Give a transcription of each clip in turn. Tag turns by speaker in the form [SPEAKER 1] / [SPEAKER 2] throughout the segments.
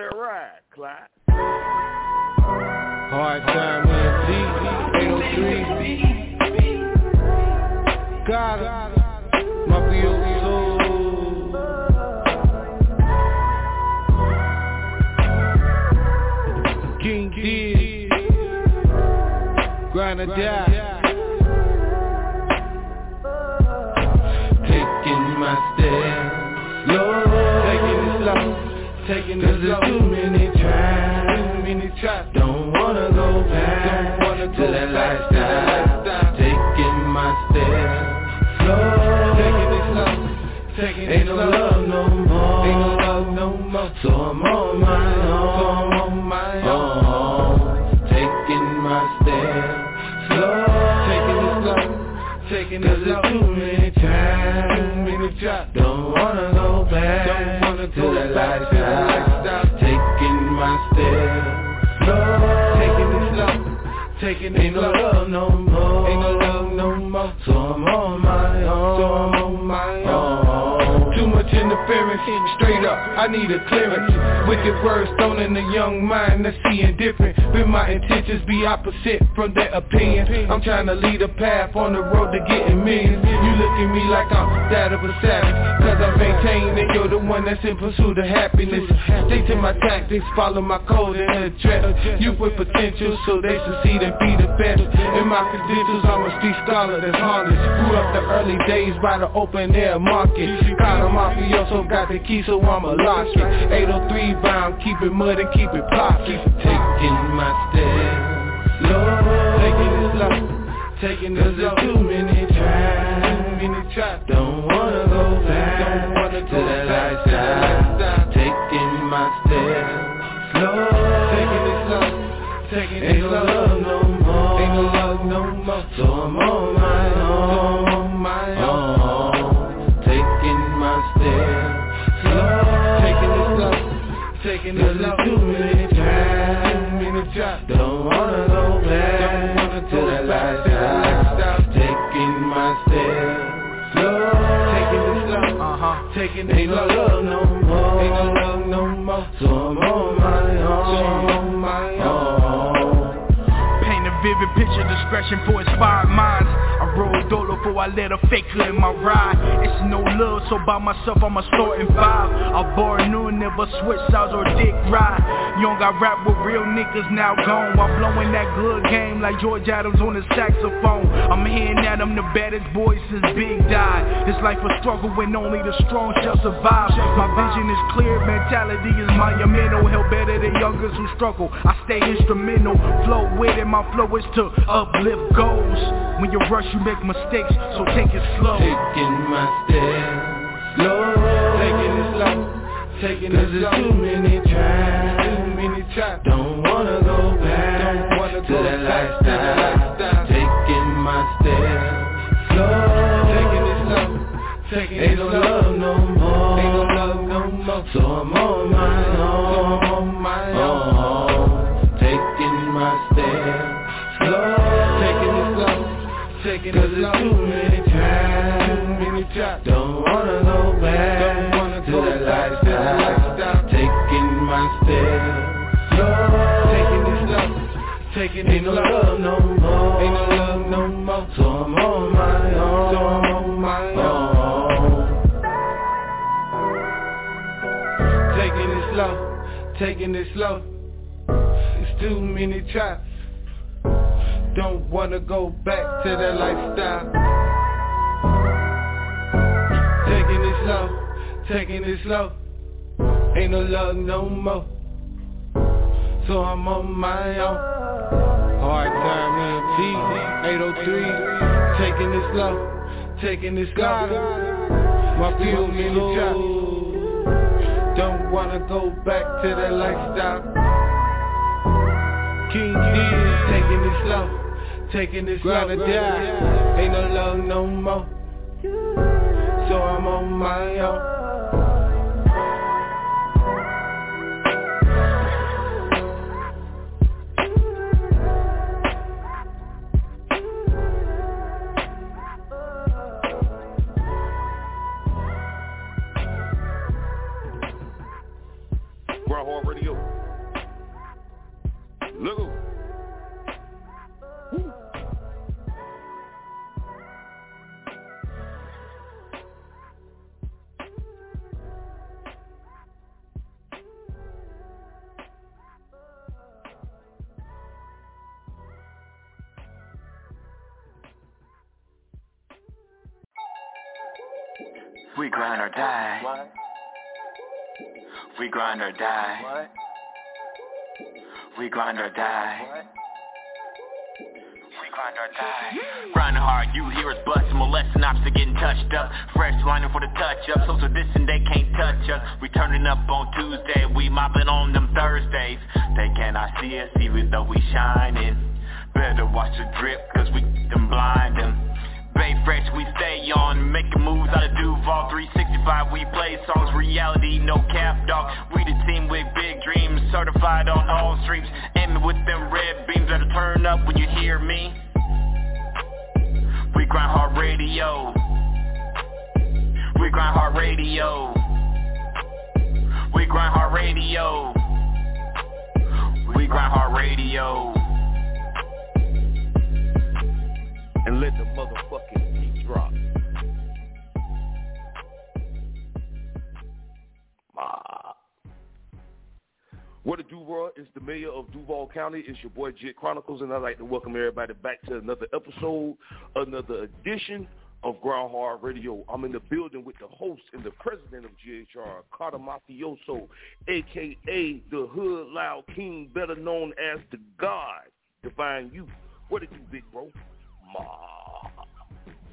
[SPEAKER 1] that ride, Clyde.
[SPEAKER 2] Hard time D, 803. Got it. Mafia soul. King D. Grind or die.
[SPEAKER 3] Taking it slow. too many tries, too many tries. Don't wanna go back, wanna go to that lifestyle. Taking my step, Lord, taking it slow, taking it Ain't no love no more, ain't no love no more. So I'm on my own, so I'm on my uh-huh. own. Taking my step, slow, taking it slow, taking it slow. too many times, too many times. Don't wanna go back, wanna to go that lifestyle. Taking my step, slow, taking it slow. Taking it Ain't no love no more, ain't no love no more. So I'm on my own, so interference, straight up, I need a clearance. Wicked words thrown in the young mind that's seeing different. But my intentions be opposite from their opinion. I'm trying to lead a path on the road to getting millions. You look at me like I'm that of a savage. Cause I maintain that you're the one that's in pursuit of happiness. Stick to my tactics, follow my code and address. You with potential so they succeed and be the best. In my credentials, I'm a street scholar that's harnessed. Grew up the early days by the open air market. Got a mafioso, got the key so I'ma lock it. 803 bound, keep it mud and keep it pocket. Taking my step, Lord, taking it slow. Taking it slow. too many tries, too many tries. Don't wanna go back, don't wanna to that lifestyle. Taking my step, slow, taking it slow. Taking it slow. Ain't no love no more, ain't no love no more. So I'm on my taking it slow. Too many times, too many times. Don't wanna go back, to that lifestyle. Taking my steps slow, taking it slow, uh-huh. Taking it ain't no love no more, ain't no love no more. So I'm on my own, so
[SPEAKER 4] a vivid picture, discretion for inspired minds. I roll a dolo before I let a fake hood in my ride. It's no love, so by myself I'ma start five. I bar new, never switch sides or dick ride. Young I rap with real niggas now gone. While blowing that good game like George Adams on the saxophone. I'm hearing that I'm the baddest boy since Big died. It's like a struggle when only the strong shall survive. My vision is clear, mentality is monumental. Hell better than youngers who struggle. I stay instrumental, flow with it. My flow is to uplift goals. When you rush, you make mistakes, so take it slow.
[SPEAKER 3] Taking my step, slow, taking it slow, taking it slow. too many times, too many times. Don't wanna go back, don't wanna to that lifestyle. Taking my step, slow, taking it slow. Taking Ain't no love no more, ain't no love no more. So I'm on my slow. Taking ain't no love no more, ain't no love no more. So I'm on my own, so I'm on my own. Taking it slow, taking it slow. It's too many tries. Don't wanna go back to that lifestyle. Taking it slow, taking it slow. Ain't no love no more. So I'm on my own.
[SPEAKER 2] Hard time EMT, 803.
[SPEAKER 3] Taking it slow, taking it slow.
[SPEAKER 2] My
[SPEAKER 3] feel me
[SPEAKER 2] me.
[SPEAKER 3] Don't wanna go back to that lifestyle.
[SPEAKER 2] King D,
[SPEAKER 3] Taking it slow, taking.
[SPEAKER 2] Grind die.
[SPEAKER 3] Ain't no love no more. So I'm on my own.
[SPEAKER 5] We grind or die. We grind or die. We grind or die. Grinding hard, you hear us busting, molesting to getting touched up. Fresh lining for the touch up, social distance they can't touch us. We turning up on Tuesday, we mopping on them Thursdays. They cannot see us even though we shining. Better watch the drip, cause we them blind them. Bay fresh, we stay on, making moves out of Duval. 365, we play songs, reality, no cap, dog. We the team with big dreams, certified on all streams. Aiming with them red beams. That'll turn up when you hear me. We grind hard radio. We grind hard radio. We grind hard radio. We grind hard radio.
[SPEAKER 1] And let the motherfucking What a do, bro? It's the mayor of Duval County. It's your boy Jit Chronicles, and I'd like to welcome everybody back to another episode, another edition of Grind Hard Radio. I'm in the building with the host and the president of GHR, Carter Mafioso, a.k.a. the Hood Loud King, better known as the God, Divine Youth. What did you, big bro? Ma.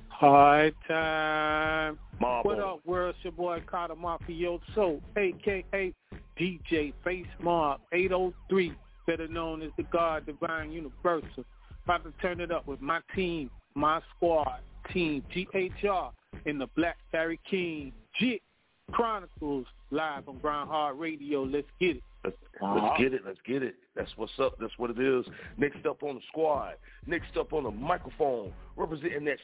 [SPEAKER 2] Hard time.
[SPEAKER 1] Ma
[SPEAKER 2] what up, world? It's your boy Carter Mafioso, a.k.a. DJ Face Mark 803, better known as the God Divine Universal. About to turn it up with my team, my squad, Team GHR, and the Black Barry King, Jit Chronicles, live on Grind Hard Radio. Let's get it.
[SPEAKER 1] Let's, let's uh-huh. get it. Let's get it. That's what's up. That's what it is. Next up on the squad. Next up on the microphone. Representing that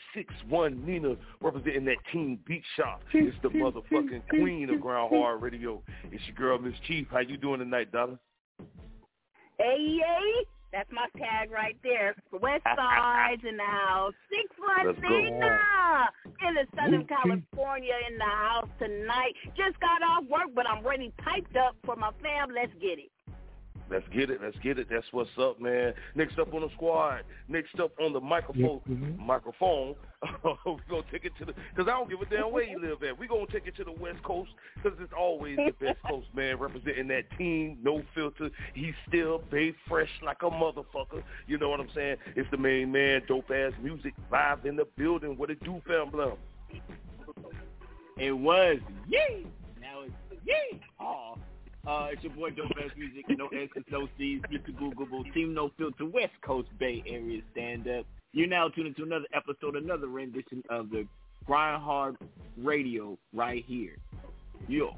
[SPEAKER 1] 6-1 Nina. Representing that Team Beat Shop. It's the motherfucking queen of Grind Hard Radio. It's your girl, Mz. Chief. How you doing tonight, Donna?
[SPEAKER 6] Hey, yay. That's my tag right there. West Side's in the house. Six
[SPEAKER 1] Let's.
[SPEAKER 6] Nina in the Southern California in the house tonight. Just got off work, but I'm ready piped up for my fam. Let's get it.
[SPEAKER 1] Let's get it. Let's get it. That's what's up, man. Next up on the squad. Next up on the microphone. Mm-hmm. Microphone. We're gonna take it to the because I don't give a damn where you live at. We're gonna take it to the West Coast because it's always the best coast, man. Representing that team, no filter. He's still bay fresh like a motherfucker. You know what I'm saying? It's the main man, Dopeazzmuzik, live in the building. What it do, fam? Blum?
[SPEAKER 7] It was yay. Now it's yay. Aw. Oh. Uh, it's your boy Dope Ass Music, no S's, no C's, Mr. Googleable, Team No Filter, West Coast Bay Area Stand Up. You're now tuning to another episode, another rendition of the Grind Hard Radio right here. Yo.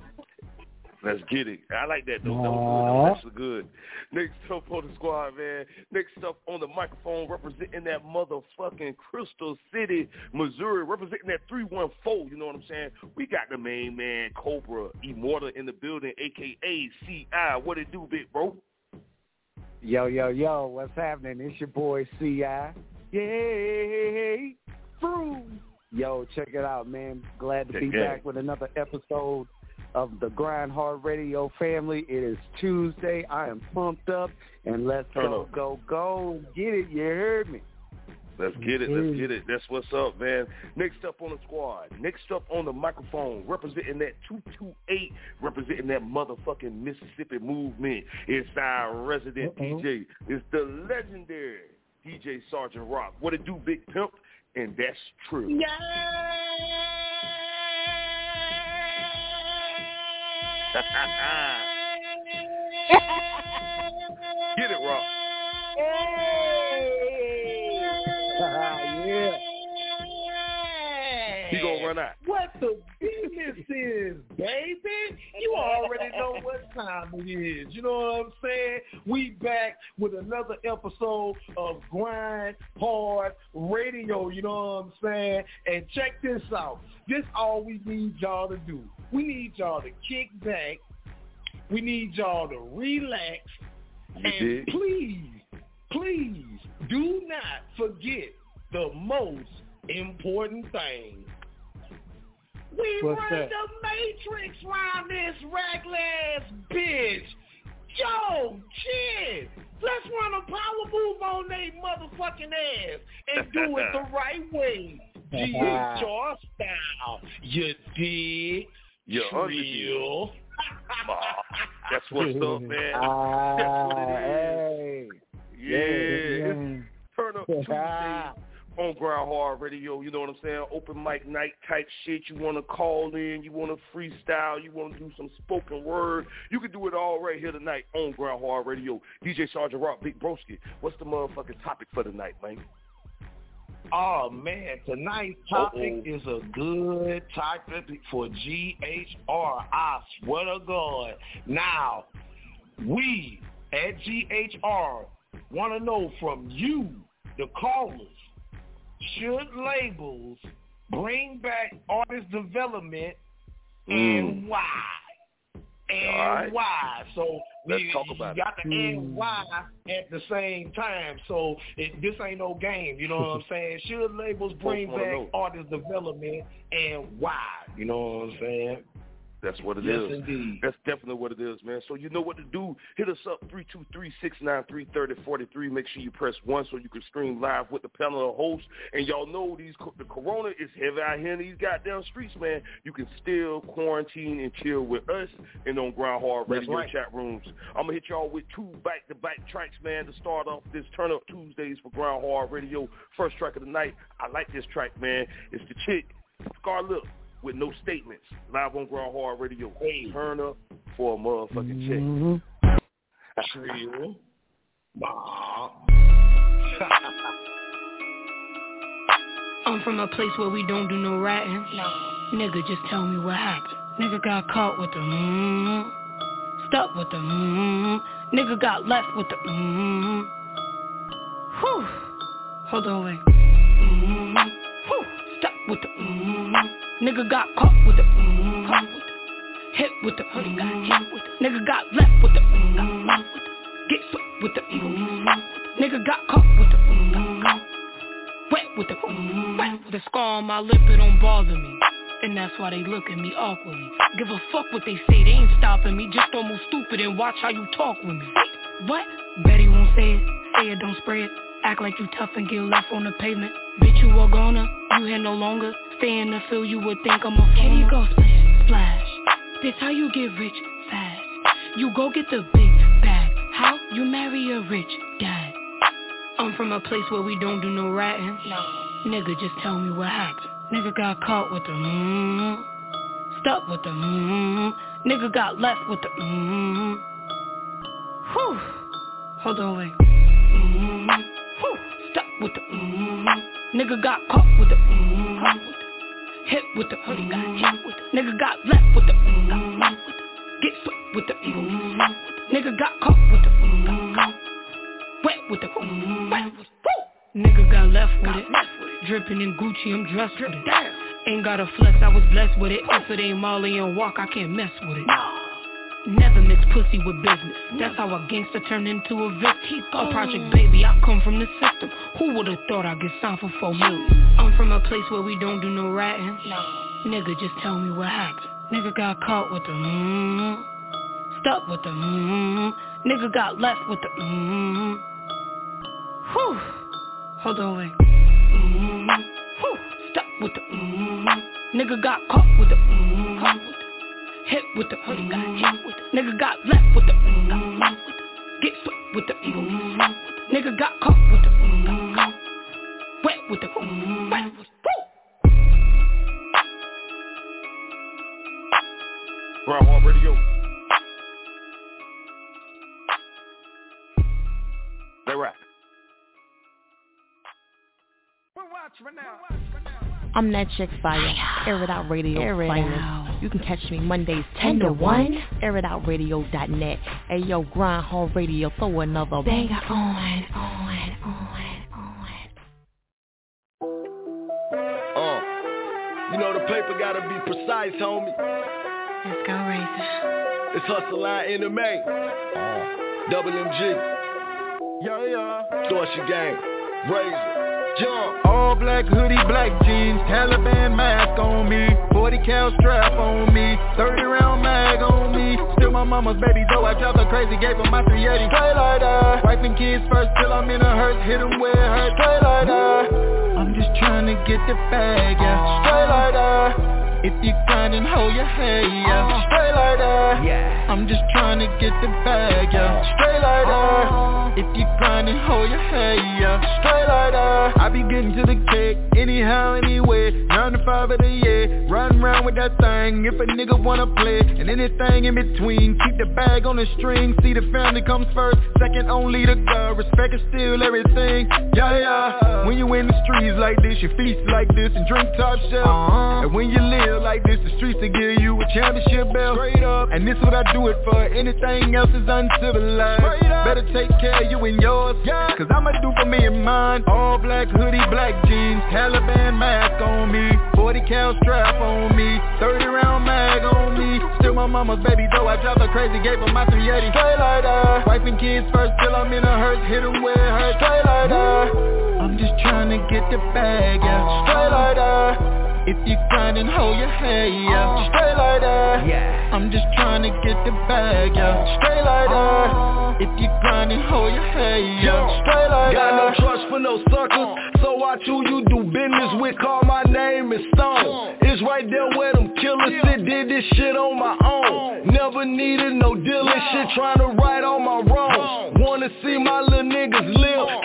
[SPEAKER 1] Let's get it. I like that though. That was good. That was good. Next up on the squad, man. Next up on the microphone, representing that motherfucking Crystal City, Missouri, representing that 314. You know what I'm saying? We got the main man, Cobra Immortal, in the building, aka CI. What it do, big bro?
[SPEAKER 8] Yo, yo, yo, what's happening? It's your boy CI. Yay! Through. Yo, check it out, man. Glad to
[SPEAKER 1] Check
[SPEAKER 8] be
[SPEAKER 1] it.
[SPEAKER 8] back with another episode of the Grind Hard Radio family. It is Tuesday. I am pumped up, and let's
[SPEAKER 1] Turn
[SPEAKER 8] go, go, go. Get it. You heard me.
[SPEAKER 1] Let's get it. Let's get it. That's what's up, man. Next up on the squad. Next up on the microphone, representing that 228, representing that motherfucking Mississippi movement. It's our resident
[SPEAKER 8] Uh-oh.
[SPEAKER 1] DJ. It's the legendary DJ Sergeant Rock. What it do, Big Pimp? And that's true. Get it, Rock.
[SPEAKER 8] yeah.
[SPEAKER 1] He gonna run out.
[SPEAKER 9] What the business is, baby? You already know what time it is. You know what I'm saying? We back with another episode of Grind Hard Radio. You know what I'm saying? And check this out. This all we need y'all to do. We need y'all to kick back, We need y'all to relax.
[SPEAKER 1] You
[SPEAKER 9] and
[SPEAKER 1] did?
[SPEAKER 9] please, please do not forget the most important thing. We
[SPEAKER 2] What's
[SPEAKER 9] run
[SPEAKER 2] that?
[SPEAKER 9] the matrix round this reckless bitch. Yo, shit. Let's run a power move on they motherfucking ass and do it the right way. GHR style. You dig?
[SPEAKER 1] You're
[SPEAKER 9] real.
[SPEAKER 1] That's what's up, man.
[SPEAKER 8] Ah,
[SPEAKER 1] That's what it is.
[SPEAKER 8] hey.
[SPEAKER 1] Yeah, it's
[SPEAKER 8] yeah.
[SPEAKER 1] Turn Up Tuesday on Grind Hard Radio. You know what I'm saying? Open mic night type shit. You want to call in, you want to freestyle, you want to do some spoken word. You can do it all right here tonight on Grind Hard Radio. DJ Sergeant Rock, Big Broski. What's the motherfucking topic for tonight, man?
[SPEAKER 9] Oh man, tonight's topic
[SPEAKER 1] Uh-oh.
[SPEAKER 9] is a good topic for GHR. I swear to God. Now, we at GHR want to know from you, the callers, should labels bring back artist development and mm. why? And
[SPEAKER 1] right.
[SPEAKER 9] why? So
[SPEAKER 1] Let's
[SPEAKER 9] you,
[SPEAKER 1] talk about
[SPEAKER 9] you
[SPEAKER 1] it.
[SPEAKER 9] got to and why at the same time. So it, this ain't no game. You know what I'm saying? Should labels bring back artist development and why? You know what I'm saying?
[SPEAKER 1] That's what it
[SPEAKER 9] yes,
[SPEAKER 1] is.
[SPEAKER 9] indeed.
[SPEAKER 1] That's definitely what it is, man. So you know what to do. Hit us up, 323-693-3043. Make sure you press 1 so you can stream live with the panel of hosts. And y'all know these the corona is heavy out here in these goddamn streets, man. You can still quarantine and chill with us and on Grind Hard Radio
[SPEAKER 9] right.
[SPEAKER 1] chat rooms. I'm going to hit y'all with two back-to-back tracks, man, to start off this Turn Up Tuesdays for Grind Hard Radio. First track of the night. I like this track, man. It's the chick, Scarlett with no statements. Live on Grind Hard Radio.
[SPEAKER 9] Hey.
[SPEAKER 1] Turn up for a motherfucking check.
[SPEAKER 8] Mhm.
[SPEAKER 9] Trill. Bah.
[SPEAKER 10] I'm from a place where we don't do no ratting. Nigga, just tell me what happened. Nigga got caught with the mmm. Stuck with the mmm. Nigga got left with the mmm. Whew. Hold on, wait. Mmm. Whew. Stuck with the mmm. Nigga got caught with the mmm. Caught with the hit with the mmm. Nigga got left with the mmm. Get swept with the mmm. Nigga got caught with the mmm. Wet with the mm, the scar on my lip, it don't bother me. And that's why they look at me awkwardly. Give a fuck what they say, they ain't stopping me. Just don't move stupid and watch how you talk with me. What? Betty won't say it, say it, don't spray it. Act like you tough and get left on the pavement. Bitch, you are gonna, you here no longer. Stay in the field, you would think I'm a kitty go splash, splash. This how you get rich fast. You go get the big bag. How? You marry a rich dad. I'm from a place where we don't do no ratting. No. Nigga, just tell me what happened. Nigga got caught with the mmm. Stuck with the mmm. Nigga got left with the mmm. Whew. Hold on, wait. Mmm. Whew. Stuck with the mmm. Nigga got caught with the mmm. The hit with the mmm. Got hit with the nigga got left with the mmm. Got with the get swept with the mmm. Nigga got caught with the mmm. Wet with the mm, wet with woo. Nigga got left with it. Dripping in Gucci, I'm dressed with it. Ain't got a flex, I was blessed with it. If it ain't Molly and walk, I can't mess with it. Never mix pussy with business. That's how a gangster turned into a victim. A project baby, I come from the system. Who would've thought I'd get signed for four million? I'm from a place where we don't do no ratting. No. Nigga, just tell me what happened. Nigga got caught with the mmm. Stuck with the mmm. Nigga got left with the mmm. Whew. Hold on, wait. Mm-hmm. Whew. Stuck with the mm-hmm. Nigga got caught with the mm-hmm. Caught with the hit with the mm-hmm. Got hit with the nigga got left with the mm-hmm. Got left with the get swept with the mm-hmm. Nigga got caught with the mm-hmm. Wet with the mm-hmm. Wet with woo.
[SPEAKER 1] Grind Hard Radio. They rap.
[SPEAKER 11] I'm that chick fire. Air it out radio
[SPEAKER 10] Air it
[SPEAKER 11] finest.
[SPEAKER 10] out.
[SPEAKER 11] You can catch me Mondays 10 to 1. AirItOutRadio.net. Hey yo, grind hard radio. Throw another
[SPEAKER 10] Banger
[SPEAKER 11] banger
[SPEAKER 10] on, on, on, on.
[SPEAKER 12] Uh, you know the paper gotta be precise, homie.
[SPEAKER 13] Let's go racing.
[SPEAKER 14] It's Hustle Line MMA. Uh, Double MG. Yeah, yeah. Dorsey Gang. Razor. Jump.
[SPEAKER 12] All black hoodie, black jeans, Taliban mask on me, 40 cal strap on me, 30 round mag on me. Still my mama's baby, though I drive her crazy, gave her my 380. Straight like that. Wiping kids first till I'm in a hearse, hit them where it hurts. Straight like that. I'm just trying to get the bag, yeah. Straight like that. If you grindin', hold your head, yeah uh-huh. Straight like that Yeah I'm just trying to get the bag, yeah Straight like that If you grindin', hold your head, yeah Straight like that I be getting to the cake Anyhow, anyway 9 to 5 of the year Riding around with that thing If a nigga wanna play And anything in between Keep the bag on the string See the family comes first Second only to God Respect is still everything Yeah, yeah When you in the streets like this You feast like this And drink top shelf uh-huh. And when you live like this, the streets to give you a championship belt. Straight up. And this what I do it for. Anything else is uncivilized. Straight up. Better take care you and yours. Yeah. Cause I'ma do for me and mine. All black hoodie, black jeans, Taliban mask on me. 40 cal strap on me. 30 round mag on me. Still my mama's baby, though I drive her crazy. Gave her my 380. Straight like that. Wiping kids first till I'm in a hearse. Hit them it hurts. Straight like that. I'm just trying to get the bag, yeah. Straight like that. If you grindin', hold your head, yeah. Uh, Straight like that. Yeah. I'm just trying to get the bag, yeah. Straight like that. Uh, If you grindin', hold your head, yeah. Straight like
[SPEAKER 14] Got
[SPEAKER 12] that.
[SPEAKER 14] Got no trust for no suckers. So watch who you do business with. Call my name is Stone It's right there where them killers sit. Did this shit on my own. Never needed no dealing shit Trying to right all my wrongs. Wanna see my little niggas live. Can't let up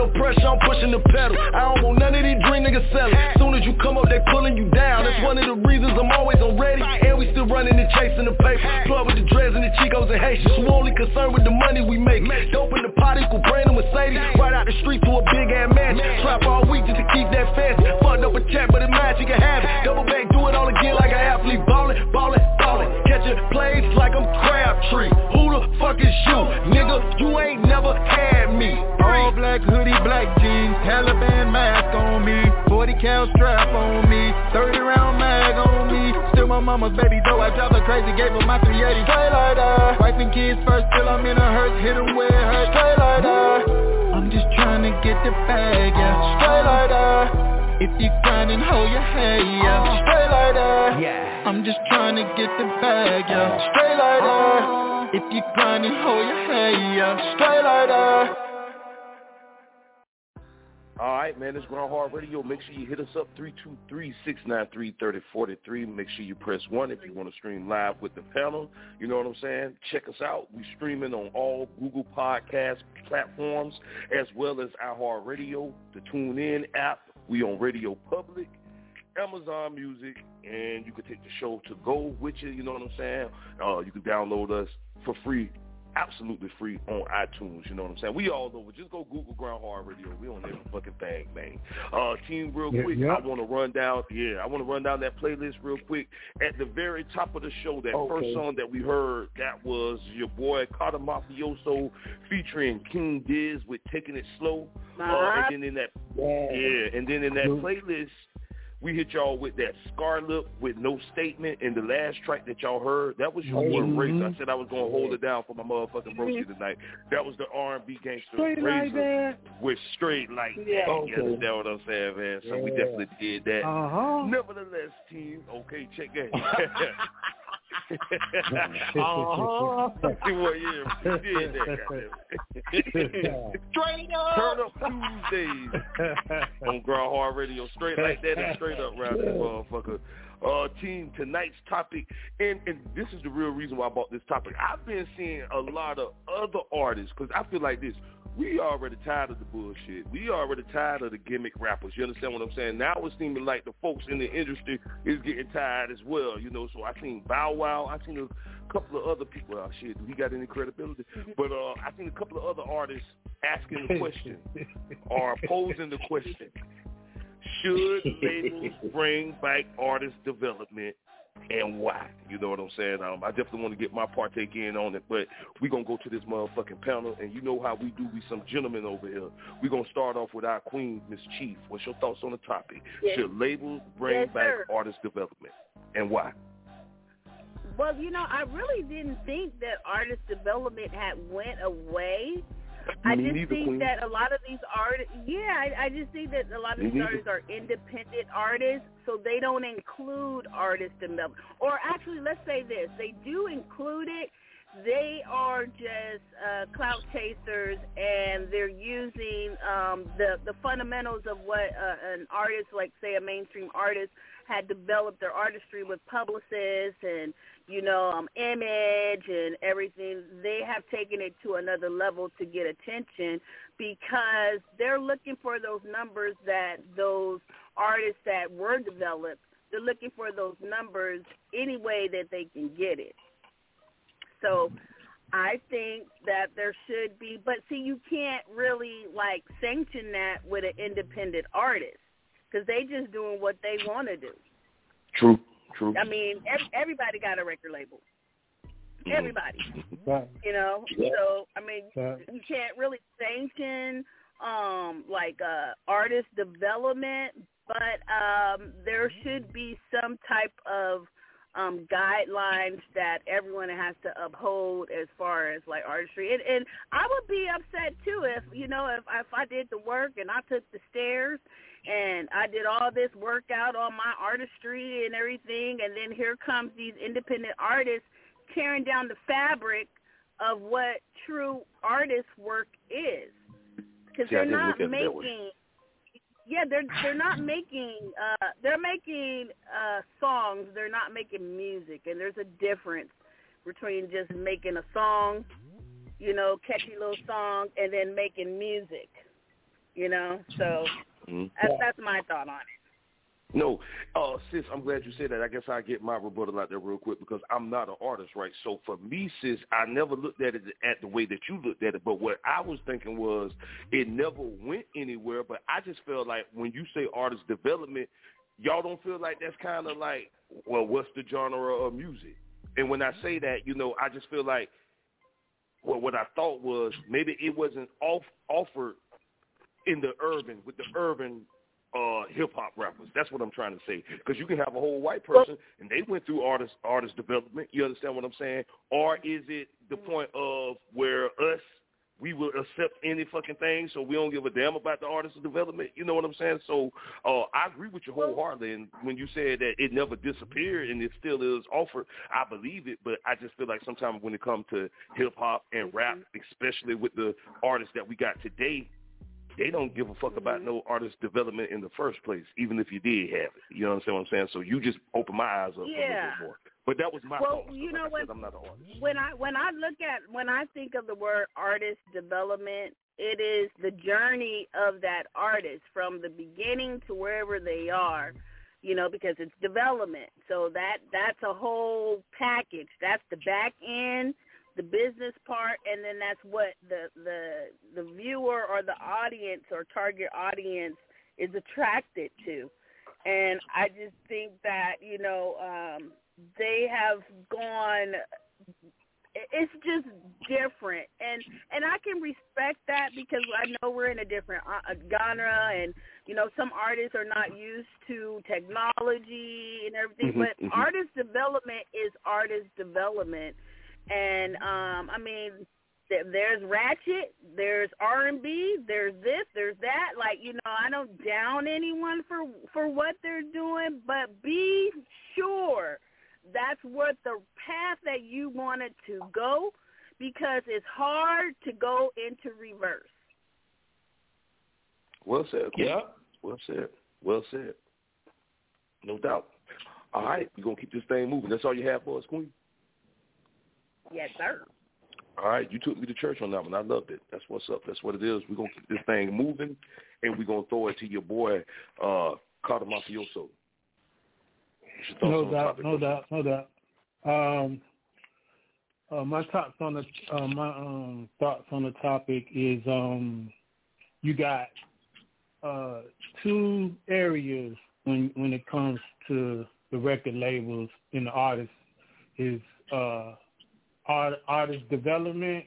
[SPEAKER 14] no pressure, I'm pushing the pedal I don't want none of these dream niggas selling Soon as you come up, they pull pulling you down. That's one of the reasons I'm always on ready. And we still running and chasing the paper. Plug with the dreads and the Chicos and Haitians. Who only concerned with the money we make. Dope in the pot equal brand new Mercedes. Right out the street to a big ass mansion. Trap all week just to keep that fancy. Fucked up a check, but it match, you can have it. Double back, do it all again like an athlete. Ballin', ballin', ballin'. Catchin' plays like I'm Crabtree. Who the fuck is you? Nigga, you ain't never had me.
[SPEAKER 12] All black hoodie, black jeans, Taliban mask on me. 40 cal strap on me. 30 round mag on me. Still my mama's baby though I drive her crazy Gave her my 380 Straight like that Wiping kids first till I'm in a hearse Hit them where it hurts Straight like that I'm just trying to get the bag, yeah. Straight like that If you grindin', hold your head, yeah. Uh-huh. Straight like that Yeah. I'm just trying to get the bag, yeah. Uh-huh. Straight like that uh-huh. If you grindin', hold your head, yeah. Straight like that
[SPEAKER 1] all right, man, it's Grind Hard Radio. Make sure you hit us up, 323-693-3043. Make sure you press 1 if you want to stream live with the panel. You know what I'm saying? Check us out. we streaming on all Google Podcast platforms as well as iHeartRadio, the TuneIn app. We on Radio Public, Amazon Music, and you can take the show to go with you. You know what I'm saying? Uh, you can download us for free absolutely free on iTunes. You know what I'm saying? We all over. Just go Google Grind Hard Radio. We on every fucking thing, man. Uh, team, real quick, yeah, yeah. I want to run down. Yeah, I want to run down that playlist real quick. At the very top of the show, that okay. first song that we heard, that was your boy Carter Mafioso featuring King Diz with "Taking It Slow." Uh, and then in that, yeah, yeah and then in that playlist we hit y'all with that Scarlett with no statement. And the last track that y'all heard, that was your mm-hmm. Razor. I said I was gonna hold it down for my motherfucking broski tonight. That was the R and B gangster straight Razor like with straight like yeah. that. Okay. You understand what I'm saying, man? So yeah. we definitely did that.
[SPEAKER 9] Uh-huh.
[SPEAKER 1] Nevertheless, team, okay, check that.
[SPEAKER 9] uh-huh.
[SPEAKER 1] well, yeah, we did that.
[SPEAKER 9] Straight up.
[SPEAKER 1] Turn up Tuesdays on Grind Hard Radio. Straight like that and straight up round this motherfucker. Uh, team, tonight's topic, and, and this is the real reason why I bought this topic. I've been seeing a lot of other artists, because I feel like this, we already tired of the bullshit. We already tired of the gimmick rappers. You understand what I'm saying? Now it's seeming like the folks in the industry is getting tired as well. You know, so I seen Bow Wow. I seen a couple of other people. Oh shit, do he got any credibility? But uh, I seen a couple of other artists asking the question or posing the question: Should labels bring back artist development and why. You know what I'm saying? Um, I definitely want to get my partake in on it, but we're going to go to this motherfucking panel, and you know how we do. We some gentlemen over here. We're going to start off with our queen, Mz. Chief. What's your thoughts on the topic? Yes. Should labels bring yes, back
[SPEAKER 6] sir.
[SPEAKER 1] artist development, and why?
[SPEAKER 6] Well, you know, I really didn't think that artist development had went away. I just
[SPEAKER 1] neither,
[SPEAKER 6] think
[SPEAKER 1] Queen.
[SPEAKER 6] that a lot of these artists, yeah, I, I just think that a lot of these
[SPEAKER 1] neither.
[SPEAKER 6] artists are independent artists, so they don't include artists in development. Or actually, let's say this: they do include it. They are just uh, clout chasers, and they're using um, the the fundamentals of what uh, an artist, like say a mainstream artist, had developed their artistry with publicists and you know um, image and everything. They have taken it to another level to get attention because they're looking for those numbers that those artists that were developed. They're looking for those numbers any way that they can get it. So I think that there should be, but see, you can't really like sanction that with an independent artist because they just doing what they want to do.
[SPEAKER 1] True, true.
[SPEAKER 6] I mean, ev- everybody got a record label. Everybody,
[SPEAKER 2] Right.
[SPEAKER 6] you know.
[SPEAKER 2] Yeah.
[SPEAKER 6] So I mean,
[SPEAKER 2] Yeah.
[SPEAKER 6] you can't really sanction um like uh artist development, but um there should be some type of um guidelines that everyone has to uphold as far as like artistry. And and I would be upset too if you know if if I did the work and I took the stairs and I did all this work out on my artistry and everything and then here comes these independent artists tearing down the fabric of what true artist work is because they're not
[SPEAKER 1] look at it that way.
[SPEAKER 6] making yeah they're they're not making uh they're making uh songs they're not making music and there's a difference between just making a song you know catchy little song and then making music you know so
[SPEAKER 1] Mhm.
[SPEAKER 6] that's that's my thought on it
[SPEAKER 1] No, uh, sis, I'm glad you said that. I guess I'll get my rebuttal out there real quick because I'm not an artist, right? So for me, sis, I never looked at it at the way that you looked at it. But what I was thinking was it never went anywhere. But I just felt like when you say artist development, y'all don't feel like that's kind of like, well, what's the genre of music? And when I say that, you know, I just feel like, well, what I thought was maybe it wasn't off offered in the urban with the urban uh hip hop rappers. That's what I'm trying to say. Because you can have a whole white person and they went through artist artist development. You understand what I'm saying? Or is it the point of where us we will accept any fucking thing, so we don't give a damn about the artist development. You know what I'm saying? So uh, I agree with you wholeheartedly. And when you said that it never disappeared and it still is offered, I believe it. But I just feel like sometimes when it comes to hip hop and rap, especially with the artists that we got today, they don't give a fuck about mm-hmm. no artist development in the first place, even if you did have it. You know what I'm saying? So you just open my eyes up a little bit more. But that was my
[SPEAKER 6] well, you know
[SPEAKER 1] I
[SPEAKER 6] what?
[SPEAKER 1] said, I'm not an artist.
[SPEAKER 6] When I when I look at when I think of the word artist development, it is the journey of that artist from the beginning to wherever they are. You know, because it's development. So that that's a whole package. That's the back end, the business part, and then that's what the the the viewer or the audience or target audience is attracted to. And I just think that you know um, they have gone. It's just different, and and I can respect that because I know we're in a different uh, genre, and you know some artists are not used to technology and everything.
[SPEAKER 15] Mhm,
[SPEAKER 6] but
[SPEAKER 15] mhm.
[SPEAKER 6] artist development is artist development, and um, I mean there- there's ratchet, there's R and B, there's this, there's that. Like you know, I don't down anyone for for what they're doing, but be sure that's what the path that you wanted to go, because it's hard to go into reverse.
[SPEAKER 1] Well said.
[SPEAKER 9] Yeah.
[SPEAKER 1] Well said. Well said. No doubt. All right, we're gonna keep this thing moving. That's all you have for us, Queen.
[SPEAKER 6] Yes, sir.
[SPEAKER 1] All right, you took me to church on that one. I loved it. That's what's up. That's what it is. We're gonna keep this thing moving, and we're gonna throw it to your boy, uh, Carter Mafioso. What's
[SPEAKER 2] No doubt, no doubt, no doubt. Um, uh, my thoughts on the uh, my um, thoughts on the topic is um, you got uh, two areas when when it comes to the record labels and the artists is uh, art, artist development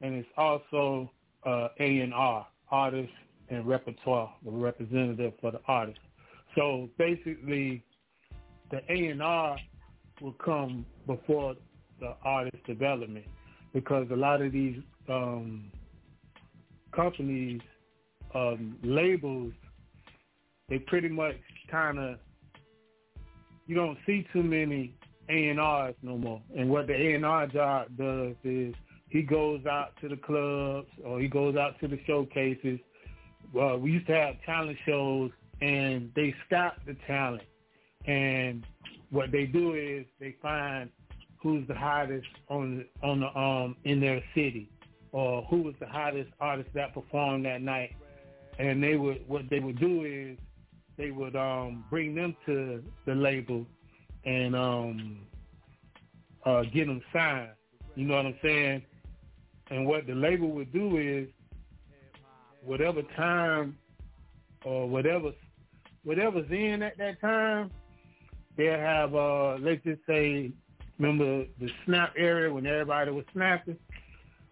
[SPEAKER 2] and it's also uh, A and R, artist and repertoire, the representative for the artist. So basically, the A and R will come before the artist development because a lot of these um, companies, um, labels, they pretty much kind of you don't see too many A and R's no more. And what the A and R job does is he goes out to the clubs or he goes out to the showcases. Well, we used to have talent shows and they scout the talent. And what they do is they find who's the hottest on on the um in their city or who was the hottest artist that performed that night. And they would what they would do is they would um bring them to the label and um uh get them signed. You know what I'm saying? And what the label would do is whatever time or whatever whatever's in at that time, they'll have uh let's just say remember the snap area when everybody was snapping?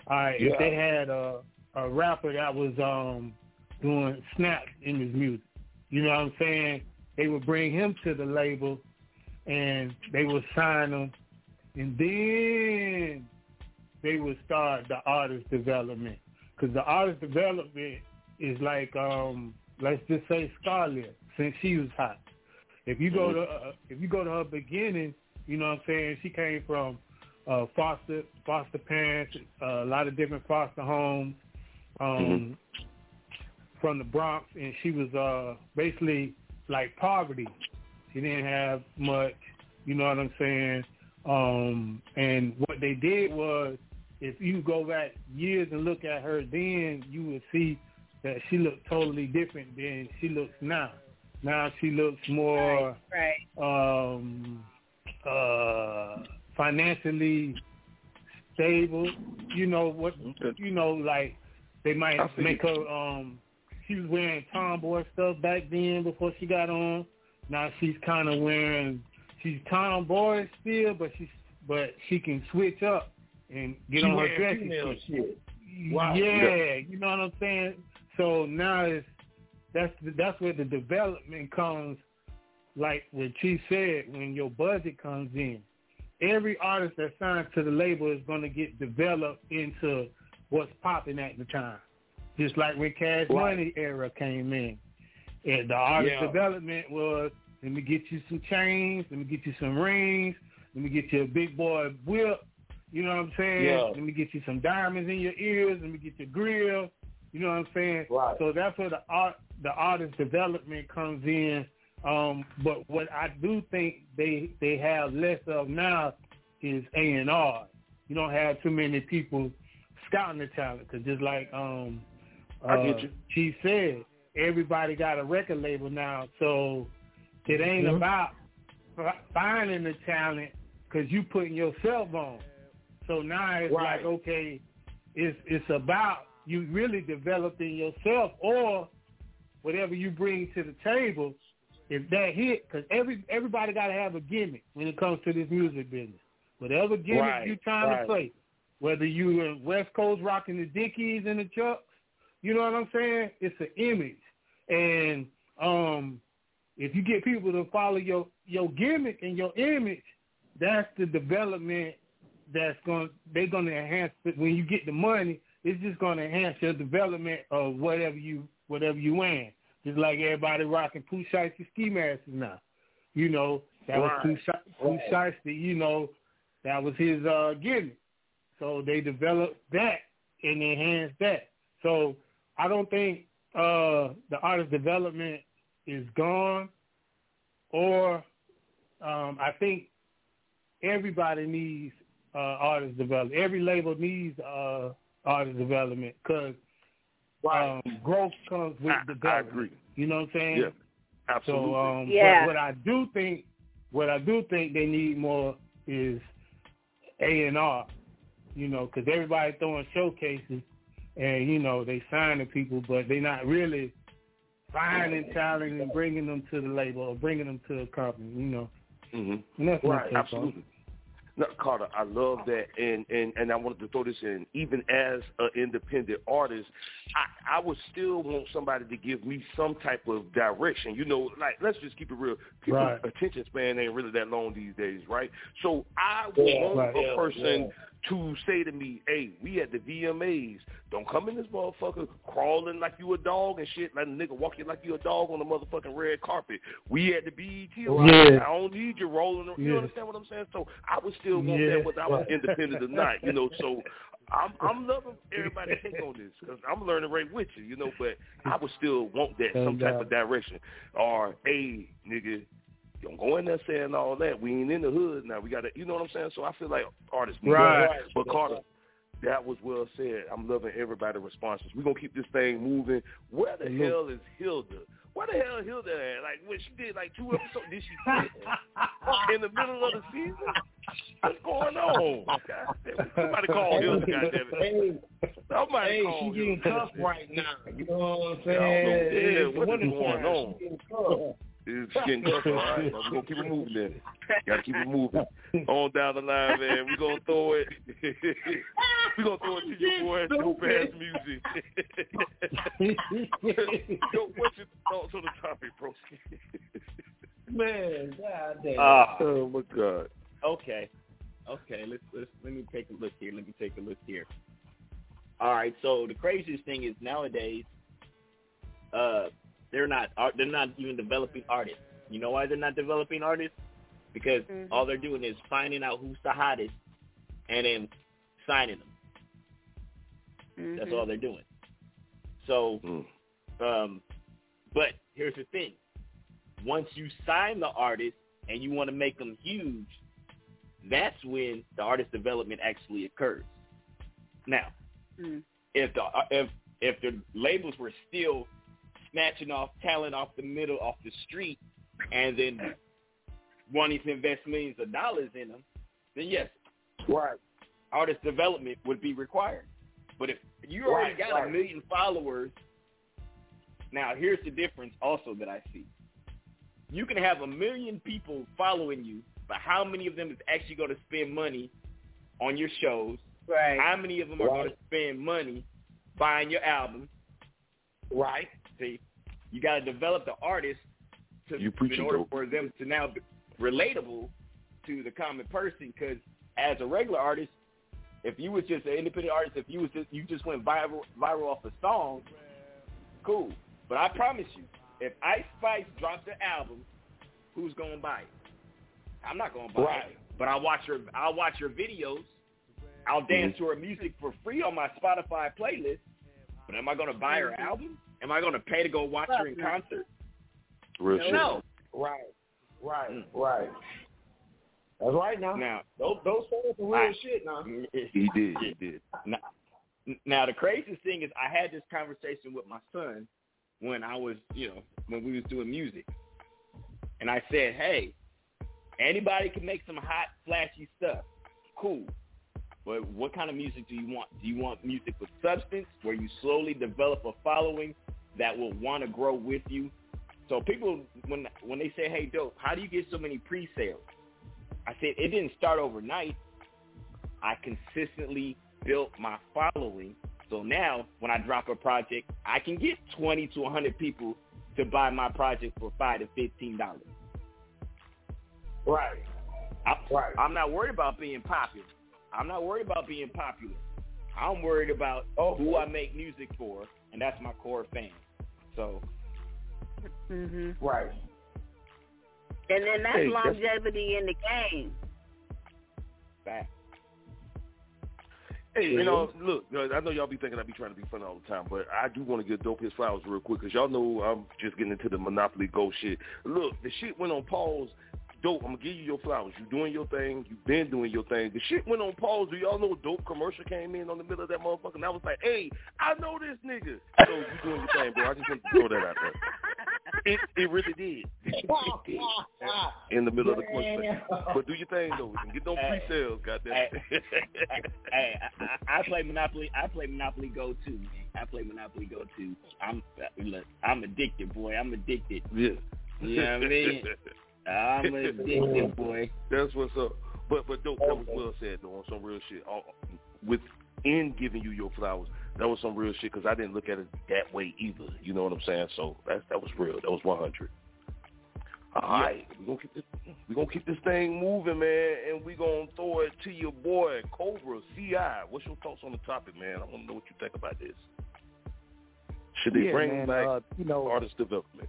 [SPEAKER 2] All right, yeah. if they had a a rapper that was um doing snaps in his music. You know what I'm saying? They would bring him to the label and they would sign them, and then they would start the artist development. Because the artist development is like, um, let's just say Scarlett, since she was hot. If you go to uh, if you go to her beginning, you know what I'm saying, she came from uh, foster foster parents, uh, a lot of different foster homes, um, mm-hmm. from the Bronx, and she was uh, basically like poverty. She didn't have much, you know what I'm saying. Um, and what they did was if you go back years and look at her then, you would see that she looked totally different than she looks now. Now she looks more
[SPEAKER 6] right, right.
[SPEAKER 2] um uh financially stable. You know what you know, like they might make her um she was wearing tomboy stuff back then before she got on. Now she's kinda wearing she's tomboy still but she's but she can switch up and get
[SPEAKER 9] she
[SPEAKER 2] on her dress
[SPEAKER 9] shit.
[SPEAKER 2] Wow. Yeah, you know what I'm saying. So now it's that's that's where the development comes. Like what she said, when your budget comes in, every artist that signs to the label is going to get developed into what's popping at the time. Just like when Cash right. Money era came in, and the artist yeah. development was let me get you some chains, let me get you some rings, let me get you a big boy whip, you know what I'm saying?
[SPEAKER 9] Yeah.
[SPEAKER 2] Let me get you some diamonds in your ears. Let me get your grill. You know what I'm saying?
[SPEAKER 9] Right.
[SPEAKER 2] So that's where the art, the artist development comes in. Um, but what I do think they they have less of now is A and R. You don't have too many people scouting the talent because just like um,
[SPEAKER 9] uh, I get you.
[SPEAKER 2] She said, everybody got a record label now, so it ain't mm-hmm. about finding the talent because you putting yourself on. So now it's
[SPEAKER 9] right.
[SPEAKER 2] like, okay, it's it's about you really developing yourself or whatever you bring to the table. If that hit, because every everybody got to have a gimmick when it comes to this music business. Whatever gimmick
[SPEAKER 9] right.
[SPEAKER 2] you trying
[SPEAKER 9] right.
[SPEAKER 2] to play, whether you in West Coast rocking the Dickies and the Chucks, you know what I'm saying? It's an image, and um, if you get people to follow your your gimmick and your image, that's the development that's going they're going to enhance it when you get the money. It's just going to enhance your development of whatever you whatever you win. Just like everybody rocking Pooh Shiesty ski masks now. You know that
[SPEAKER 9] right.
[SPEAKER 2] was Pooh Shiesty. You know that was his uh, gimmick. So they developed that and enhanced that. So I don't think uh, the artist development is gone, or um, I think everybody needs uh, artist development. Every label needs uh, artist development because um, growth comes with
[SPEAKER 1] I,
[SPEAKER 2] development.
[SPEAKER 1] I agree.
[SPEAKER 2] You know what I'm saying?
[SPEAKER 1] Yeah, absolutely.
[SPEAKER 2] So, um,
[SPEAKER 6] yeah.
[SPEAKER 2] What, what I do think, what I do think they need more is A and R. You know, because everybody throwing showcases, and you know they signing people, but they're not really finding talent and bringing them to the label or bringing them to a company. You know.
[SPEAKER 1] Mm-hmm.
[SPEAKER 2] And that's
[SPEAKER 1] right. Absolutely. No, Carter, I love that, and and and I wanted to throw this in. Even as an independent artist, I I would still want somebody to give me some type of direction. You know, like let's just keep it real. People's
[SPEAKER 9] Right.
[SPEAKER 1] attention span ain't really that long these days, right? So I would
[SPEAKER 9] Yeah,
[SPEAKER 1] want
[SPEAKER 9] right,
[SPEAKER 1] a
[SPEAKER 9] yeah,
[SPEAKER 1] person
[SPEAKER 9] yeah.
[SPEAKER 1] To say to me, "Hey, we at the VMAs. Don't come in this motherfucker crawling like you a dog and shit. Like a nigga walking like you a dog on the motherfucking red carpet. We at the BET.
[SPEAKER 9] Yeah.
[SPEAKER 1] I don't need you rolling. You
[SPEAKER 9] Yeah.
[SPEAKER 1] understand what I'm saying? So I would still want
[SPEAKER 9] Yeah,
[SPEAKER 1] that whether I was independent or not. You know, so I'm I'm loving everybody take on this because I'm learning right with you. You know, but I would still want that some type of direction or hey nigga. Don't go in there saying all that. We ain't in the hood now. We got to, you know what I'm saying? So I feel like artists need
[SPEAKER 9] Right.
[SPEAKER 1] But Carter, that was well said. I'm loving everybody's responses. We're going to keep this thing moving. Where the
[SPEAKER 9] Mhm.
[SPEAKER 1] hell is Hilda? Where the hell Hilda at? Like, when she did like two episodes, did she quit in the middle of the season? What's going on? God. Somebody call Hilda, goddammit.
[SPEAKER 9] Hey,
[SPEAKER 1] Somebody
[SPEAKER 9] hey,
[SPEAKER 1] call
[SPEAKER 9] she getting
[SPEAKER 1] Hilda.
[SPEAKER 9] cuffed right now. You know what I'm
[SPEAKER 1] Yeah, I don't know.
[SPEAKER 9] saying?
[SPEAKER 1] Yeah, what is going on?
[SPEAKER 9] She getting cuffed.
[SPEAKER 1] It's getting tough. All right, we're gonna keep it moving then. Gotta keep it moving. On down the line, man. We're gonna throw it. we're gonna throw it to your boy Dope Ass Music. Yo, what's your thoughts on the topic, bro?
[SPEAKER 9] Man, goddamn.
[SPEAKER 7] Ah.
[SPEAKER 1] oh my god.
[SPEAKER 7] Okay. Okay, let's let's let me take a look here. Let me take a look here. All right, so the craziest thing is nowadays, uh, they're not they're not even developing artists. You know why they're not developing artists? Because
[SPEAKER 6] Mhm.
[SPEAKER 7] all they're doing is finding out who's the hottest and then signing them. That's
[SPEAKER 6] Mhm.
[SPEAKER 7] all they're doing. So,
[SPEAKER 1] Mm.
[SPEAKER 7] um, but here's the thing: once you sign the artist and you want to make them huge, that's when the artist development actually occurs. Now,
[SPEAKER 6] Mm.
[SPEAKER 7] if the if if the labels were still snatching off talent off the middle off the street and then wanting to invest millions of dollars in them, then yes,
[SPEAKER 9] Right.
[SPEAKER 7] artist development would be required. But if you already
[SPEAKER 9] Right,
[SPEAKER 7] got
[SPEAKER 9] right.
[SPEAKER 7] a million followers, now here's the difference also that I see. You can have a million people following you, but how many of them is actually going to spend money on your shows?
[SPEAKER 6] Right.
[SPEAKER 7] How many of them are
[SPEAKER 9] Right.
[SPEAKER 7] going to spend money buying your album?
[SPEAKER 9] Right.
[SPEAKER 7] See, you got to develop the artist to,
[SPEAKER 1] You
[SPEAKER 7] in order
[SPEAKER 1] dope.
[SPEAKER 7] for them to now be relatable to the common person. Because as a regular artist, if you was just an independent artist, if you was just, you just went viral viral off a song, cool. But I promise you, if Ice Spice drops an album, who's gonna buy it? I'm not gonna buy
[SPEAKER 9] Right.
[SPEAKER 7] it. But I'll watch her. I'll watch her videos. I'll dance mm-hmm. to her music for free on my Spotify playlist. But am I gonna buy her mm-hmm. album? Am I gonna pay to go watch her in concert?
[SPEAKER 1] Real shit.
[SPEAKER 7] No.
[SPEAKER 9] Right. Right.
[SPEAKER 7] Mm.
[SPEAKER 9] Right. That's right now.
[SPEAKER 7] Now,
[SPEAKER 9] Those those songs are real
[SPEAKER 7] I-
[SPEAKER 9] shit now.
[SPEAKER 1] He did. He did.
[SPEAKER 7] Now, now the craziest thing is I had this conversation with my son when I was, you know, when we was doing music. And I said, hey, anybody can make some hot, flashy stuff. Cool. But what kind of music do you want? Do you want music with substance where you slowly develop a following that will want to grow with you? So people, when when they say, hey, dope, how do you get so many pre-sales? I said, it didn't start overnight. I consistently built my following. So now when I drop a project, I can get 20 to 100 people to buy my project for 5 to $15.
[SPEAKER 9] Right.
[SPEAKER 7] I,
[SPEAKER 9] Right.
[SPEAKER 7] I'm not worried about being popular. I'm not worried about being popular. I'm worried about oh, who I make music for, and that's my core fan. So,
[SPEAKER 6] Mhm.
[SPEAKER 9] Right.
[SPEAKER 6] And then that's
[SPEAKER 1] Hey, that's-
[SPEAKER 6] longevity in the game.
[SPEAKER 7] that.
[SPEAKER 1] Hey, you know, look, I know y'all be thinking I be trying to be funny all the time, but I do want to give Dope his flowers real quick because y'all know I'm just getting into the Monopoly Go shit. Look, the shit went on pause. Dope, I'm gonna give you your flowers. You doing your thing. You been doing your thing. The shit went on pause. Do y'all know Dope commercial came in on the middle of that motherfucker? And I was like, hey, I know this nigga. So you doing your thing, bro. I just want to throw that out there. It it really did. It did. In the middle of the question. But do your thing though. And get those
[SPEAKER 7] Hey.
[SPEAKER 1] pre-sales, goddamn.
[SPEAKER 7] hey, I, I, I play Monopoly. I play Monopoly Go too, man. I play Monopoly Go too. I'm uh, look, I'm addicted, boy. I'm addicted.
[SPEAKER 1] Yeah.
[SPEAKER 7] You know what I mean? I'm addicted, boy.
[SPEAKER 1] That's what's up. But but dope, that was well said though on some real shit. Within giving you your flowers, that was some real shit because I didn't look at it that way either. You know what I'm saying? So that that was real. That was 100. All right, we gonna keep this we gonna keep this thing moving, man, and we gonna throw it to your boy Cobra Ci. What's your thoughts on the topic, man? I want to know what you think about this. Should they
[SPEAKER 8] yeah,
[SPEAKER 1] bring
[SPEAKER 8] man,
[SPEAKER 1] back
[SPEAKER 8] uh, you know,
[SPEAKER 1] artist development?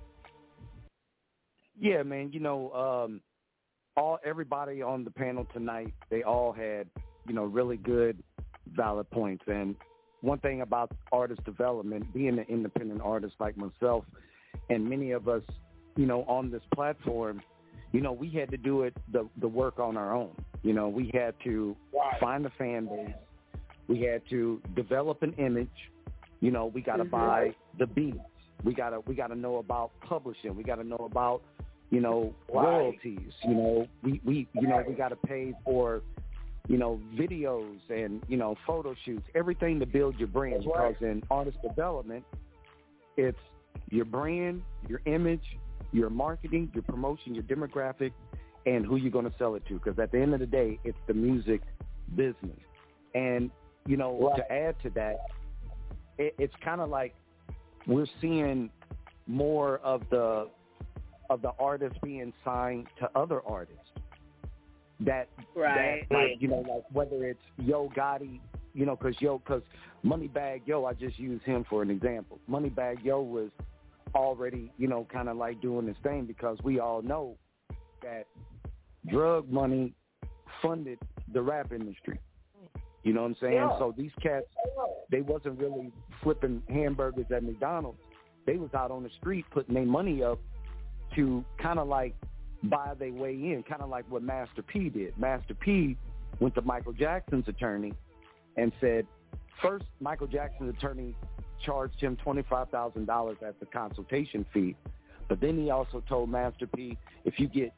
[SPEAKER 8] Yeah, man. You know, um, all everybody on the panel tonight, they all had you know really good, valid points. And one thing about artist development, being an independent artist like myself, and many of us, you know, on this platform, you know, we had to do it the the work on our own. You know, we had to find a fan base. We had to develop an image. You know, we got to
[SPEAKER 9] Mhm.
[SPEAKER 8] buy the beats. We gotta we gotta know about publishing. We gotta know about you know royalties. You know, we we you know we gotta pay for you know videos and you know photo shoots, everything to build your brand.
[SPEAKER 9] Right.
[SPEAKER 8] Because in artist development, it's your brand, your image, your marketing, your promotion, your demographic, and who you're going to sell it to. Because at the end of the day, it's the music business. And you know,
[SPEAKER 9] Right.
[SPEAKER 8] to add to that, it, it's kind of like we're seeing more of the of the artists being signed to other artists. That
[SPEAKER 6] Right.
[SPEAKER 8] that like you know like whether it's Yo Gotti, you know, because Yo because Moneybagg Yo, I just use him for an example. Moneybagg Yo was already you know kind of like doing this thing because we all know that drug money funded the rap industry. You know what I'm saying?
[SPEAKER 9] Yeah.
[SPEAKER 8] So these cats, they wasn't really flipping hamburgers at McDonald's. They was out on the street putting their money up to kind of like buy their way in, kind of like what Master P did. Master P went to Michael Jackson's attorney and said, first Michael Jackson's attorney charged him $25,000 as the consultation fee. But then he also told Master P, if you get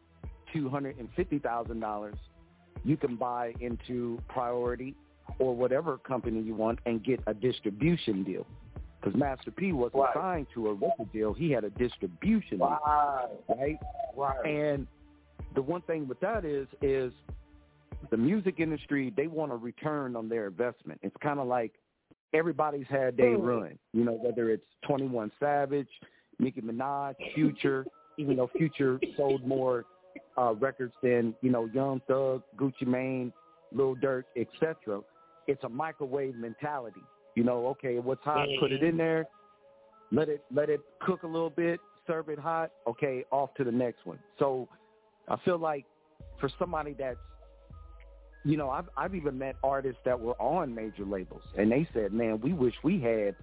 [SPEAKER 8] $250,000, you can buy into Priority or whatever company you want and get a distribution deal. Because Master P wasn't
[SPEAKER 9] Right.
[SPEAKER 8] signed to a record deal; he had a distribution deal,
[SPEAKER 9] Right.
[SPEAKER 8] right?
[SPEAKER 9] Right.
[SPEAKER 8] And the one thing with that is, is the music industry they want a return on their investment. It's kind of like everybody's had their
[SPEAKER 9] Hmm.
[SPEAKER 8] run. You know, whether it's Twenty One Savage, Nicki Minaj, Future. even though Future sold more uh, records than you know Young Thug, Gucci Mane, Lil Durk, etc. It's a microwave mentality. You know, okay, what's hot, put it in mm-hmm. there, let it let it cook a little bit, serve it hot. Okay, off to the next one. So I feel like for somebody that's you know, I've I've even met artists that were on major labels and they said, Man, we wish we had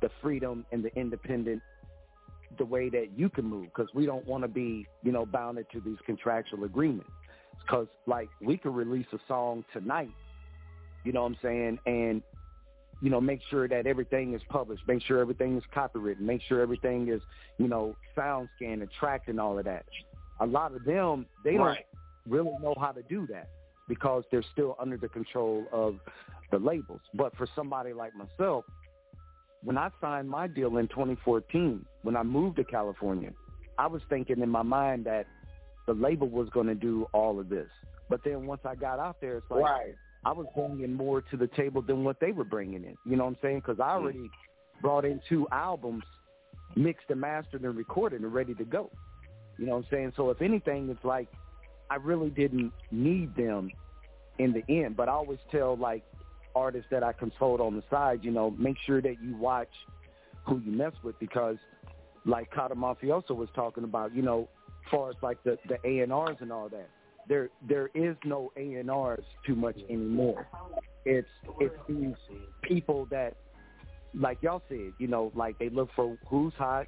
[SPEAKER 8] the freedom and the independent the way that you can move because we don't want to be, you know, bounded to these contractual agreements. Because, like, we could release a song tonight, you know what I'm saying, and, you know, make sure that everything is published, make sure everything is copywritten, make sure everything is, you know, sound scanned and tracked and all of that. A lot of them, they
[SPEAKER 9] Right.
[SPEAKER 8] don't really know how to do that because they're still under the control of the labels. But for somebody like myself, when I signed my deal in 2014, when I moved to California, I was thinking in my mind that the label was going to do all of this. But then once I got out there, it's like
[SPEAKER 9] Right.
[SPEAKER 8] I was bringing more to the table than what they were bringing in. You know what I'm saying? Because I hmm. already brought in two albums, mixed and mastered and recorded and ready to go. You know what I'm saying? So if anything, it's like I really didn't need them in the end. But I always tell like artists that I consult on the side, you know, make sure that you watch who you mess with because like Cata Mafioso was talking about, you know, far as like the the A and R's and all that. There there is no A and R's too much anymore. It's it's these people that like y'all said, you know, like they look for who's hot,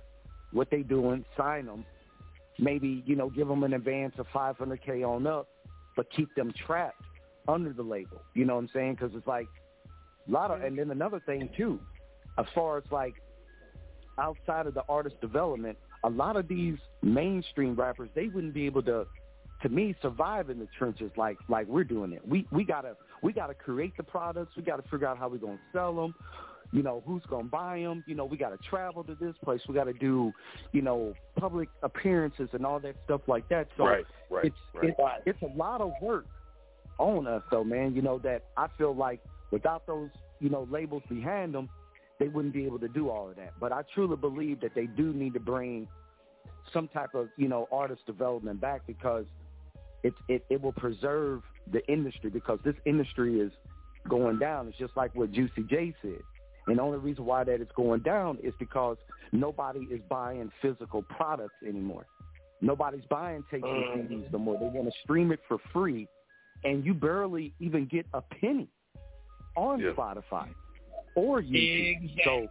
[SPEAKER 8] what they doing, sign them, maybe you know give them an advance of 500k on up, but keep them trapped under the label. You know what I'm saying? Because it's like a lot of, and then another thing too, as far as like outside of the artist development, a lot of these mainstream rappers they wouldn't be able to, to me, survive in the trenches like like we're doing it. We we gotta we gotta create the products. We gotta figure out how we're gonna sell them. You know who's gonna buy them. You know we gotta travel to this place. We gotta do, you know, public appearances and all that stuff like that. So
[SPEAKER 1] Right, right,
[SPEAKER 8] it's
[SPEAKER 1] right.
[SPEAKER 8] it's it's a lot of work on us, though, man. You know that I feel like without those, you know, labels behind them, they wouldn't be able to do all of that. But I truly believe that they do need to bring some type of, you know, artist development back because it it, it will preserve the industry because this industry is going down. It's just like what Juicy J said. And the only reason why that is going down is because nobody is buying physical products anymore. Nobody's buying tapes and
[SPEAKER 9] Mm-hmm.
[SPEAKER 8] CDs no more. They want to stream it for free, and you barely even get a penny on Spotify or YouTube. So,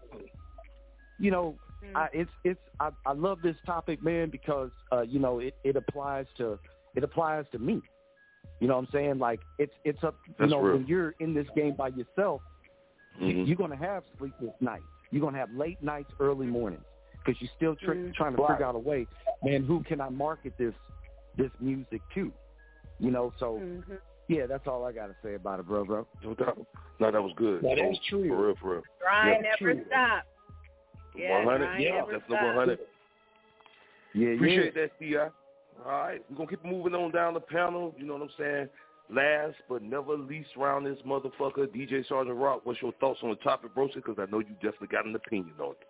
[SPEAKER 8] you know, I, it's it's I, I love this topic, man, because uh, you know it, it applies to it applies to me. You know what I'm saying? Like it's it's up. You
[SPEAKER 1] That's
[SPEAKER 8] know,
[SPEAKER 1] real.
[SPEAKER 8] when you're in this game by yourself,
[SPEAKER 1] Mhm.
[SPEAKER 8] you're gonna have sleepless nights. You're gonna have late nights, early mornings, because you're still tr-
[SPEAKER 1] Mhm.
[SPEAKER 8] trying to
[SPEAKER 1] Right.
[SPEAKER 8] figure out a way, man. Who can I market this this music to? You know, so yeah, that's all I got to say about it, bro, bro.
[SPEAKER 1] No doubt. No, that was good.
[SPEAKER 8] That is true.
[SPEAKER 1] For real, for real.
[SPEAKER 6] Grind
[SPEAKER 1] Yeah.
[SPEAKER 6] never stop. Yeah,
[SPEAKER 1] 100.
[SPEAKER 6] grind
[SPEAKER 1] Yeah, that's the 100.
[SPEAKER 8] Yeah,
[SPEAKER 1] Appreciate that, Ti. All right, we're gonna keep moving on down the panel. You know what I'm saying? Last but never least, round this motherfucker, DJ Sergeant Rock. What's your thoughts on the topic, bro? Because I know you definitely got an opinion on it.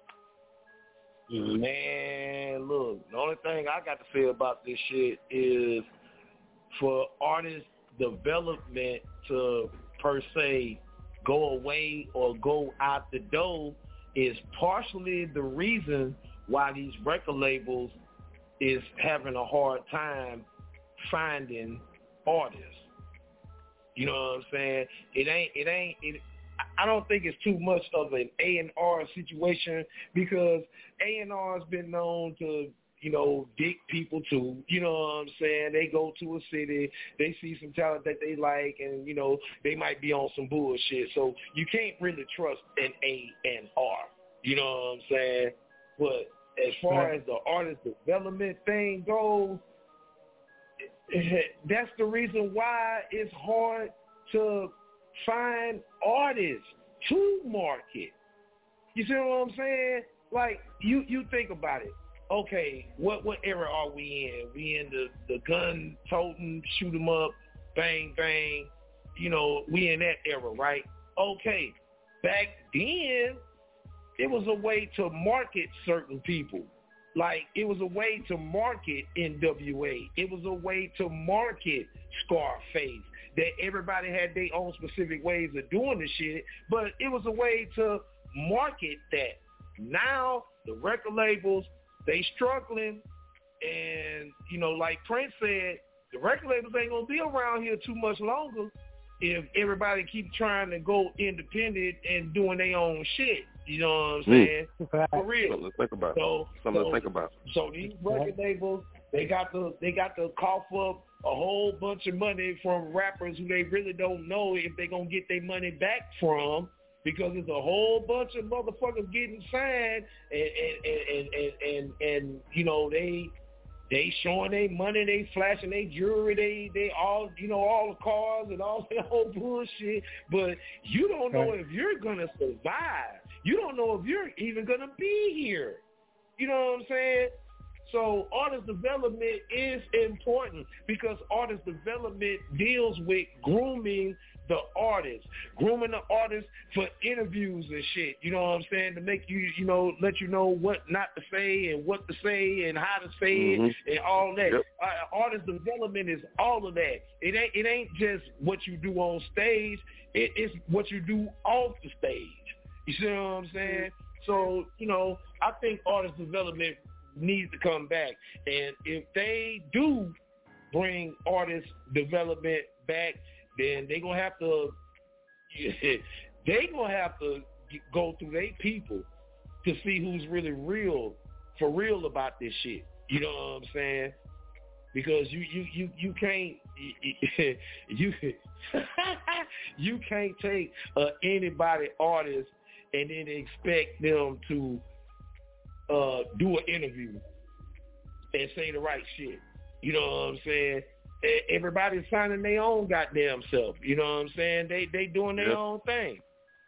[SPEAKER 9] Man, look, the only thing I got to say about this shit is for artist development to per se go away or go out the door is partially the reason why these record labels is having a hard time finding artists. You know what I'm saying? It ain't it ain't it I- don't think it's too much of an A and R situation because A and R has been known to, you know, dig people too. You know what I'm saying? They go to a city, they see some talent that they like, and you know they might be on some bullshit. So you can't really trust an A and R. You know what I'm saying? But as far as the artist development thing goes, that's the reason why it's hard to find artists to market. You see what I'm saying? Like you, you think about it. Okay, what what era are we in? We in the the gun toting, shoot 'em up, bang bang. You know, we in that era, right? Okay, back then it was a way to market certain people. Like it was a way to market NWA. It was a way to market Scarface. That everybody had their own specific ways of doing the shit, but it was a way to market that. Now the record labels they struggling, and you know, like Prince said, the record labels ain't gonna be around here too much longer if everybody keep trying to go independent and doing their own shit. You know what I'm saying? For real.
[SPEAKER 1] Something to think about.
[SPEAKER 9] So,
[SPEAKER 1] Something
[SPEAKER 9] so,
[SPEAKER 1] to think about.
[SPEAKER 9] So these record labels, they got to they got to cough up a whole bunch of money from rappers who they really don't know if they're gonna get their money back from because there's a whole bunch of motherfuckers getting signed and and and and and, and you know they they showing their money, they flashing their jewelry, they they all you know all the cars and all that whole bullshit. But you don't know if you're gonna survive. You don't know if you're even gonna be here. You know what I'm saying? So artist development is important because artist development deals with grooming the artist, grooming the artist for interviews and shit. You know what I'm saying? To make you, you know, let you know what not to say and what to say and how to say
[SPEAKER 1] Mhm.
[SPEAKER 9] it and all that.
[SPEAKER 1] Yep.
[SPEAKER 9] Uh, artist development is all of that. It ain't it ain't just what you do on stage. It's what you do off the stage. You see what I'm saying? So you know, I think artist development needs to come back, and if they do bring artist development back, then they gonna have to they gonna have to go through their people to see who's really real for real about this shit. You know what I'm saying? Because you you you you can't you you can't take uh, anybody artist and then expect them to uh, do an interview and say the right shit. You know what I'm saying? Everybody's finding their own goddamn self. You know what I'm saying? They they doing their
[SPEAKER 1] Yep.
[SPEAKER 9] own thing.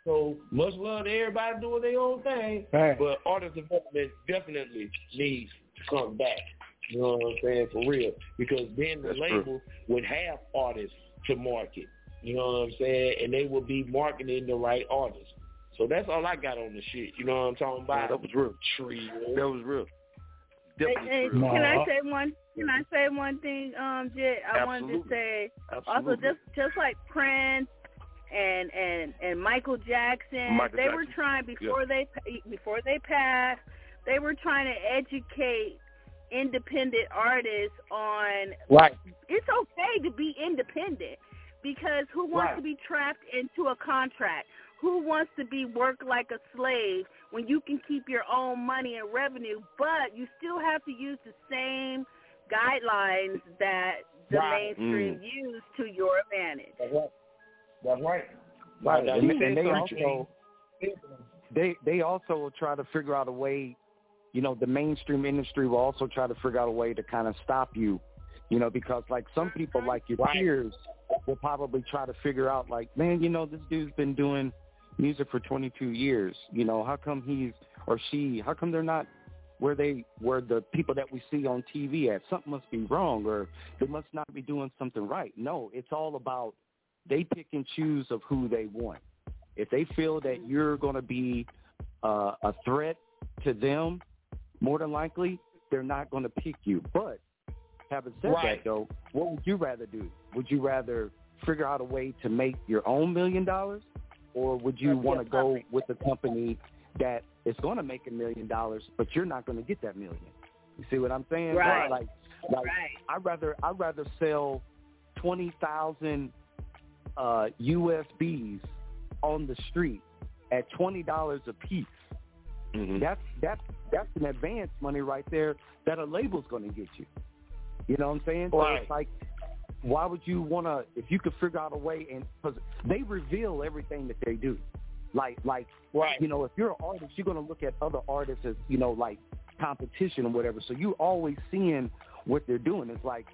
[SPEAKER 9] So much love to everybody doing their own thing.
[SPEAKER 2] Right.
[SPEAKER 9] But artist development definitely needs to come back. You know what I'm saying? For real. Because then the
[SPEAKER 1] That's true.
[SPEAKER 9] label would have artists to market. You know what I'm saying? And they will be marketing the right artists. So that's all I got on the shit. You know what I'm talking about?
[SPEAKER 1] Yeah, that was real.
[SPEAKER 9] Tree.
[SPEAKER 1] That was real.
[SPEAKER 6] Hey, hey, can I say one? Can I say one thing, um, Jet? I wanted to say
[SPEAKER 1] Absolutely.
[SPEAKER 6] say also just just like Prince and and and Michael Jackson,
[SPEAKER 1] Michael
[SPEAKER 6] they were trying before they before they passed, they were trying to educate independent artists on
[SPEAKER 9] Right.
[SPEAKER 6] it's okay to be independent because who wants
[SPEAKER 9] Right.
[SPEAKER 6] to be trapped into a contract? Who wants to be worked like a slave when you can keep your own money and revenue, but you still have to use the same guidelines that the
[SPEAKER 9] Right.
[SPEAKER 6] mainstream
[SPEAKER 1] Mm.
[SPEAKER 6] use to your advantage?
[SPEAKER 9] That's right. That's right.
[SPEAKER 8] Right,
[SPEAKER 9] Now,
[SPEAKER 8] and,
[SPEAKER 9] you
[SPEAKER 8] and
[SPEAKER 9] said
[SPEAKER 8] they also they they also will try to figure out a way. You know, the mainstream industry will also try to figure out a way to kind of stop you. You know, because like some people, like your
[SPEAKER 9] Right.
[SPEAKER 8] peers, will probably try to figure out, like, man, you know, this dude's been doing music for 22 years. You know, how come he's or she? How come they're not where they where the people that we see on TV at? Something must be wrong, or they must not be doing something right. No, it's all about they pick and choose of who they want. If they feel that you're going to be uh, a threat to them, more than likely they're not going to pick you. But having said
[SPEAKER 9] Right.
[SPEAKER 8] that, though, what would you rather do? Would you rather figure out a way to make your own million dollars, or would you want to go
[SPEAKER 6] puppet.
[SPEAKER 8] with a company that is going to make a million dollars, but you're not going to get that million? You see what I'm saying?
[SPEAKER 6] Right.
[SPEAKER 8] Like, like
[SPEAKER 6] Right.
[SPEAKER 8] I'd rather I'd rather sell twenty thousand uh, USBs on the street at twenty dollars a piece.
[SPEAKER 1] Mhm.
[SPEAKER 8] That's that's that's an advance money right there that a label's going to get you. You know what I'm saying? So
[SPEAKER 9] Right.
[SPEAKER 8] it's like, why would you want to? If you could figure out a way, and because they reveal everything that they do, like like
[SPEAKER 9] Right.
[SPEAKER 8] you know, if you're an artist, you're going to look at other artists as you know like competition or whatever. So you're always seeing what they're doing. It's like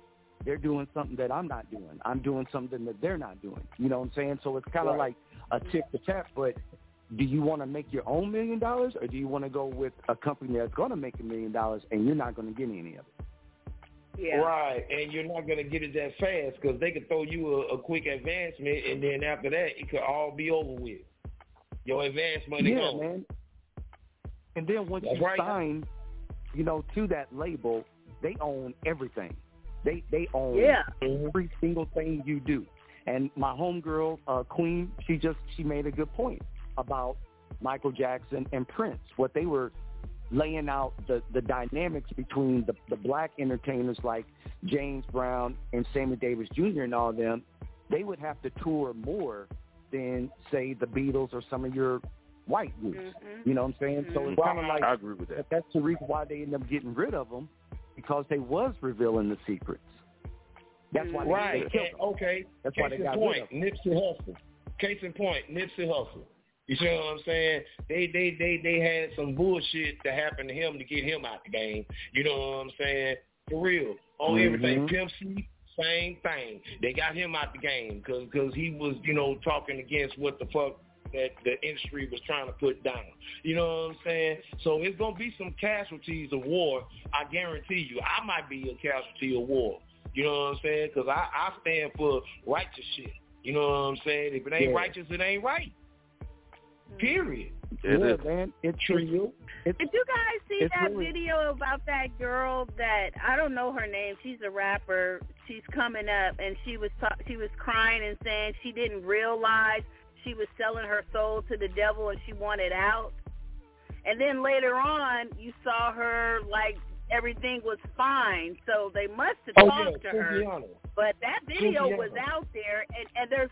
[SPEAKER 8] they're doing something that I'm not doing. I'm doing something that they're not doing. You know what I'm saying? So it's kind of
[SPEAKER 9] Right.
[SPEAKER 8] like a tip for tap. But do you want to make your own million dollars, or do you want to go with a company that's going to make a million dollars and you're not going to get any of it?
[SPEAKER 6] Yeah.
[SPEAKER 9] Right, and you're not gonna get it that fast because they could throw you a, a quick advancement, and then after that, it could all be over with. Your advance money
[SPEAKER 8] yeah,
[SPEAKER 9] gone.
[SPEAKER 8] man. And then once
[SPEAKER 9] That's
[SPEAKER 8] you
[SPEAKER 9] right.
[SPEAKER 8] sign, you know, to that label, they own everything. They they own
[SPEAKER 6] Yeah.
[SPEAKER 8] every single thing you do. And my homegirl, uh, Queen, she just she made a good point about Michael Jackson and Prince. What they were laying out the the dynamics between the the black entertainers like James Brown and Sammy Davis Jr. and all of them. They would have to tour more than say the Beatles or some of your white groups.
[SPEAKER 6] Mhm.
[SPEAKER 8] You know what I'm saying? So it's kind of like
[SPEAKER 1] I agree with that.
[SPEAKER 8] that's the reason why they end up getting rid of them because they was revealing the secrets. That's why they,
[SPEAKER 9] Right.
[SPEAKER 8] they killed them.
[SPEAKER 9] okay.
[SPEAKER 8] That's
[SPEAKER 9] Case
[SPEAKER 8] why they got
[SPEAKER 9] point,
[SPEAKER 8] rid of them.
[SPEAKER 9] Nipsey Hussle. Case in point, Nipsey Hussle. You see what I'm saying? They they they they had some bullshit that happened to him to get him out the game. You know what I'm saying? For real. On
[SPEAKER 8] Mhm.
[SPEAKER 9] everything. Pimp C, same thing. They got him out the game because cause he was you know talking against what the fuck that the industry was trying to put down. You know what I'm saying? So it's gonna be some casualties of war. I guarantee you. I might be a casualty of war. You know what I'm saying? Because I, I stand for righteous shit. You know what I'm saying? If it ain't
[SPEAKER 8] Yeah.
[SPEAKER 9] righteous, it ain't right. Period.
[SPEAKER 1] It
[SPEAKER 8] yeah,
[SPEAKER 1] is.
[SPEAKER 8] man. It's
[SPEAKER 9] True.
[SPEAKER 8] it's
[SPEAKER 6] Did you guys see that
[SPEAKER 8] really-
[SPEAKER 6] video about that girl that I don't know her name? She's a rapper. She's coming up, and she was ta- she was crying and saying she didn't realize she was selling her soul to the devil and she wanted out. And then later on, you saw her like everything was fine. So they must have
[SPEAKER 9] Oh yeah,
[SPEAKER 6] talked to her. But that video
[SPEAKER 9] Fujiano.
[SPEAKER 6] was out there, and, and there's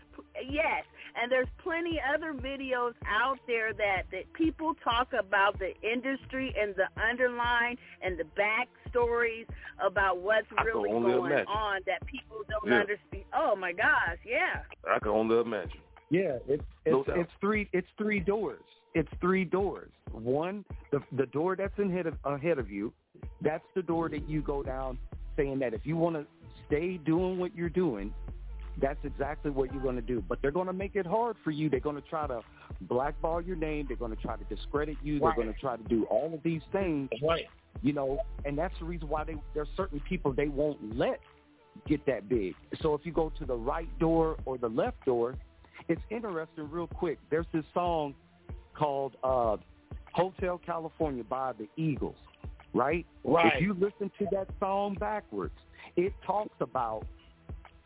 [SPEAKER 6] yes, and there's plenty other videos out there that that people talk about the industry and the underline and the backstories about what's
[SPEAKER 1] I
[SPEAKER 6] really going
[SPEAKER 1] imagine.
[SPEAKER 6] on that people don't
[SPEAKER 1] Yeah.
[SPEAKER 6] understand. Oh my gosh, yeah.
[SPEAKER 1] I can only imagine.
[SPEAKER 8] yeah, it's it's
[SPEAKER 1] doubt.
[SPEAKER 8] it's three it's three doors. It's three doors. One, the the door that's ahead of ahead of you, that's the door that you go down saying that if you want to stay doing what you're doing, that's exactly what you're going to do. But they're going to make it hard for you. They're going to try to blackball your name. They're going to try to discredit you.
[SPEAKER 9] Right.
[SPEAKER 8] They're going to try to do all of these things
[SPEAKER 9] right.
[SPEAKER 8] you know, and that's the reason why they there's certain people they won't let get that big. So if you go to the right door or the left door, it's interesting real quick. There's this song called uh, Hotel California by the Eagles, right?
[SPEAKER 9] Right.
[SPEAKER 8] If you listen to that song backwards, it talks about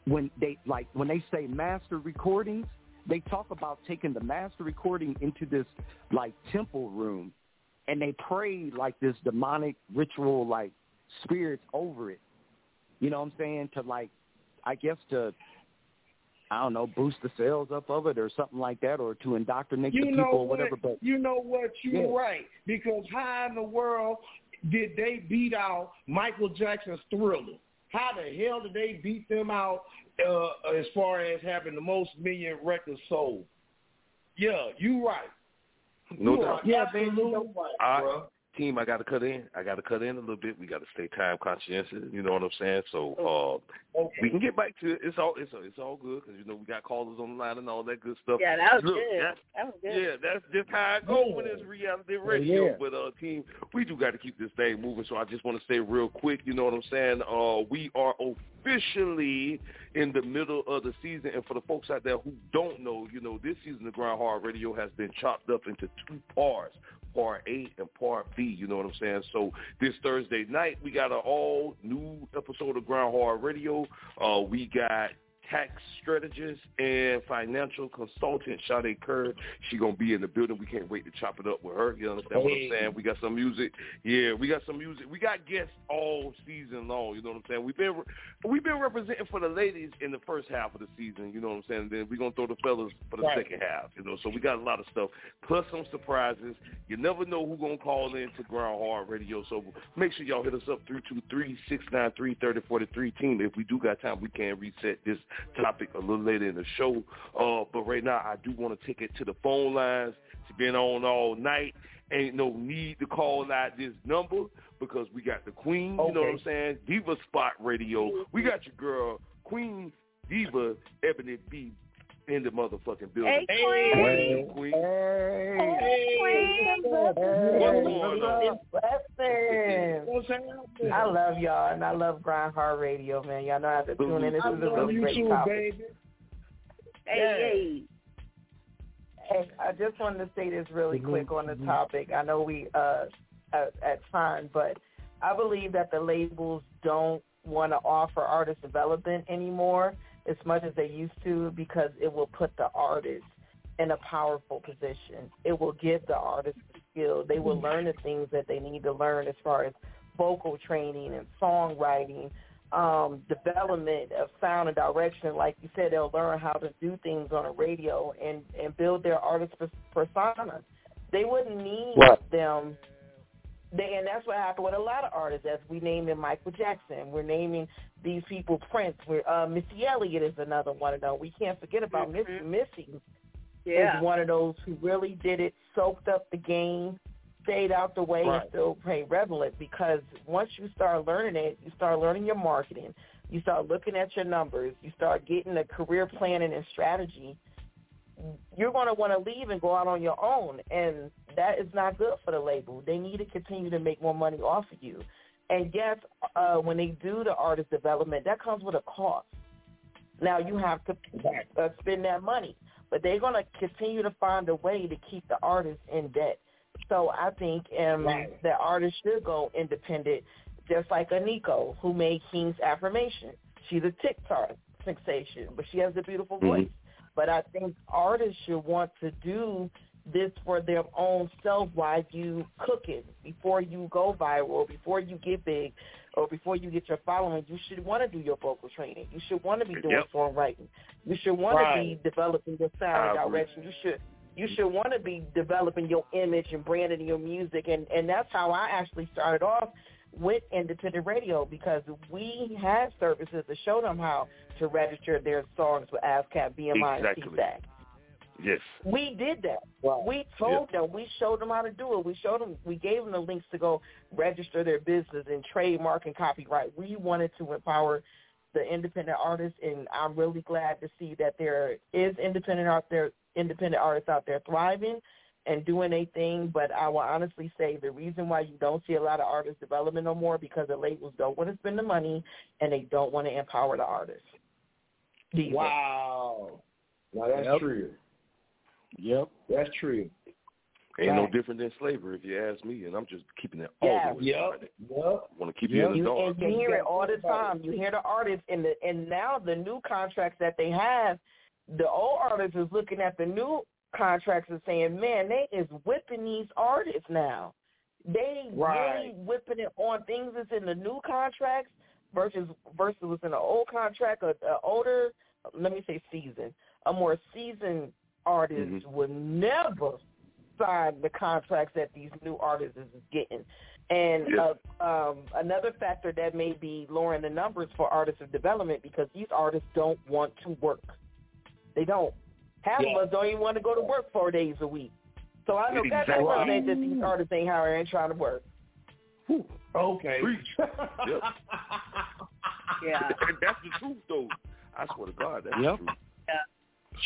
[SPEAKER 8] when they like when they say master recordings, they talk about taking the master recording into this like temple room and they pray like this demonic ritual like spirits over it. You know what I'm saying? To like I guess to I don't know, boost the sales up of it or something like that or to indoctrinate
[SPEAKER 9] you
[SPEAKER 8] the
[SPEAKER 9] know
[SPEAKER 8] people or
[SPEAKER 9] what,
[SPEAKER 8] whatever but
[SPEAKER 9] you know what you're
[SPEAKER 8] Yeah.
[SPEAKER 9] right because how in the world did they beat out Michael Jackson's Thriller? How the hell did they beat them out uh, as far as having the most million records sold? Yeah, you right.
[SPEAKER 1] No
[SPEAKER 9] you
[SPEAKER 1] doubt.
[SPEAKER 9] Are yeah, absolutely right,
[SPEAKER 1] I,
[SPEAKER 9] bro.
[SPEAKER 1] Team, I got to cut in. I got to cut in a little bit. We got to stay time conscientious. You know what I'm saying? So uh,
[SPEAKER 9] Okay.
[SPEAKER 1] we can get back to it. It's all it's it's all good because you know we got callers on the line and all that good stuff.
[SPEAKER 6] Yeah, that was
[SPEAKER 1] Look,
[SPEAKER 6] good.
[SPEAKER 1] that's-
[SPEAKER 6] That was good.
[SPEAKER 1] Yeah, that's just how it goes when it's reality radio.
[SPEAKER 9] yeah.
[SPEAKER 1] But uh, team, we do got to keep this thing moving. So I just want to say real quick, you know what I'm saying? Uh, we are officially in the middle of the season, and for the folks out there who don't know, you know, this season the Grind Hard Radio has been chopped up into two parts. Part A and Part B, you know what I'm saying? So this Thursday night, we got an all new episode of Grind Hard Radio. Uh, we got tax strategist and financial consultant Sade Kerr. She gonna be in the building. We can't wait to chop it up with her. You understand what I'm saying? We got some music. Yeah, we got some music. We got guests all season long. You know what I'm saying? We've been we've been representing for the ladies in the first half of the season. You know what I'm saying? Then we're gonna throw the fellas for the
[SPEAKER 9] Right.
[SPEAKER 1] second half. You know, so we got a lot of stuff plus some surprises. You never know who gonna call in to Grind Hard Radio. So make sure y'all hit us up three two three six nine three thirty forty three team. If we do got time, we can reset this topic a little later in the show. Uh, but right now, I do want to take it to the phone lines. It's been on all night. Ain't no need to call out this number because we got the Queen. You know what I'm saying? Diva Spot Radio. We got your girl Queen Diva Ebony B in the motherfucking building.
[SPEAKER 6] Hey, Queen.
[SPEAKER 1] Hey, Queen.
[SPEAKER 9] Hey,
[SPEAKER 1] What's going on?
[SPEAKER 15] Blessings. I love y'all, and I love Grind Hard Radio, man. Y'all know how to tune in. This
[SPEAKER 9] I
[SPEAKER 15] is a really great
[SPEAKER 9] too,
[SPEAKER 15] topic.
[SPEAKER 9] baby.
[SPEAKER 6] Hey,
[SPEAKER 15] Hey, I just wanted to say this really
[SPEAKER 9] Mm-hmm.
[SPEAKER 15] quick on the topic. I know we uh at, at time, but I believe that the labels don't want to offer artist development anymore as much as they used to because it will put the artist in a powerful position. It will give the artist the skill. They will learn the things that they need to learn as far as vocal training and songwriting, um, development of sound and direction. Like you said, they'll learn how to do things on a radio and, and build their artist persona. They wouldn't need
[SPEAKER 8] Right.
[SPEAKER 15] them. They, and that's what happened with a lot of artists. As we named in Michael Jackson, we're naming these people Prince. We're, uh, Missy Elliott is another one of them. We can't forget about Miss Missy
[SPEAKER 6] Yeah.
[SPEAKER 15] is one of those who really did it, soaked up the game, stayed out the way,
[SPEAKER 9] Right.
[SPEAKER 15] and still paid relevant. Because once you start learning it, you start learning your marketing. You start looking at your numbers. You start getting a career planning and strategy. You're going to want to leave and go out on your own, and that is not good for the label. They need to continue to make more money off of you. And yes, uh, when they do the artist development, that comes with a cost. Now you have to uh, spend that money, but they're going to continue to find a way to keep the artist in debt. So I think um,
[SPEAKER 9] Right.
[SPEAKER 15] the artist should go independent, just like Aniko, who made King's Affirmation. She's a TikTok sensation, but she has a beautiful
[SPEAKER 1] Mhm.
[SPEAKER 15] voice. But I think artists should want to do this for their own self while you cook it before you go viral, before you get big, or before you get your following. You should want to do your vocal training. You should want to be doing
[SPEAKER 1] Yep.
[SPEAKER 15] songwriting. You should want
[SPEAKER 9] Right.
[SPEAKER 15] to be developing your sound direction. You should you should want to be developing your image and branding your music and and that's how I actually started off with independent radio because we had services to show them how to register their songs with ASCAP, BMI,
[SPEAKER 1] Exactly.
[SPEAKER 15] and SESAC.
[SPEAKER 1] Yes.
[SPEAKER 15] We did that. We told them. We showed them how to do it. We showed them. We gave them the links to go register their business and trademark and copyright. We wanted to empower the independent artists, and I'm really glad to see that there is independent out there, independent artists out there thriving, and doing a thing, but I will honestly say the reason why you don't see a lot of artist development no more because the labels don't want to spend the money and they don't want to empower the artists. These
[SPEAKER 9] Wow. Now that's
[SPEAKER 8] Yep.
[SPEAKER 9] true.
[SPEAKER 8] Yep.
[SPEAKER 9] That's true.
[SPEAKER 1] Ain't no different than slavery, if you ask me, and I'm just keeping it all
[SPEAKER 15] Yeah.
[SPEAKER 1] the way
[SPEAKER 9] Yep.
[SPEAKER 1] started.
[SPEAKER 9] Yep.
[SPEAKER 1] want to keep
[SPEAKER 9] Yep.
[SPEAKER 1] you in the
[SPEAKER 15] You,
[SPEAKER 1] dark.
[SPEAKER 15] and you hear it all the time. You hear the artists and the and now the new contracts that they have, the old artists is looking at the new contracts and saying, Man, they is whipping these artists now. They
[SPEAKER 9] Right.
[SPEAKER 15] really whipping it on things that's in the new contracts versus versus what's in the old contract. A, a older, let me say, seasoned, a more seasoned artist
[SPEAKER 1] Mhm.
[SPEAKER 15] would never sign the contracts that these new artists is getting. And
[SPEAKER 1] Yeah.
[SPEAKER 15] uh, um, another factor that may be lowering the numbers for artists of development because these artists don't want to work. They don't. Half
[SPEAKER 9] Yeah.
[SPEAKER 15] of us don't even want to go to work four days a week. So I know
[SPEAKER 1] Exactly.
[SPEAKER 15] goddamn well that these artists ain't hiring and trying to work.
[SPEAKER 9] Okay.
[SPEAKER 1] Preach. Yep.
[SPEAKER 6] Yeah.
[SPEAKER 1] and that's the truth, though. I swear to God, that's
[SPEAKER 8] Yep.
[SPEAKER 1] the truth.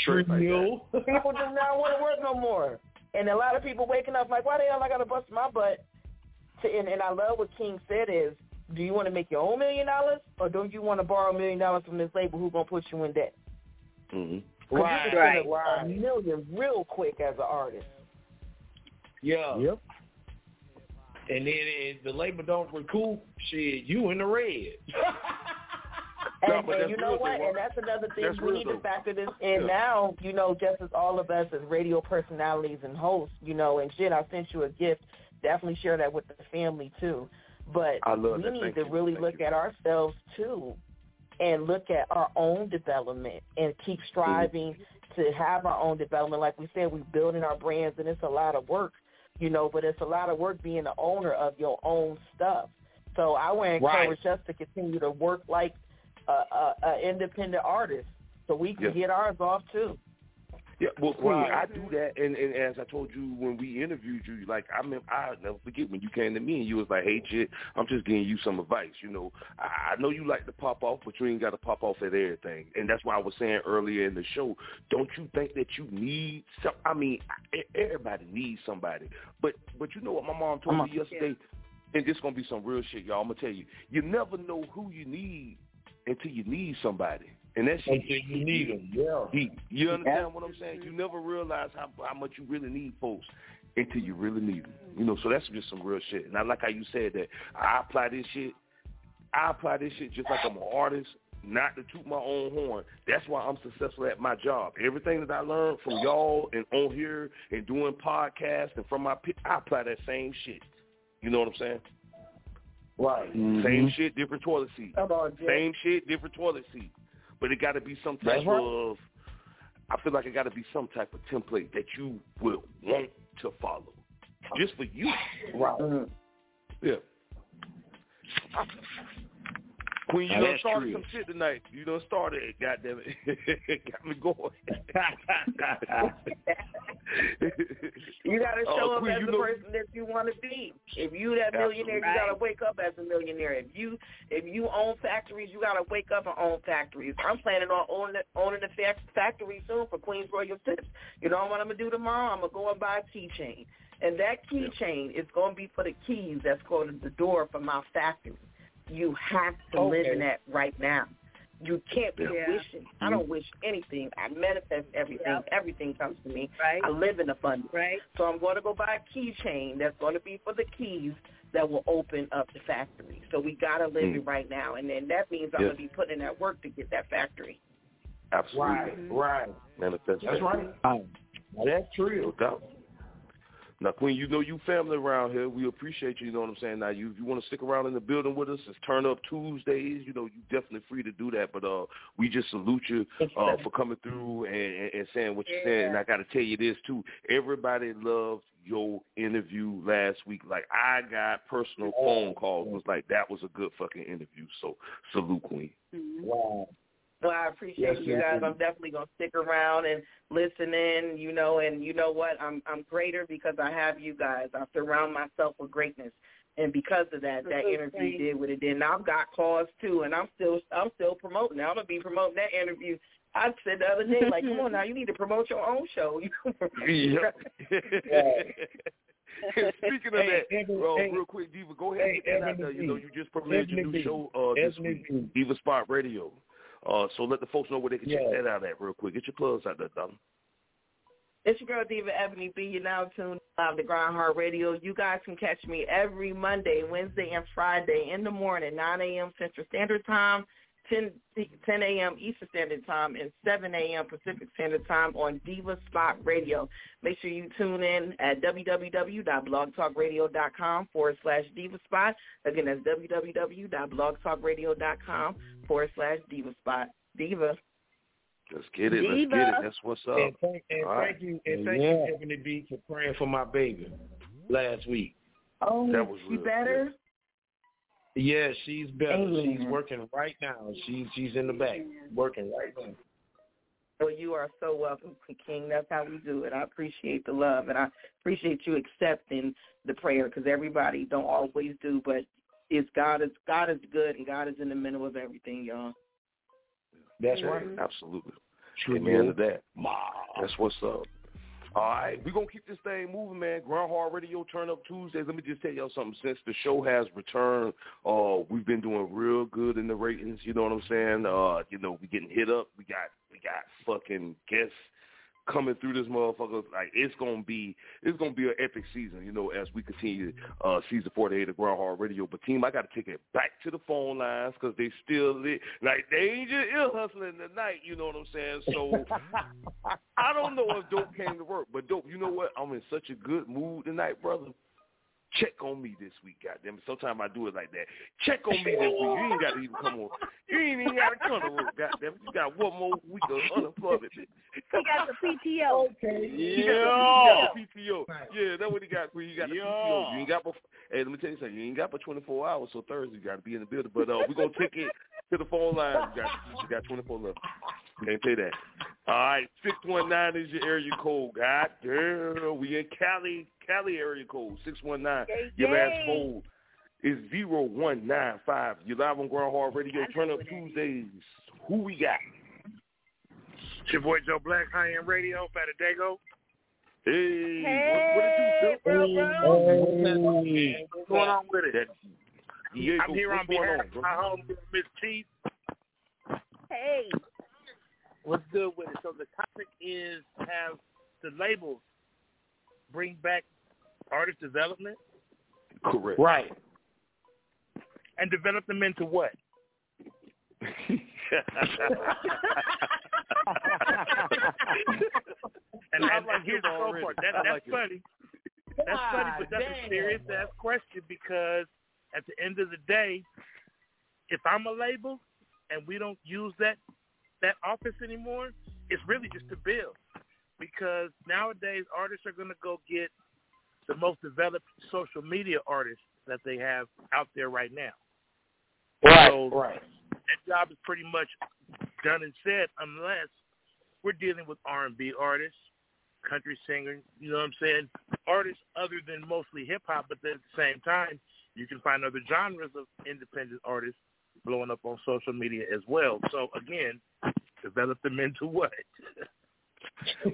[SPEAKER 9] True.
[SPEAKER 1] Straight like
[SPEAKER 15] People do not want to work no more. And a lot of people waking up like, why the hell I got to bust my butt? To, and, and I love what King said is, do you want to make your own million dollars or do you want to borrow a million dollars from this label who's going to put you in debt?
[SPEAKER 1] hmm
[SPEAKER 15] 'Cause
[SPEAKER 9] Right.
[SPEAKER 15] you can
[SPEAKER 6] Right.
[SPEAKER 15] spend a, a million real quick as an artist.
[SPEAKER 9] Yeah.
[SPEAKER 8] Yep.
[SPEAKER 9] And then if the label don't recoup, shit, you in the red.
[SPEAKER 1] No,
[SPEAKER 15] And,
[SPEAKER 1] but
[SPEAKER 15] and you know what?
[SPEAKER 1] though,
[SPEAKER 15] And that's another thing
[SPEAKER 1] That's
[SPEAKER 15] we
[SPEAKER 1] real,
[SPEAKER 15] need to factor this in
[SPEAKER 1] Yeah.
[SPEAKER 15] now. You know, just as all of us as radio personalities and hosts, you know, and shit. I sent you a gift. Definitely share that with the family too. But
[SPEAKER 1] I love
[SPEAKER 15] we
[SPEAKER 1] that.
[SPEAKER 15] need
[SPEAKER 1] Thank
[SPEAKER 15] to
[SPEAKER 1] you.
[SPEAKER 15] really
[SPEAKER 1] Thank
[SPEAKER 15] look
[SPEAKER 1] you.
[SPEAKER 15] at ourselves too, and look at our own development and keep mm-hmm. striving to have our own development. Like we said, we're building our brands, and it's a lot of work, you know. But it's a lot of work being the owner of your own stuff. So I would encourage us to continue to work like a, a, a independent artist, so we can
[SPEAKER 1] Yeah.
[SPEAKER 15] get ours off too.
[SPEAKER 1] Yeah, well, Queen,
[SPEAKER 9] Right.
[SPEAKER 1] I do that, and, and as I told you when we interviewed you, like I mean, I never forget when you came to me and you was like, "Hey, Jit, I'm just giving you some advice. You know, I, I know you like to pop off, but you ain't got to pop off at everything." And that's why I was saying earlier in the show, don't you think that you need some? I mean, everybody needs somebody, but but you know what my mom told me yesterday, and this gonna be some real shit, y'all. I'm gonna tell you, you never know who you need until you need somebody, and that shit.
[SPEAKER 9] Until you need them, yeah.
[SPEAKER 1] He, you understand what I'm saying? You never realize how how much you really need folks until you really need them. You know, so that's just some real shit. And I like how you said that. I apply this shit. I apply this shit just like I'm an artist, not to toot my own horn. That's why I'm successful at my job. Everything that I learned from y'all and on here and doing podcasts and from my, I apply that same shit. You know what I'm saying?
[SPEAKER 9] Right.
[SPEAKER 1] Same mm-hmm. shit, different toilet seat.
[SPEAKER 15] Come on,
[SPEAKER 1] Same shit, different toilet seat. But it got to be some type
[SPEAKER 9] right.
[SPEAKER 1] of. I feel like it got to be some type of template that you will want to follow, just for you.
[SPEAKER 9] Right. Mm-hmm.
[SPEAKER 1] Yeah. Queen, you
[SPEAKER 9] Now,
[SPEAKER 1] done
[SPEAKER 9] that's
[SPEAKER 1] started
[SPEAKER 9] true.
[SPEAKER 1] some shit tonight. You done started it, goddamn it. Got me going.
[SPEAKER 15] You got to
[SPEAKER 1] Oh,
[SPEAKER 15] show up
[SPEAKER 1] Queen,
[SPEAKER 15] as the
[SPEAKER 1] know-
[SPEAKER 15] person that you want to be. If you that millionaire, you got to wake up as a millionaire. If you if you own factories, you got to wake up and own factories. I'm planning on owning owning a factory soon for Queens Royal Tips. You know what I'm gonna do tomorrow? I'm gonna go and buy a keychain, and that keychain is gonna be for the keys that's going to the door for my factory. You have to live in that right now. You can't be
[SPEAKER 6] Yeah.
[SPEAKER 15] wishing. I don't wish anything. I manifest everything.
[SPEAKER 6] Yep.
[SPEAKER 15] Everything comes to me.
[SPEAKER 6] Right.
[SPEAKER 15] I live in abundance.
[SPEAKER 6] Right.
[SPEAKER 15] So I'm going to go buy a keychain that's going to be for the keys that will open up the factory. So we got to live
[SPEAKER 1] Mm.
[SPEAKER 15] it right now. And then that means I'm
[SPEAKER 1] Yeah.
[SPEAKER 15] going to be putting in that work to get that factory.
[SPEAKER 1] Absolutely.
[SPEAKER 9] Right. Right.
[SPEAKER 1] Manifest
[SPEAKER 9] That's
[SPEAKER 1] that.
[SPEAKER 9] right. Now, that's
[SPEAKER 1] No
[SPEAKER 9] true.
[SPEAKER 1] doubt. Now, Queen, you know you family around here. We appreciate you. You know what I'm saying. Now, you if you want to stick around in the building with us, it's Turn Up Tuesdays. You know, you definitely free to do that. But uh, we just salute you uh, for coming through and, and, and saying what you said. And I got to tell you this too. Everybody loved your interview last week. Like I got personal phone calls. It Was like that was a good fucking interview. So salute, Queen.
[SPEAKER 9] Wow.
[SPEAKER 15] So I appreciate
[SPEAKER 9] Yes,
[SPEAKER 15] you guys.
[SPEAKER 9] yes.
[SPEAKER 15] I'm definitely going to stick around and listen in, you know, and you know what? I'm I'm greater because I have you guys. I surround myself with greatness. And because of that, that interview did what it did. And I've got calls too, and I'm still I'm still promoting. I'm gonna be promoting that interview I said the other day, like, come on now, you need to promote your own show.
[SPEAKER 1] yeah. Speaking of
[SPEAKER 9] Hey,
[SPEAKER 1] that,
[SPEAKER 9] Evan,
[SPEAKER 1] bro,
[SPEAKER 9] hey.
[SPEAKER 1] real quick, Diva, go ahead and
[SPEAKER 9] Hey,
[SPEAKER 1] get that out
[SPEAKER 9] Evan
[SPEAKER 1] there. You know, you just premiered your new
[SPEAKER 9] B.
[SPEAKER 1] show uh, this
[SPEAKER 9] Evan
[SPEAKER 1] week,
[SPEAKER 9] B.
[SPEAKER 1] Diva Spot Radio. Uh, so let the folks know where they can check
[SPEAKER 9] Yeah.
[SPEAKER 1] that out at real quick. Get your plugs out there, darling.
[SPEAKER 15] It's your girl Diva Ebony B. You're now tuned live to Grind Hard Radio. You guys can catch me every Monday, Wednesday, and Friday in the morning, 9 a.m. Central Standard Time, 10, 10 a.m. Eastern Standard Time, and 7 a.m. Pacific Standard Time on Diva Spot Radio. Make sure you tune in at www.blogtalkradio.com forward slash Diva Spot. Again, that's www.blogtalkradio.com forward slash Diva Spot. Diva.
[SPEAKER 1] Let's get it. Let's get it. That's what's up.
[SPEAKER 9] And thank, and
[SPEAKER 1] All right.
[SPEAKER 9] thank you, and thank
[SPEAKER 1] Yeah.
[SPEAKER 9] you, Ebony B, for praying for my baby last week.
[SPEAKER 15] Oh,
[SPEAKER 1] That was
[SPEAKER 15] she
[SPEAKER 1] real
[SPEAKER 15] better?
[SPEAKER 9] Yeah, she's better.
[SPEAKER 15] Amen.
[SPEAKER 9] She's working right now. She's she's in the back working right now.
[SPEAKER 15] Well, you are so welcome, King. That's how we do it. I appreciate the love, and I appreciate you accepting the prayer because everybody don't always do, but it's God is God is good, and God is in the middle of everything, y'all.
[SPEAKER 9] That's right.
[SPEAKER 1] Absolutely.
[SPEAKER 9] True
[SPEAKER 1] Amen to
[SPEAKER 9] deal.
[SPEAKER 1] that. That's what's up. All right, we're going to keep this thing moving, man. Grind Hard Radio Turn Up Tuesdays. Let me just tell y'all something. Since the show has returned, uh, we've been doing real good in the ratings. You know what I'm saying? Uh, you know, we getting hit up. We got we got fucking guests coming through this motherfucker. Like it's gonna be it's gonna be an epic season, you know, as we continue uh season forty eight of Grind Hard Radio. But team, I gotta take it back to the phone lines because they still lit. like they ain't just ill hustling tonight, you know what I'm saying? So I don't know if Dope came to work, but Dope, you know what? I'm in such a good mood tonight, brother. Check on me this week, goddamn. Sometimes I do it like that. Check on me this week. You ain't got to even come on. You ain't even got to come to work, goddamn. You got one more week of unemployment.
[SPEAKER 6] He got the PTO.
[SPEAKER 9] Okay.
[SPEAKER 1] He got the, he got the PTO. Yeah, that's what he got. Queen. He got the PTO. You ain't got. But, hey, let me tell you something. You ain't got but 24 hours, so Thursday you got to be in the building. But uh, we're gonna take it to the phone line. You got, you got 24 left. Can't say that. All right, 619 is your area code. God damn, we in Cali, Cali area code 619. Your last
[SPEAKER 6] yay.
[SPEAKER 1] code is 0195. You're live on Grind Hard Radio. Turn up Tuesdays. Who we got?
[SPEAKER 16] It's your boy Joe Black, High End Radio, Fatadago.
[SPEAKER 1] Hey,
[SPEAKER 6] Hey,
[SPEAKER 1] what, what it do, Phil?
[SPEAKER 16] Hey, what's going on with it?
[SPEAKER 1] That, Diego,
[SPEAKER 16] I'm here on
[SPEAKER 1] going
[SPEAKER 16] behalf
[SPEAKER 1] on,
[SPEAKER 16] of my homegirl, Mz. Chief.
[SPEAKER 6] Hey.
[SPEAKER 16] What's good with it? So the topic is have the labels bring back artist development
[SPEAKER 1] Correct.
[SPEAKER 9] Right.
[SPEAKER 16] and develop them into what? And,
[SPEAKER 1] I
[SPEAKER 16] and,
[SPEAKER 1] like
[SPEAKER 16] and here's the fun part. That, that's
[SPEAKER 1] like it.
[SPEAKER 16] funny. That's funny, ah, but that's a serious ass question because at the end of the day, if I'm a label and we don't use that that office anymore, it's really just a bill. Because nowadays artists are gonna go get the most developed social media artists that they have out there right now.
[SPEAKER 9] Right.
[SPEAKER 16] So
[SPEAKER 9] Right.
[SPEAKER 16] that job is pretty much done and said unless we're dealing with R&B artists, country singers, you know what I'm saying? Artists other than mostly hip hop, but then at the same time, you can find other genres of independent artists blowing up on social media as well. So again, develop them into what?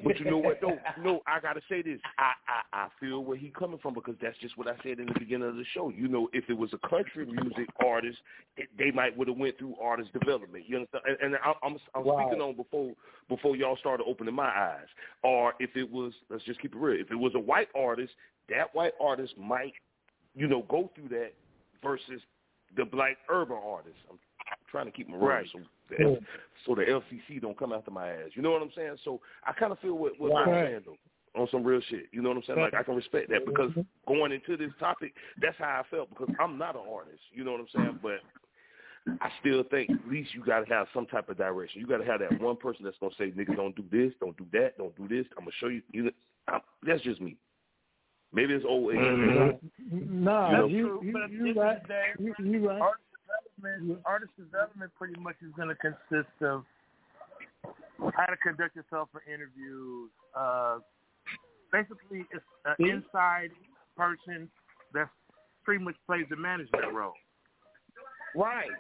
[SPEAKER 1] But you know what though? No, I gotta say this. I, I I feel where he coming from because that's just what I said in the beginning of the show. You know, if it was a country music artist, it, they might would have went through artist development. You understand? And, and I, I'm I'm
[SPEAKER 9] Right.
[SPEAKER 1] speaking on before before y'all started opening my eyes. Or if it was, let's just keep it real. If it was a white artist, that white artist might, you know, go through that versus the black urban artist. I'm trying to keep my
[SPEAKER 16] Right.
[SPEAKER 1] words so the, so the LCC don't come after my ass. You know what I'm saying? So I kind of feel what what
[SPEAKER 9] Right.
[SPEAKER 1] I'm saying though on some real shit. You know what I'm saying? Like I can respect that because mm-hmm. going into this topic, that's how I felt because I'm not an artist. You know what I'm saying? But I still think at least you got to have some type of direction. You got to have that one person that's gonna say, "Nigga, don't do this, don't do that, don't do this." I'm gonna show you. you know, I, that's just me. Maybe it's old age.
[SPEAKER 2] No,
[SPEAKER 1] You know-
[SPEAKER 2] you you
[SPEAKER 16] But at
[SPEAKER 2] you
[SPEAKER 16] end
[SPEAKER 2] right.
[SPEAKER 16] of the day,
[SPEAKER 2] You, you right.
[SPEAKER 16] artist development, artist development pretty much is going to consist of how to conduct yourself for interviews. Uh, basically, it's an inside person that pretty much plays the management role.
[SPEAKER 9] Right.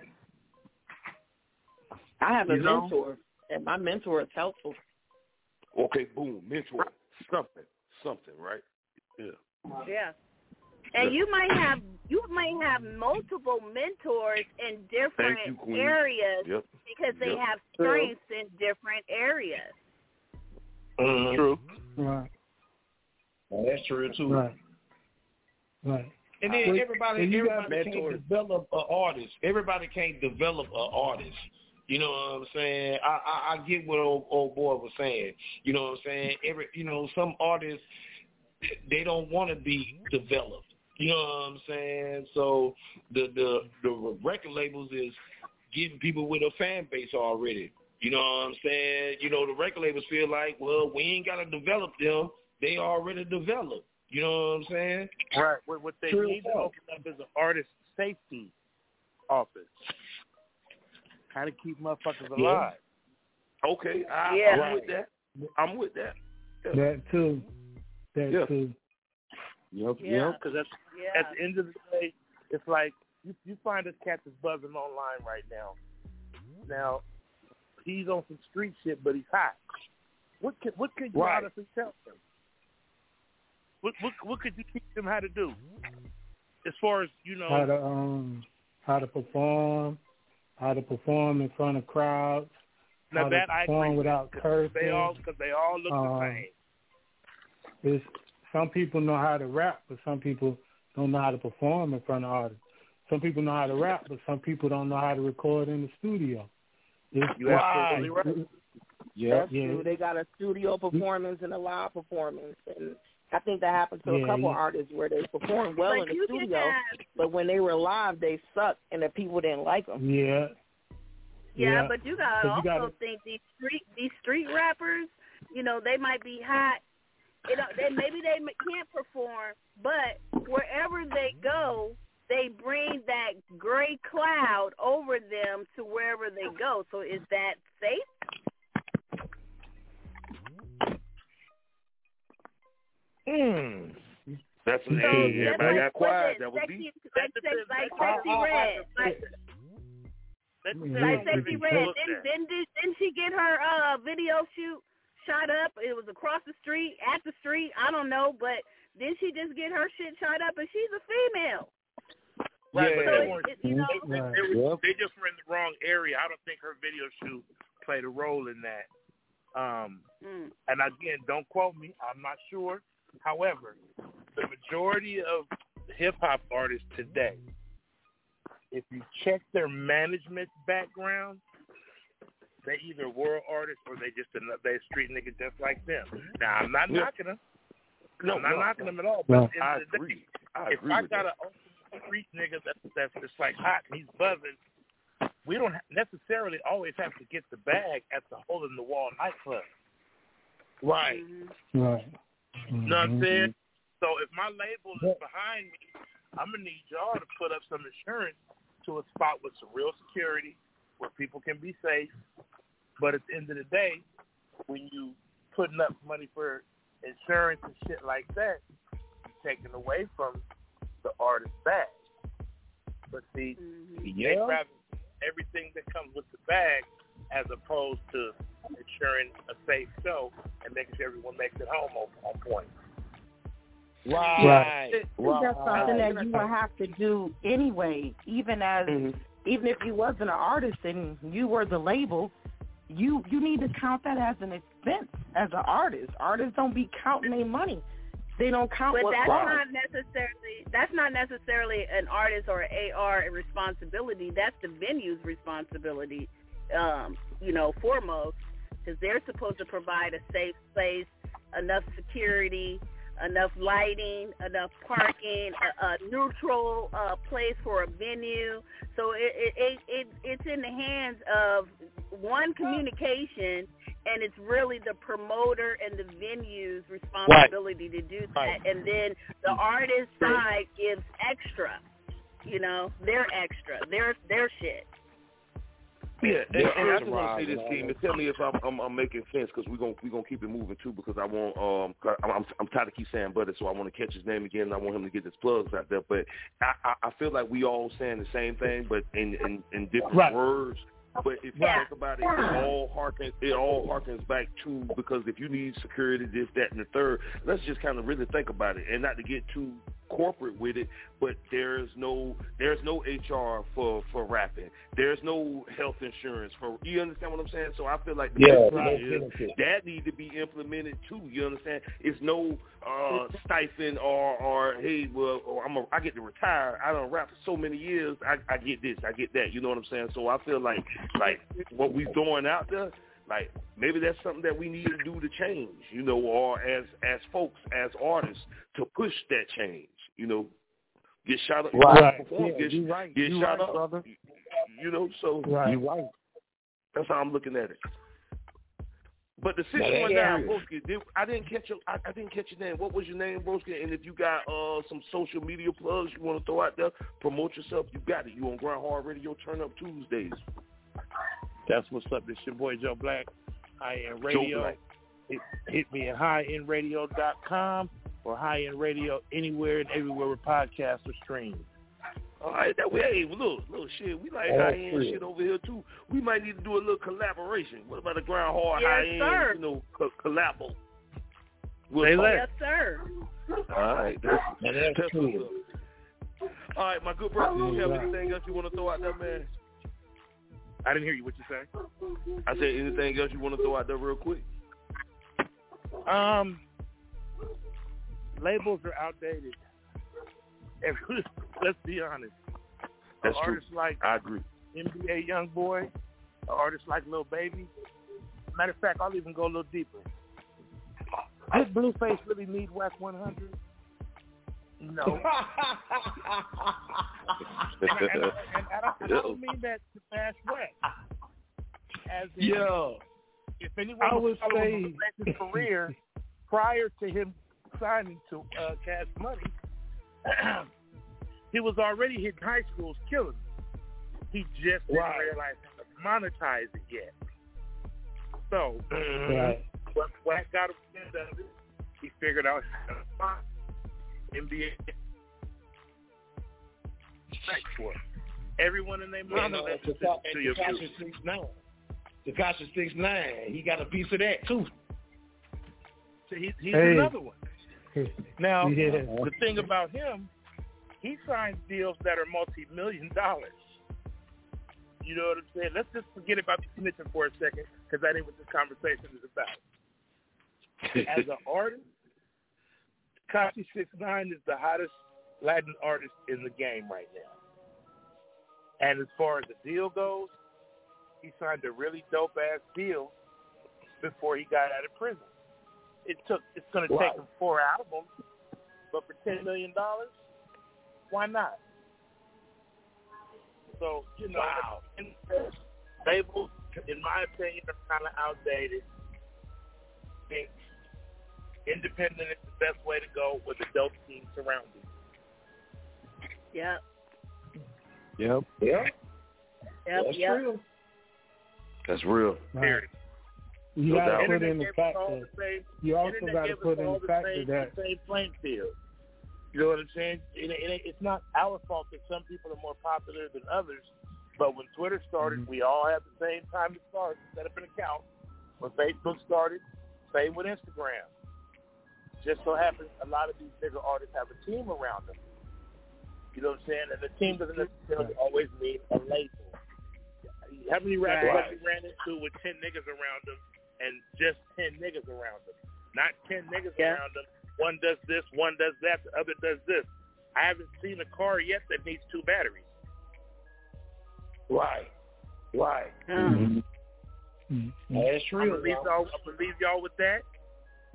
[SPEAKER 15] I have a
[SPEAKER 16] You know?
[SPEAKER 15] mentor. And my mentor is helpful.
[SPEAKER 1] Okay, boom, mentor, something, something, right? Yeah.
[SPEAKER 6] Yeah. And you might have you might have multiple mentors in different
[SPEAKER 1] you,
[SPEAKER 6] areas
[SPEAKER 1] Yep.
[SPEAKER 6] because they
[SPEAKER 1] Yep.
[SPEAKER 6] have
[SPEAKER 1] True.
[SPEAKER 6] strengths in different areas.
[SPEAKER 1] True.
[SPEAKER 2] Right.
[SPEAKER 9] that's true too.
[SPEAKER 2] Right. Right.
[SPEAKER 9] And then
[SPEAKER 2] Well,
[SPEAKER 9] everybody,
[SPEAKER 2] and you got
[SPEAKER 9] everybody can't develop an artist. Everybody can't develop an artist. You know what I'm saying? I, I I get what old, old boy was saying. You know what I'm saying? Every you know some artists they don't want to be developed. You know what I'm saying? So the the the record labels is getting people with a fan base already. You know what I'm saying? You know the record labels feel like, well, we ain't got to develop them. They already developed. You know what I'm saying?
[SPEAKER 16] Right. What, what they
[SPEAKER 9] True
[SPEAKER 16] need to
[SPEAKER 9] enough.
[SPEAKER 16] open up is an artist safety office. How to keep motherfuckers
[SPEAKER 1] Yeah.
[SPEAKER 16] alive.
[SPEAKER 1] Okay, I,
[SPEAKER 6] Yeah.
[SPEAKER 1] I'm with that. I'm with that. Yeah.
[SPEAKER 2] That too. That
[SPEAKER 1] Yeah.
[SPEAKER 2] too.
[SPEAKER 8] Yep.
[SPEAKER 6] Yeah.
[SPEAKER 16] Because at,
[SPEAKER 6] Yeah.
[SPEAKER 16] at the end of the day, it's like you, you find this cat that's buzzing online right now. Now, he's on some street shit, but he's hot. What could what could you
[SPEAKER 1] Right.
[SPEAKER 16] honestly tell him? What what what could you teach him how to do? As far as you know,
[SPEAKER 2] How to um how to perform, how to perform in front of crowds,
[SPEAKER 16] now
[SPEAKER 2] how
[SPEAKER 16] that
[SPEAKER 2] to
[SPEAKER 16] I agree
[SPEAKER 2] perform
[SPEAKER 16] with,
[SPEAKER 2] cursing.
[SPEAKER 16] They all because they all look
[SPEAKER 2] Um,
[SPEAKER 16] the same.
[SPEAKER 2] It's, some people know how to rap, but some people don't know how to perform in front of artists. Some people know how to rap, but some people don't know how to record in the studio. It's,
[SPEAKER 16] You absolutely right.
[SPEAKER 2] Yeah,
[SPEAKER 15] That's
[SPEAKER 2] yeah.
[SPEAKER 15] true. They got a studio performance and a live performance, and I think that happened to
[SPEAKER 2] Yeah,
[SPEAKER 15] a couple
[SPEAKER 2] yeah.
[SPEAKER 15] artists where they performed well
[SPEAKER 6] But
[SPEAKER 15] in the studio, but when they were live, they sucked, and the people didn't like them.
[SPEAKER 2] Yeah.
[SPEAKER 6] Yeah,
[SPEAKER 2] Yeah.
[SPEAKER 6] but you gotta
[SPEAKER 2] 'Cause
[SPEAKER 6] also
[SPEAKER 2] you gotta-
[SPEAKER 6] think these street these street rappers, you know, they might be hot. You know, they maybe they can't perform, but wherever they go, they bring that gray cloud over them to wherever they go. So is that safe?
[SPEAKER 1] Mm. That's
[SPEAKER 6] So
[SPEAKER 1] hey,
[SPEAKER 6] just
[SPEAKER 1] everybody
[SPEAKER 6] like-
[SPEAKER 1] got quiet.
[SPEAKER 6] listen,
[SPEAKER 1] That was
[SPEAKER 6] sexy,
[SPEAKER 1] deep.
[SPEAKER 6] like, sexy, like sexy
[SPEAKER 16] I- I-
[SPEAKER 6] red, like,
[SPEAKER 16] Let me
[SPEAKER 2] Yeah.
[SPEAKER 16] tell
[SPEAKER 6] like
[SPEAKER 16] Sexyy
[SPEAKER 6] Red.
[SPEAKER 16] looked
[SPEAKER 6] Didn't did- didn't she get her uh video shoot shot up? It was across the street, at the street. I don't know, but did she just get her shit shot up? And she's a female.
[SPEAKER 16] Right,
[SPEAKER 1] Yeah.
[SPEAKER 16] they
[SPEAKER 6] So
[SPEAKER 16] weren't.
[SPEAKER 6] it, you know,
[SPEAKER 16] They, they, were, they just were in the wrong area. I don't think her video shoot played a role in that. Um,
[SPEAKER 6] mm,
[SPEAKER 16] and again, don't quote me. I'm not sure. However, the majority of hip hop artists today, if you check their management background, they either were artists or they just another they a street nigga just like them. Now I'm not
[SPEAKER 1] Yeah.
[SPEAKER 16] knocking them.
[SPEAKER 1] No,
[SPEAKER 16] I'm not
[SPEAKER 1] no,
[SPEAKER 16] knocking
[SPEAKER 1] no.
[SPEAKER 16] them at all. But at the
[SPEAKER 1] I
[SPEAKER 16] end day,
[SPEAKER 1] agree. I
[SPEAKER 16] if
[SPEAKER 1] agree
[SPEAKER 16] I got
[SPEAKER 1] that.
[SPEAKER 16] a street nigga that's that's just like hot and he's buzzing, we don't necessarily always have to get the bag at the hole in the wall nightclub.
[SPEAKER 9] Right.
[SPEAKER 6] mhm.
[SPEAKER 2] Right.
[SPEAKER 16] You know what I'm saying? So if my label is behind me, I'm gonna need y'all to put up some insurance to a spot with some real security where people can be safe. But at the end of the day, when you putting up money for insurance and shit like that, you're taking away from the artist's bag. But see, they
[SPEAKER 9] Yeah.
[SPEAKER 16] grab everything that comes with the bag as opposed to ensuring a safe show and making sure everyone makes it home on, on point.
[SPEAKER 9] Right.
[SPEAKER 2] Right.
[SPEAKER 15] I think that's something that you would have to do anyway, even as
[SPEAKER 1] Mhm.
[SPEAKER 15] even if you wasn't an artist and you were the label, you you need to count that as an expense as an artist. Artists don't be counting their money. They don't count
[SPEAKER 6] But that's not necessarily that's not necessarily an artist or an AR responsibility. That's the venue's responsibility. Um, you know, foremost, because they're supposed to provide a safe place, enough security, enough lighting, enough parking, a, a neutral uh, place for a venue. So it, it, it, it it's in the hands of one communication, and it's really the promoter and the venue's responsibility to do that.
[SPEAKER 9] Right.
[SPEAKER 6] And then the artist side gives extra. You know, their extra, their their shit.
[SPEAKER 1] Yeah, and, and I just want to say this, team, and tell me if I'm I'm, I'm making sense because we're gonna we're gonna keep it moving too because I want um I'm, I'm tired of keep saying Butter, so I want to catch his name again. and I want him to get his plugs out there, but I, I I feel like we all saying the same thing, but in in, in different
[SPEAKER 2] Right.
[SPEAKER 1] words. But if you
[SPEAKER 6] Yeah.
[SPEAKER 1] think about it, it all harkens it all harkens back to because if you need security, this, that, and the third, let's just kind of really think about it, and not to get too corporate with it. But there's no there's no HR for for rapping. There's no health insurance for. You understand what I'm saying? So I feel like the
[SPEAKER 9] Yeah,
[SPEAKER 1] is that need to be implemented too. You understand? It's no uh stipend or or hey, well, or I'm a, I get to retire. I don't rap for so many years. I I get this, I get that. You know what I'm saying? So I feel like like what we throwing out there. Like maybe that's something that we need to do to change, you know, or as as folks, as artists, to push that change. You know, get shot up,
[SPEAKER 8] Right.
[SPEAKER 1] perform,
[SPEAKER 8] Yeah,
[SPEAKER 1] get,
[SPEAKER 8] you right.
[SPEAKER 1] get
[SPEAKER 8] You
[SPEAKER 1] shot
[SPEAKER 8] right,
[SPEAKER 1] up,
[SPEAKER 8] brother.
[SPEAKER 1] You know, so
[SPEAKER 8] Right. You right.
[SPEAKER 1] that's how I'm looking at it. But the six
[SPEAKER 9] Now, that
[SPEAKER 1] one nine,
[SPEAKER 9] is-
[SPEAKER 1] Broski, did, I didn't catch your I, I didn't catch your name. What was your name, Broski? And if you got uh some social media plugs you want to throw out there, promote yourself. You got it. You on Grind Hard Radio Turn Up Tuesdays.
[SPEAKER 16] That's what's up. This your boy Joe Black, High End
[SPEAKER 1] Joe
[SPEAKER 16] Radio. Hit, hit me at highendradio.com or High End Radio anywhere and everywhere where podcasts are streamed.
[SPEAKER 1] All right, that way, hey, look, look, shit, we like
[SPEAKER 16] That's
[SPEAKER 1] high end shit over here too. We might need to do a little collaboration. What about a Grind Hard
[SPEAKER 6] Yes,
[SPEAKER 1] high end,
[SPEAKER 6] sir.
[SPEAKER 1] you know, co- collabo? We'll
[SPEAKER 16] Say
[SPEAKER 1] talk.
[SPEAKER 6] Yes, sir.
[SPEAKER 1] All right, that's,
[SPEAKER 9] Now, that's
[SPEAKER 1] that's
[SPEAKER 9] true.
[SPEAKER 1] All right, my good brother, do you have anything else you want to throw out there, man?
[SPEAKER 16] I didn't hear you. What you say?
[SPEAKER 1] I said anything else you want to throw out there real quick?
[SPEAKER 16] Um, labels are outdated. Every- Let's be honest.
[SPEAKER 1] That's true.
[SPEAKER 16] artists like
[SPEAKER 1] I agree.
[SPEAKER 16] NBA YoungBoy, artists like Lil Baby. Matter of fact, I'll even go a little deeper. Did Blueface really need Wack 100? No. and, I, and, I, and I, don't, I don't mean that to bash Wack. As in,
[SPEAKER 9] Yeah.
[SPEAKER 16] if anyone
[SPEAKER 2] I
[SPEAKER 16] was
[SPEAKER 2] would
[SPEAKER 16] following
[SPEAKER 2] say-
[SPEAKER 16] his career prior to him signing to uh, Cash Money, he was already hitting high schools killing. them. He just didn't
[SPEAKER 9] Right.
[SPEAKER 16] realize how to monetize it yet. So,
[SPEAKER 2] Right.
[SPEAKER 16] when Wack got a wind of it, he figured out how to find NBA Right for it. Everyone in their
[SPEAKER 9] And,
[SPEAKER 16] mind
[SPEAKER 9] uh,
[SPEAKER 16] listens
[SPEAKER 9] Taka-
[SPEAKER 16] to your
[SPEAKER 9] Tekashi
[SPEAKER 16] music.
[SPEAKER 9] six nine. Tekashi six nine. He got a piece of that too.
[SPEAKER 16] So he, he's
[SPEAKER 2] Hey.
[SPEAKER 16] another one. Now,
[SPEAKER 2] Yeah.
[SPEAKER 16] the thing about him, he signs deals that are multi-million dollars. You know what I'm saying? Let's just forget about the snitching for a second, because that ain't what this conversation is about. As an artist, Tekashi Six Nine is the hottest Latin artist in the game right now. And as far as the deal goes, he signed a really dope ass deal before he got out of prison. It took it's gonna
[SPEAKER 9] Wow.
[SPEAKER 16] take him four albums, but for ten million dollars, why not? So, you know,
[SPEAKER 9] Wow.
[SPEAKER 16] labels, in my opinion, are kind of outdated. I think independent is the best way to go with a dope team surrounding. you.
[SPEAKER 6] Yep.
[SPEAKER 8] Yep.
[SPEAKER 6] Yep.
[SPEAKER 9] That's
[SPEAKER 6] yep.
[SPEAKER 9] true.
[SPEAKER 1] That's real.
[SPEAKER 2] Right.
[SPEAKER 16] Period.
[SPEAKER 2] You
[SPEAKER 1] No
[SPEAKER 2] got to
[SPEAKER 1] doubt.
[SPEAKER 2] put in the
[SPEAKER 16] gave
[SPEAKER 2] fact that
[SPEAKER 16] the same-
[SPEAKER 2] you also got to put in
[SPEAKER 16] all
[SPEAKER 2] the factor
[SPEAKER 16] same,
[SPEAKER 2] that
[SPEAKER 16] the same playing field. You know what I'm saying? It, it, it's not our fault that some people are more popular than others. But when Twitter started,
[SPEAKER 2] Mm-hmm.
[SPEAKER 16] we all had the same time to start, set up an account. When Facebook started, same with Instagram. Just so happens a lot of these bigger artists have a team around them. You know what I'm saying? And the team doesn't necessarily always mean a label. How many rappers
[SPEAKER 9] Right.
[SPEAKER 16] have you ran into with 10 niggas around them and just 10 niggas around them? Not 10 niggas
[SPEAKER 6] Yeah.
[SPEAKER 16] around them. One does this, one does that, the other does this. I haven't seen a car yet that needs two batteries.
[SPEAKER 9] Right. Right.
[SPEAKER 6] Um,
[SPEAKER 9] That's
[SPEAKER 16] I'm
[SPEAKER 9] real.
[SPEAKER 16] gonna leave y'all, I'm gonna leave y'all with that.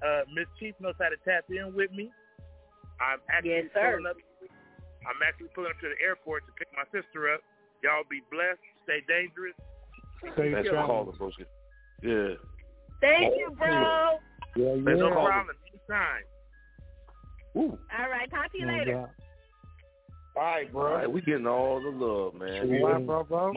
[SPEAKER 16] Uh, Mz. Chief knows how to tap in with me. I'm actually
[SPEAKER 6] Yes,
[SPEAKER 16] pulling up. I'm actually pulling up to the airport to pick my sister up. Y'all be blessed. Stay dangerous.
[SPEAKER 2] Stay safe
[SPEAKER 1] That's
[SPEAKER 2] travel.
[SPEAKER 1] the caller, Yeah.
[SPEAKER 6] Thank you, bro.
[SPEAKER 8] Yeah,
[SPEAKER 1] That's
[SPEAKER 16] No
[SPEAKER 1] the
[SPEAKER 8] yeah.
[SPEAKER 1] caller.
[SPEAKER 16] problem. Anytime.
[SPEAKER 1] Ooh.
[SPEAKER 6] All right. Talk to you
[SPEAKER 2] No
[SPEAKER 6] later.
[SPEAKER 2] doubt.
[SPEAKER 9] All right, bro.
[SPEAKER 1] right, we getting all the love, man.
[SPEAKER 8] You right, bro, bro?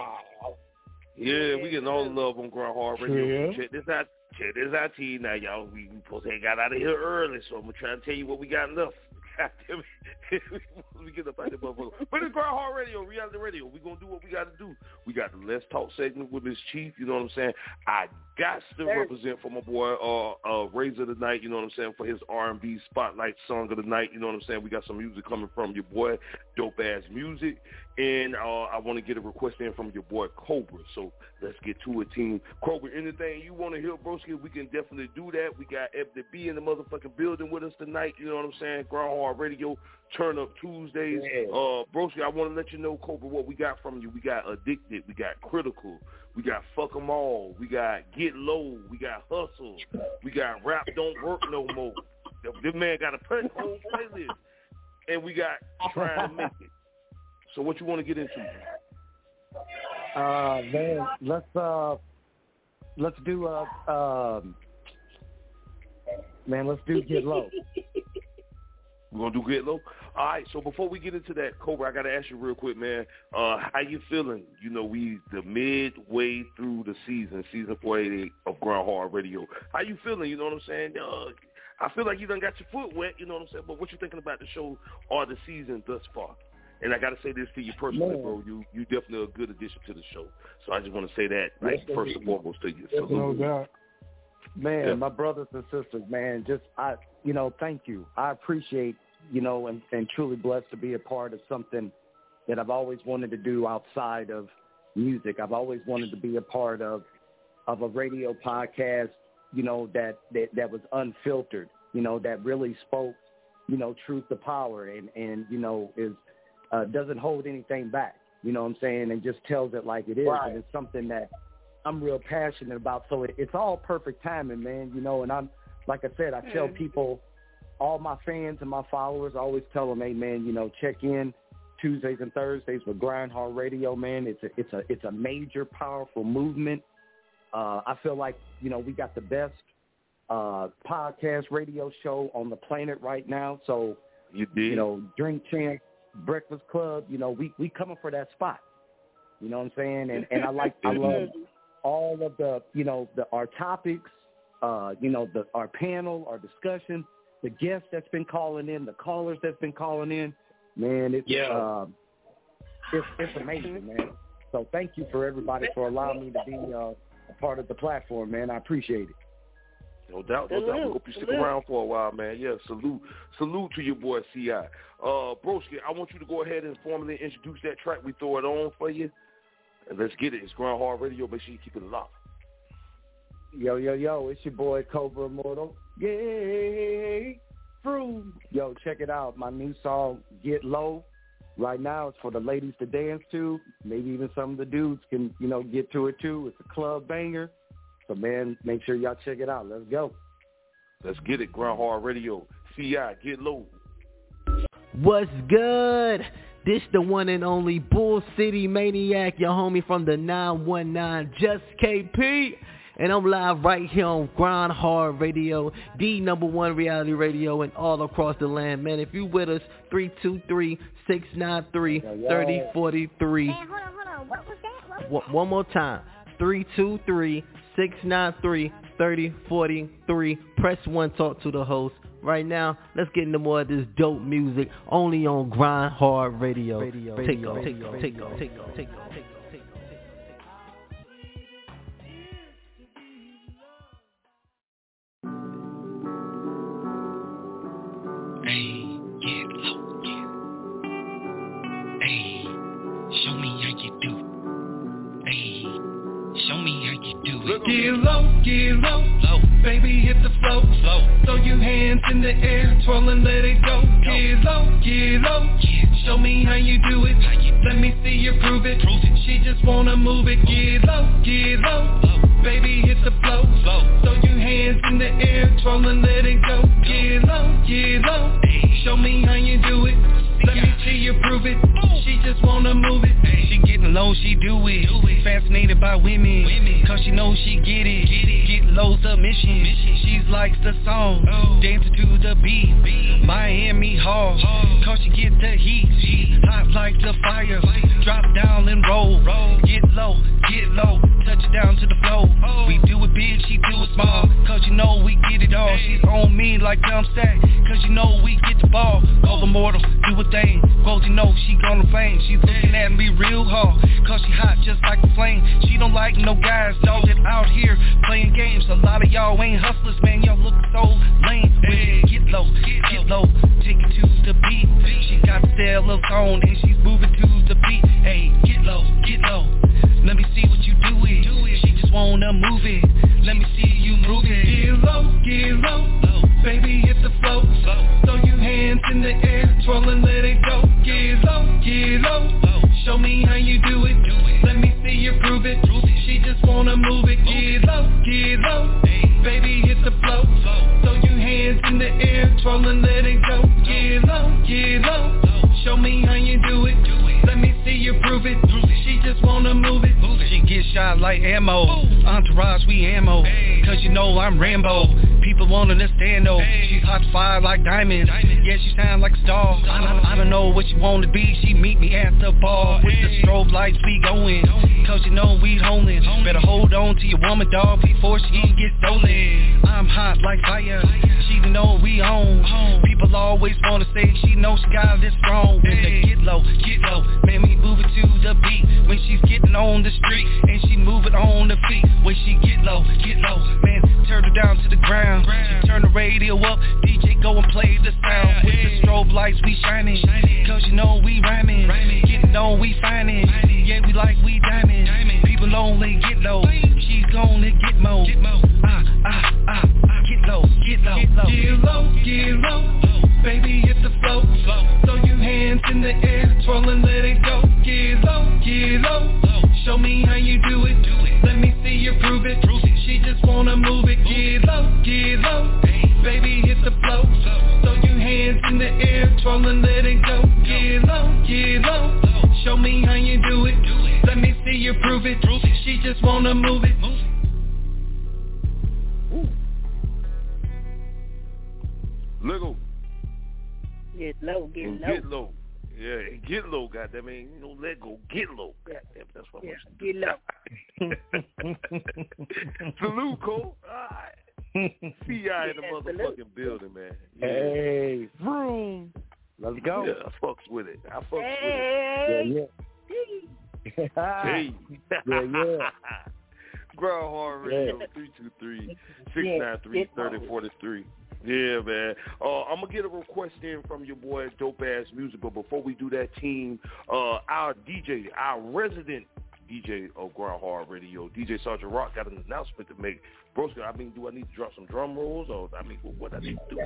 [SPEAKER 1] Yeah, we getting all the love on Grand Harbor. Radio.
[SPEAKER 2] Yeah.
[SPEAKER 1] Check this out. Check this out, T. Now, y'all, we, we supposed to got out of here early, so I'm gonna try to tell you what we got left. Goddamn it. we get up out there, motherfucker. But it's Grind Hard Radio, reality radio. We gonna do what we got to do. We got the Let's Talk segment with Mz. Chief. You know what I'm saying? I got to represent for my boy uh, uh, Razor tonight. You know what I'm saying for his R&B spotlight song of the night. You know what I'm saying? We got some music coming from your boy, dope ass music, and uh, I want to get a request in from your boy Cobra. So let's get to it, team. Cobra, anything you want to hear, broski, we can definitely do that. We got Ebony B in the motherfucking building with us tonight. You know what I'm saying? Hard Radio, Turn Up Tuesdays.
[SPEAKER 9] Yeah.
[SPEAKER 1] Uh, broski, I want to let you know, Cobra, what we got from you. We got Addicted. We got Critical. We got Fuck 'em All. We got Get Low. We got Hustle. We got Rap Don't Work No More. This man got a whole playlist. And we got Trying to Make It. So what you want to get into?
[SPEAKER 8] Uh, man, let's uh, let's do uh, um, man, let's do get low.
[SPEAKER 1] We're gonna do get low. All right. So before we get into that, Cobra, I gotta ask you real quick, man. Uh, how you feeling? You know, we the midway through the season, season four eighty eight of Grind Hard Radio. How you feeling? You know what I'm saying? Uh, I feel like you done got your foot wet. You know what I'm saying? But what you thinking about the show or the season thus far? And I got to say this to you personally,
[SPEAKER 8] Man.
[SPEAKER 1] bro. You you definitely a good addition to the show. So I just want to say that, like
[SPEAKER 8] Yes,
[SPEAKER 1] first
[SPEAKER 8] sir.
[SPEAKER 1] and foremost to you.
[SPEAKER 8] Yes, no
[SPEAKER 1] Salute.
[SPEAKER 8] Man,
[SPEAKER 1] Yeah.
[SPEAKER 8] my brothers and sisters, man, just I, you know, thank you. I appreciate, you know, and, and truly blessed to be a part of something that I've always wanted to do outside of music. I've always wanted to be a part of of a radio podcast, you know, that that, that was unfiltered, you know, that really spoke, you know, truth to power and and you know is uh, doesn't hold anything back. You know what I'm saying? And just tells it like it is.
[SPEAKER 9] Right.
[SPEAKER 8] And it's something that I'm real passionate about. So it, it's all perfect timing, man. You know, and I'm like I said, I tell
[SPEAKER 9] Mhm.
[SPEAKER 8] people, all my fans and my followers, I always tell them, hey, man, you know, check in Tuesdays and Thursdays with Grind Hard Radio, man. It's a it's a it's a major, powerful movement. Uh, I feel like you know we got the best uh, podcast radio show on the planet right now. So
[SPEAKER 1] you did.
[SPEAKER 8] You know, Drink Champ, Breakfast Club. You know, we we coming for that spot. You know what I'm saying? And and I like I love all of the you know the our topics. Uh, you know the our panel, our discussion, the guests that's been calling in, the callers that's been calling in. Man, it's
[SPEAKER 9] Yeah.
[SPEAKER 8] um, it's it's amazing, man. So thank you for everybody for allowing me to be uh, a part of the platform, man. I appreciate it.
[SPEAKER 1] No doubt, no doubt. We hope you stick around for a while, man. Yeah, salute, salute to your boy Ci. Uh, Broski, I want you to go ahead and formally introduce that track. We throw it on for you, and let's get it. It's Grind Hard Radio. Make sure you keep it locked.
[SPEAKER 8] Yo, yo, yo, it's your boy Cobra Immortal. Yay! Fruit. Yo, check it out. My new song, Get Low. Right now, it's for the ladies to dance to. Maybe even some of the dudes can, you know, get to it too. It's a club banger. So, man, make sure y'all check it out. Let's go.
[SPEAKER 1] Let's get it. Grind Hard Radio. Ci, get low.
[SPEAKER 17] What's good? This the one and only Bull City Maniac, your homie from the 919, Just KP. And I'm live right here on Grind Hard Radio, the number one reality radio and all across the land. Man, if you with us, 323-693-3043.
[SPEAKER 18] Man, hold on, hold on. What was that? What was
[SPEAKER 17] One one more time. 323-693-3043. Press 1, talk to the host. Right now, let's get into more of this dope music only on Grind Hard Radio. Take off, take off, take off, take off, take off, take off.
[SPEAKER 19] Get low,
[SPEAKER 3] get low, low. Baby, hit the flow, slow. Throw your hands in the air, twirl and let it go. Get low, get low. Show me how you do it. Let me see you prove it. She just wanna move it. Get low, get low. Baby, hit the flow, slow. Throw your hands in the air, twirl and let it go. Get low, get low. Show me how you do it. Let me see you prove it. She just wanna move it.
[SPEAKER 19] She getting low, she do it. Fascinated by women, cause she knows she get it. Get low submission. She likes the song, dancing to the beat. Miami Hall, cause she get the heat. She hot like the fire. Drop down and roll. Get low, get low, touch it down to the floor. Oh. We do it big, she do it small. Oh. Cause you know we get it all. She's on me like dumb stack. Cause you know we get the ball. Oh. Over mortal, do a thing. Cause you know she gonna flame. She's looking at me real hard. Cause she hot just like a flame. She don't like no guys, dog, that out here playing games. A lot of y'all ain't hustlers, man. Y'all look so lame. Hey, get low, get low, take it to the beat. She got the style of and she's moving to the beat. Hey, get low, get low. Let me see what you do it. She just wanna move it. Let me see you move it. Get low, get low. Baby, hit the flow. Throw your hands in the air, twirl and let it go. Get low, get low. Show me how you do it. Let me see you prove it. She just wanna move it. Get low, get low. Baby, hit the flow. Throw your hands in the air, twirl and let it go. Get low, get low. Show me how you do it. Let me see you prove it. She just wanna move it. She get shot like ammo. Entourage, we ammo. Cause you know I'm Rambo. People won't understand though. She's hot fire like diamonds. Yeah, she sound like a star. I, I, I don't know what she wanna be. She meet me at the bar. With the strobe lights, we going. Cause you know we holding. Better hold on to your woman, dog, before she get stolen. I'm hot like fire. She know we own. People always wanna say she knows she got this strong. When they get low, get low. Man, we move it to the beat. When she's getting on the street and she move it on the feet. When she get low, get low. Man, turn her down to the ground. She turn the radio up. DJ go and play the sound. With the strobe lights, we shining. Cause you know we rhyming. Getting on, we finding. Yeah, we like we diamond. People only get low. She's gonna get more. Ah, ah, ah, ah. Get low, get low. Get low, get low. Baby, hit the flow. Throw your hands in the air, twirl and let it go. Get low, get low. Show me how you do it. Let me see you prove it. She just wanna move it. Get low, get low. Baby, hit the flow. Throw your hands in the air, twirl and let it go. Get low, get low. Show me how you do it. Let me see you prove it. She just wanna move it.
[SPEAKER 1] Little.
[SPEAKER 6] Get low, get
[SPEAKER 1] and
[SPEAKER 6] low.
[SPEAKER 1] get low. Yeah, and get low, goddamn it. You know, let go, get low. Goddamn, that's what
[SPEAKER 6] Yeah,
[SPEAKER 1] I'm
[SPEAKER 6] get low.
[SPEAKER 1] Salute, Cole. All right. See y'all in the motherfucking
[SPEAKER 6] salute.
[SPEAKER 1] building, man. Yeah.
[SPEAKER 8] Hey, vroom. Let's go.
[SPEAKER 1] Yeah, I fucks with it. I fucks with it.
[SPEAKER 6] Hey.
[SPEAKER 8] Yeah, yeah.
[SPEAKER 1] Hey.
[SPEAKER 8] Yeah, yeah.
[SPEAKER 1] Grind Hard Radio, 323-693-3043. Yeah, man. Uh, I'm going to get a request in from your boy, Dope Ass Music. But before we do that, team, uh, our DJ, our resident DJ of Grind Hard Radio, DJ Sergeant Rock, got an announcement to make. Bro, I mean, do I need to drop some drum rolls? Or, I mean, what I need to do?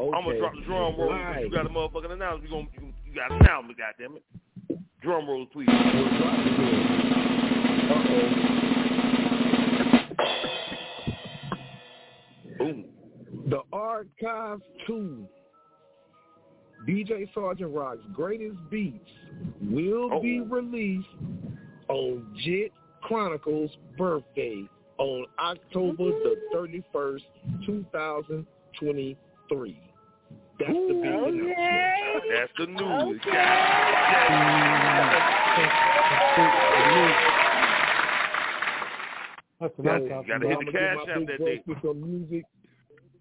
[SPEAKER 1] I'm going to drop the drum rolls. but You got a motherfucking announcement. You, gonna, you, you got an announcement, goddammit. Drum rolls, please. Boom.
[SPEAKER 9] The Archive 2, DJ Sergeant Rock's greatest beats, will be released on Jit Chronicles' birthday on October the 31st, 2023. That's the big oh, announcement.
[SPEAKER 1] That's the news.
[SPEAKER 9] That's
[SPEAKER 1] Gotta- gotta hit the cash app that day.
[SPEAKER 9] With some music,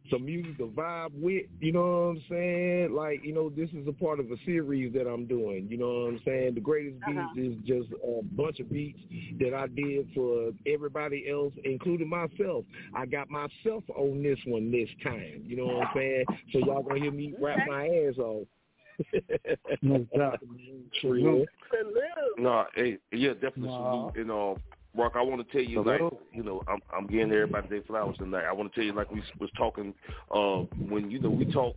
[SPEAKER 9] some music to vibe with. You know what I'm saying? Like, you know, this is a part of a series that I'm doing. You know what I'm saying? The greatest beats is just a bunch of beats that I did for everybody else, including myself. I got myself on this one this time. You know what I'm saying? So y'all gonna hear me rap my ass off. True.
[SPEAKER 1] No, hey, yeah, definitely salute. And uh, Rock, I want to tell you, like, you know, I'm I'm getting everybody their flowers tonight. I want to tell you, like we was talking, uh, when you know we talk.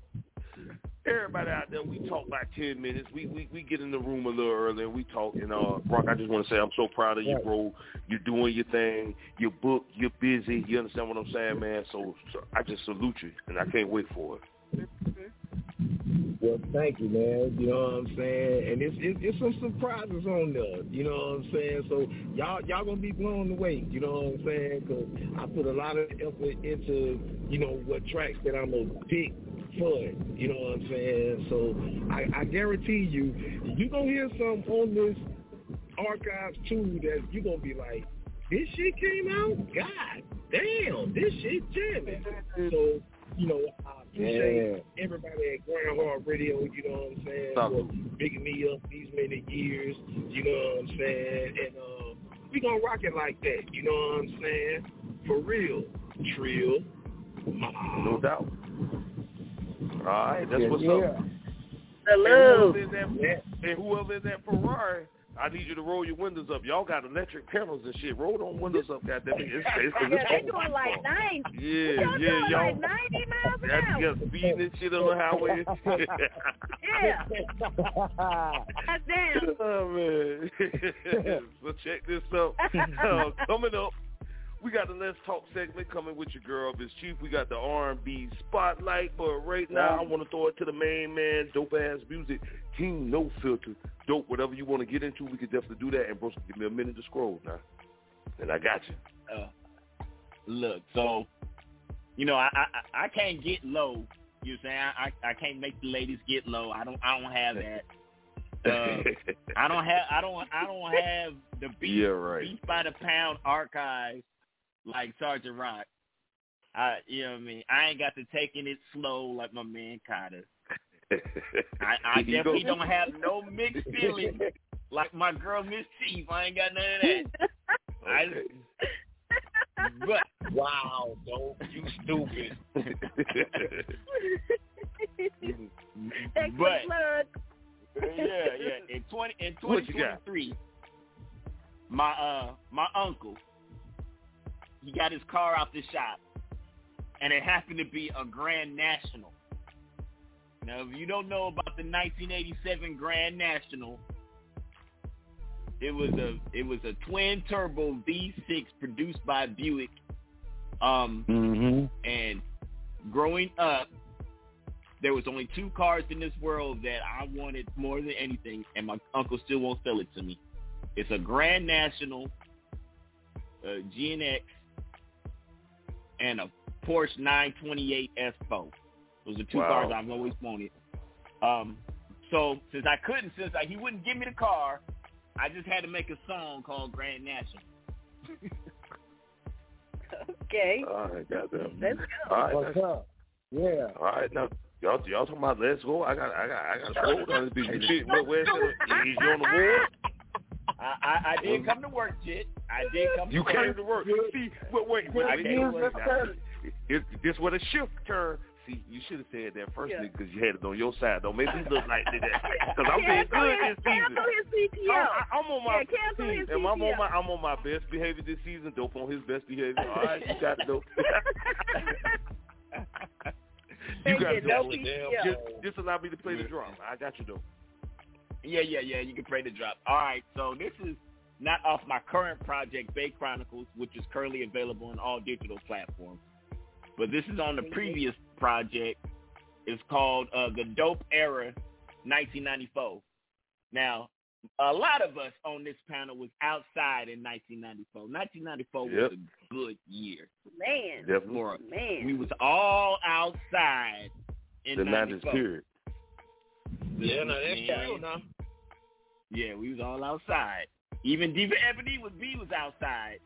[SPEAKER 1] Everybody out there, we talk about ten minutes. We we we get in the room a little early and we talk. And uh, Rock, I just want to say I'm so proud of you, bro. You're doing your thing. You're booked. You're busy. You understand what I'm saying, man? So, so I just salute you, and I can't wait for it.
[SPEAKER 9] Well, thank you, man. You know what I'm saying? And it's it's, it's some surprises on there. You know what I'm saying? So y'all y'all gonna be blown away. You know what I'm saying? Because I put a lot of effort into you know what tracks that I'm gonna pick. You know what I'm saying? So I, I guarantee you, you gonna hear some on this archives too that you gonna be like, this shit came out. God damn, this shit jamming. So you know, I appreciate
[SPEAKER 8] Yeah.
[SPEAKER 9] everybody at Grind Hard Radio. You know what I'm saying?
[SPEAKER 1] Stop.
[SPEAKER 9] For bigging me up these many years. You know what I'm saying? And uh, we gonna rock it like that. You know what I'm saying? For real, Trill.
[SPEAKER 1] No doubt. All right, that's
[SPEAKER 9] Yeah,
[SPEAKER 1] what's
[SPEAKER 9] yeah.
[SPEAKER 1] up.
[SPEAKER 6] Salute.
[SPEAKER 1] And whoever, in that, and whoever in that Ferrari, I need you to roll your windows up. Y'all got electric panels and shit. Roll them windows up, goddamn it. It's, it's, it's,
[SPEAKER 6] Yeah, they
[SPEAKER 1] it's
[SPEAKER 6] doing like 90.
[SPEAKER 1] Yeah,
[SPEAKER 6] Y'all
[SPEAKER 1] yeah,
[SPEAKER 6] doing
[SPEAKER 1] y'all.
[SPEAKER 6] like 90 miles an
[SPEAKER 1] That's
[SPEAKER 6] hour.
[SPEAKER 1] just speeding and shit on the highway.
[SPEAKER 6] Yeah. God damn.
[SPEAKER 1] oh man. so check this out. Uh, coming up, we got the Let's Talk segment coming with your girl, Mz. Chief. We got the R&B spotlight, but right now I want to throw it to the main man, dope ass music, King No Filter, dope. Whatever you want to get into, we can definitely do that. And bro, give me a minute to scroll now, and I got you.
[SPEAKER 7] Uh, look, so you know, I, I I can't get low. You know what I'm saying? I, I I can't make the ladies get low. I don't I don't have that. Uh, I don't have I don't I don't have the beat
[SPEAKER 1] Yeah, right.
[SPEAKER 7] beat by the pound archive like Sergeant Rock. I you know what I mean? I ain't got to taking it slow like my man Carter. I, I definitely don't have no mixed feelings like my girl Mz. Chief. I ain't got none of that. I, but
[SPEAKER 9] wow, don't you stupid.
[SPEAKER 6] Thanks
[SPEAKER 7] But-
[SPEAKER 6] for
[SPEAKER 7] yeah, yeah. In twenty in
[SPEAKER 1] What
[SPEAKER 7] twenty
[SPEAKER 1] you
[SPEAKER 7] twenty
[SPEAKER 1] got?
[SPEAKER 7] three, my uh my uncle, he got his car out the shop, and it happened to be a Grand National. Now, if you don't know about the 1987 Grand National, it was a it was a twin turbo V6 produced by Buick. Um,
[SPEAKER 8] Mm-hmm.
[SPEAKER 7] and growing up, there was only two cars in this world that I wanted more than anything, and my uncle still won't sell it to me. It's a Grand National, a GNX, and a Porsche 928 S4. Those are two
[SPEAKER 1] Wow.
[SPEAKER 7] cars I've always wanted. Um, so since I couldn't, since I, he wouldn't give me the car, I just had to make a song called Grand National.
[SPEAKER 6] Okay.
[SPEAKER 1] All right, goddamn.
[SPEAKER 6] Let's go.
[SPEAKER 1] All right,
[SPEAKER 8] What's
[SPEAKER 1] now-
[SPEAKER 8] up? Yeah.
[SPEAKER 1] all right. Now, y'all, y'all talking about let's go? I got, I got, I got to scroll down this bitch. You shit, but where's the? Is you on the board?
[SPEAKER 7] I, I, I did um, come to work, Jit. I didn't come
[SPEAKER 1] You
[SPEAKER 7] to
[SPEAKER 1] came
[SPEAKER 7] work.
[SPEAKER 1] to work. See, wait, wait, wait.
[SPEAKER 7] I
[SPEAKER 1] wait,
[SPEAKER 7] came to
[SPEAKER 1] wait,
[SPEAKER 7] work.
[SPEAKER 1] now, This, this where the shift turn. See, you should have said that first
[SPEAKER 6] Yeah.
[SPEAKER 1] because you had it on your side. Don't make me look like that. Because I'm being good
[SPEAKER 6] his,
[SPEAKER 1] this season.
[SPEAKER 6] cancel his CTO.
[SPEAKER 1] I'm, I- I'm on my
[SPEAKER 6] Yeah, cancel his
[SPEAKER 1] and I'm on my I'm on my best behavior this season. Dope on his best behavior. All right, you got it, dope. you got it,
[SPEAKER 6] No
[SPEAKER 1] dope. Just, just allow me to play the drum. I got you, dope.
[SPEAKER 7] Yeah, yeah, yeah. You can pray the drop. All right. So this is not off my current project, Bay Chronicles, which is currently available on all digital platforms. But this is on the previous project. It's called uh, The Dope Era 1994. Now, a lot of us on this panel was outside in 1994. 1994
[SPEAKER 1] Yep.
[SPEAKER 7] was a good year.
[SPEAKER 6] Man.
[SPEAKER 1] Definitely.
[SPEAKER 7] For,
[SPEAKER 6] Man.
[SPEAKER 7] we was all outside in
[SPEAKER 1] The 90s
[SPEAKER 7] 94.
[SPEAKER 1] period.
[SPEAKER 9] Yeah, no, that's
[SPEAKER 7] Man.
[SPEAKER 9] true now.
[SPEAKER 7] Yeah, we was all outside. Even Diva Ebony with B was outside.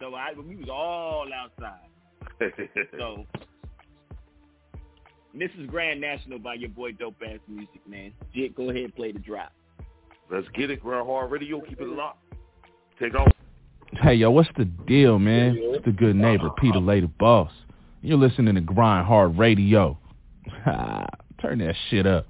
[SPEAKER 7] So I we was all outside. So this is Grand National by your boy Dope Ass Music, man. Jit, go ahead and play the drop.
[SPEAKER 1] Let's get it. Grind Hard Radio. Keep it locked. Take off.
[SPEAKER 20] Hey, yo, what's the deal, man? It's the good neighbor, Peter Lay the Boss. You're listening to Grind Hard Radio. Ah, turn that shit up.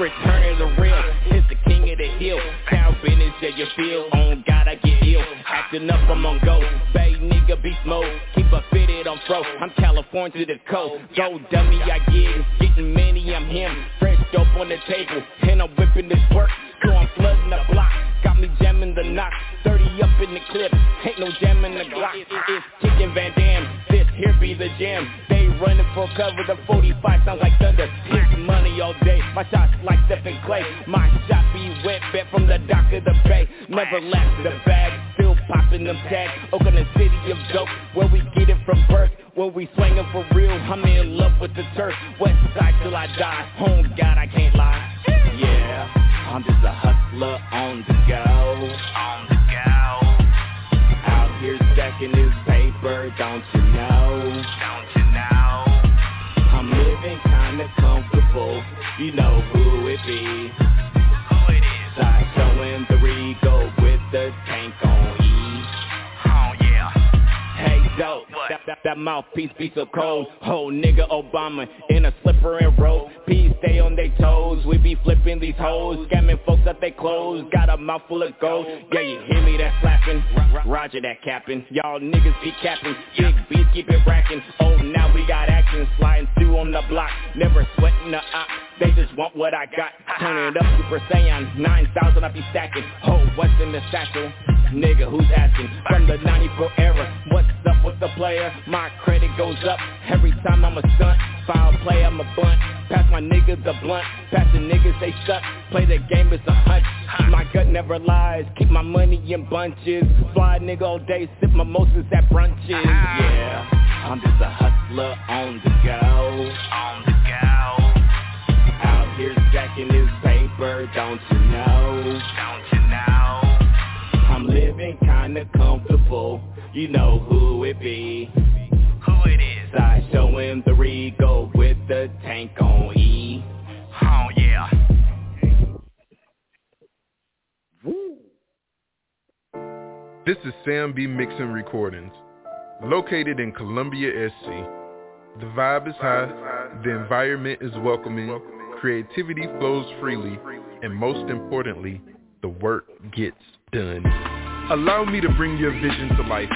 [SPEAKER 21] Return of the real. It's the king of the hill. Town business, yeah, you feel. On God, I get ill. Acting up, I'm on go. Bay nigga, beast mode. Keep a fitted on fro. I'm California to the coast. Go dummy, I get. Getting many, I'm him. Fresh dope on the table. And I'm whipping this work. So I'm flooding the block. Got
[SPEAKER 7] me jamming the knock. 30 up in the clip, ain't no jamming the Glock. It's kicking Van Damme, this here be the jam. They running for cover, the 45 sounds like thunder. Hit money all day, my shots like Stephen Clay. My shot be wet, bet from the dock of the bay. Never left the bag, still popping them tags. Oakland City of dope, where we get it from birth. Where we swinging for real, I'm in love with the turf. West side till I die, home God I can't lie. Yeah, I'm just a hustler on the go. On the go. Out here stacking this paper, don't you know? Don't you know? I'm living kinda comfortable, you know who it be. Who it is? I showing the Regal with the tank on E. Oh yeah. Hey dope, that, mouthpiece be so cold. Whole nigga Obama in a slipper and robe. Peace stay on they toes. We be flipping these hoes, scamming folks at they clothes. Got a mouth full of gold. Yeah, you hear me that slapping? Roger that capping. Y'all niggas be capping. Big beats keep it racking. Oh, now we got action. Sliding through on the block. Never sweating the op. They just want what I got. Turn it up, Super Saiyan. 9,000 I be stacking. Oh, what's in the satchel? Oh? Nigga, who's asking? From the 94 era. What's up with the player? My credit goes up every time I'm a stunt. Foul play, I'm a bunt. Pass my niggas a blunt. Pass the niggas, they suck. Play the game, it's a hunch. My gut never lies. Keep my money in bunches. Fly nigga all day, sip mimosas at brunches. Yeah, I'm just a hustler on the go. On the go. Out here stacking this paper, don't you know? Don't you know? I'm living kinda comfortable. You know who it be. Who it is? I show him the Regal with the tank on E. Oh yeah.
[SPEAKER 22] This is Sam B. Mixing Recordings, located in Columbia, SC. The vibe is high, the environment is welcoming, creativity flows freely, and most importantly, the work gets done. Allow me to bring your vision to life.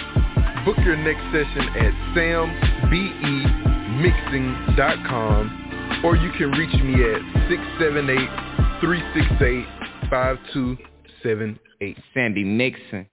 [SPEAKER 22] Book your next session at sambemixing.com or you can reach me at 678-368-5278.
[SPEAKER 23] Sandy Nixon.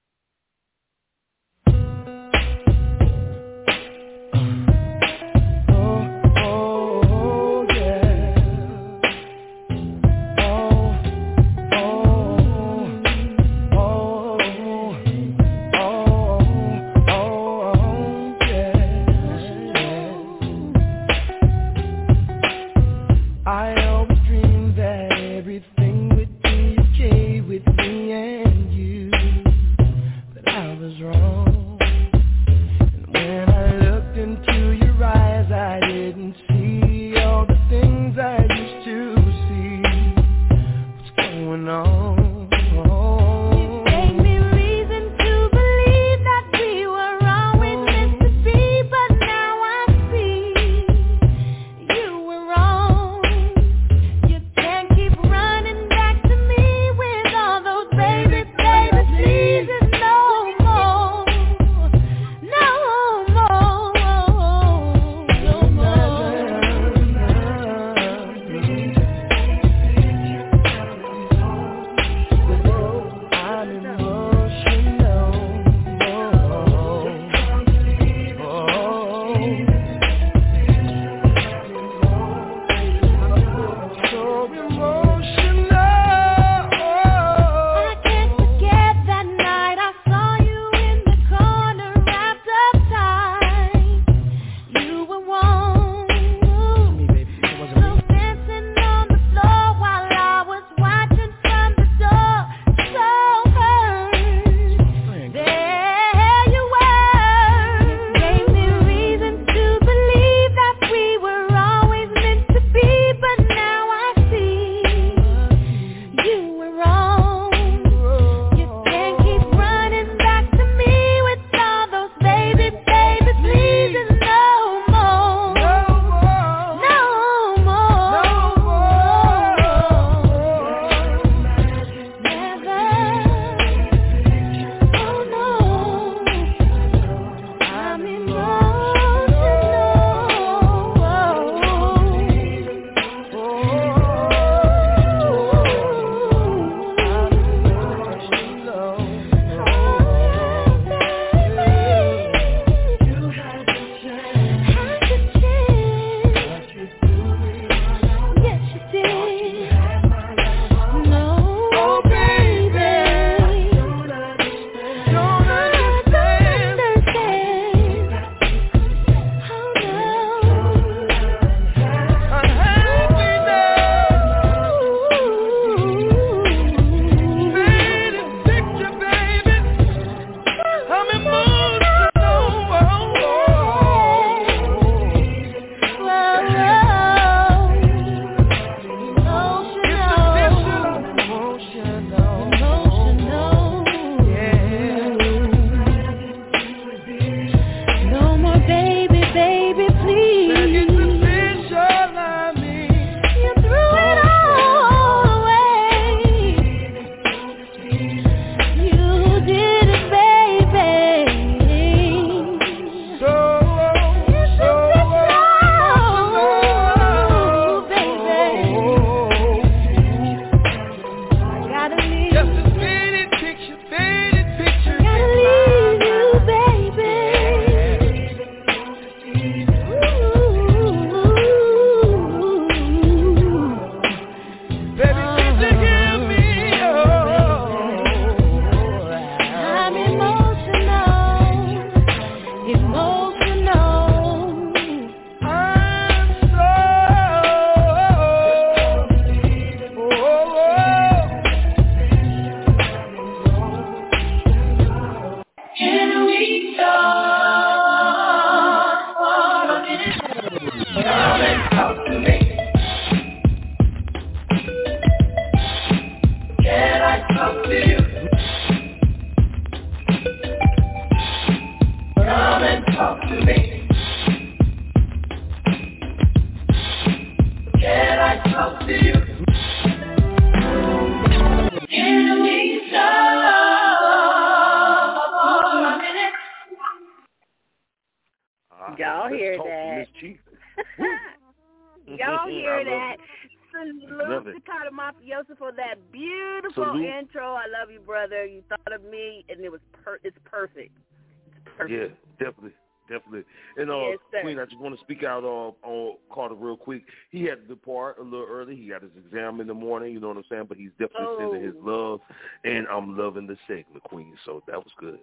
[SPEAKER 1] Just want to speak out uh, on Carter real quick. He had to depart a little early. He got his exam in the morning. You know what I'm saying? But he's definitely sending his
[SPEAKER 6] Oh.
[SPEAKER 1] love, and I'm loving the segment, Queen. So that was good.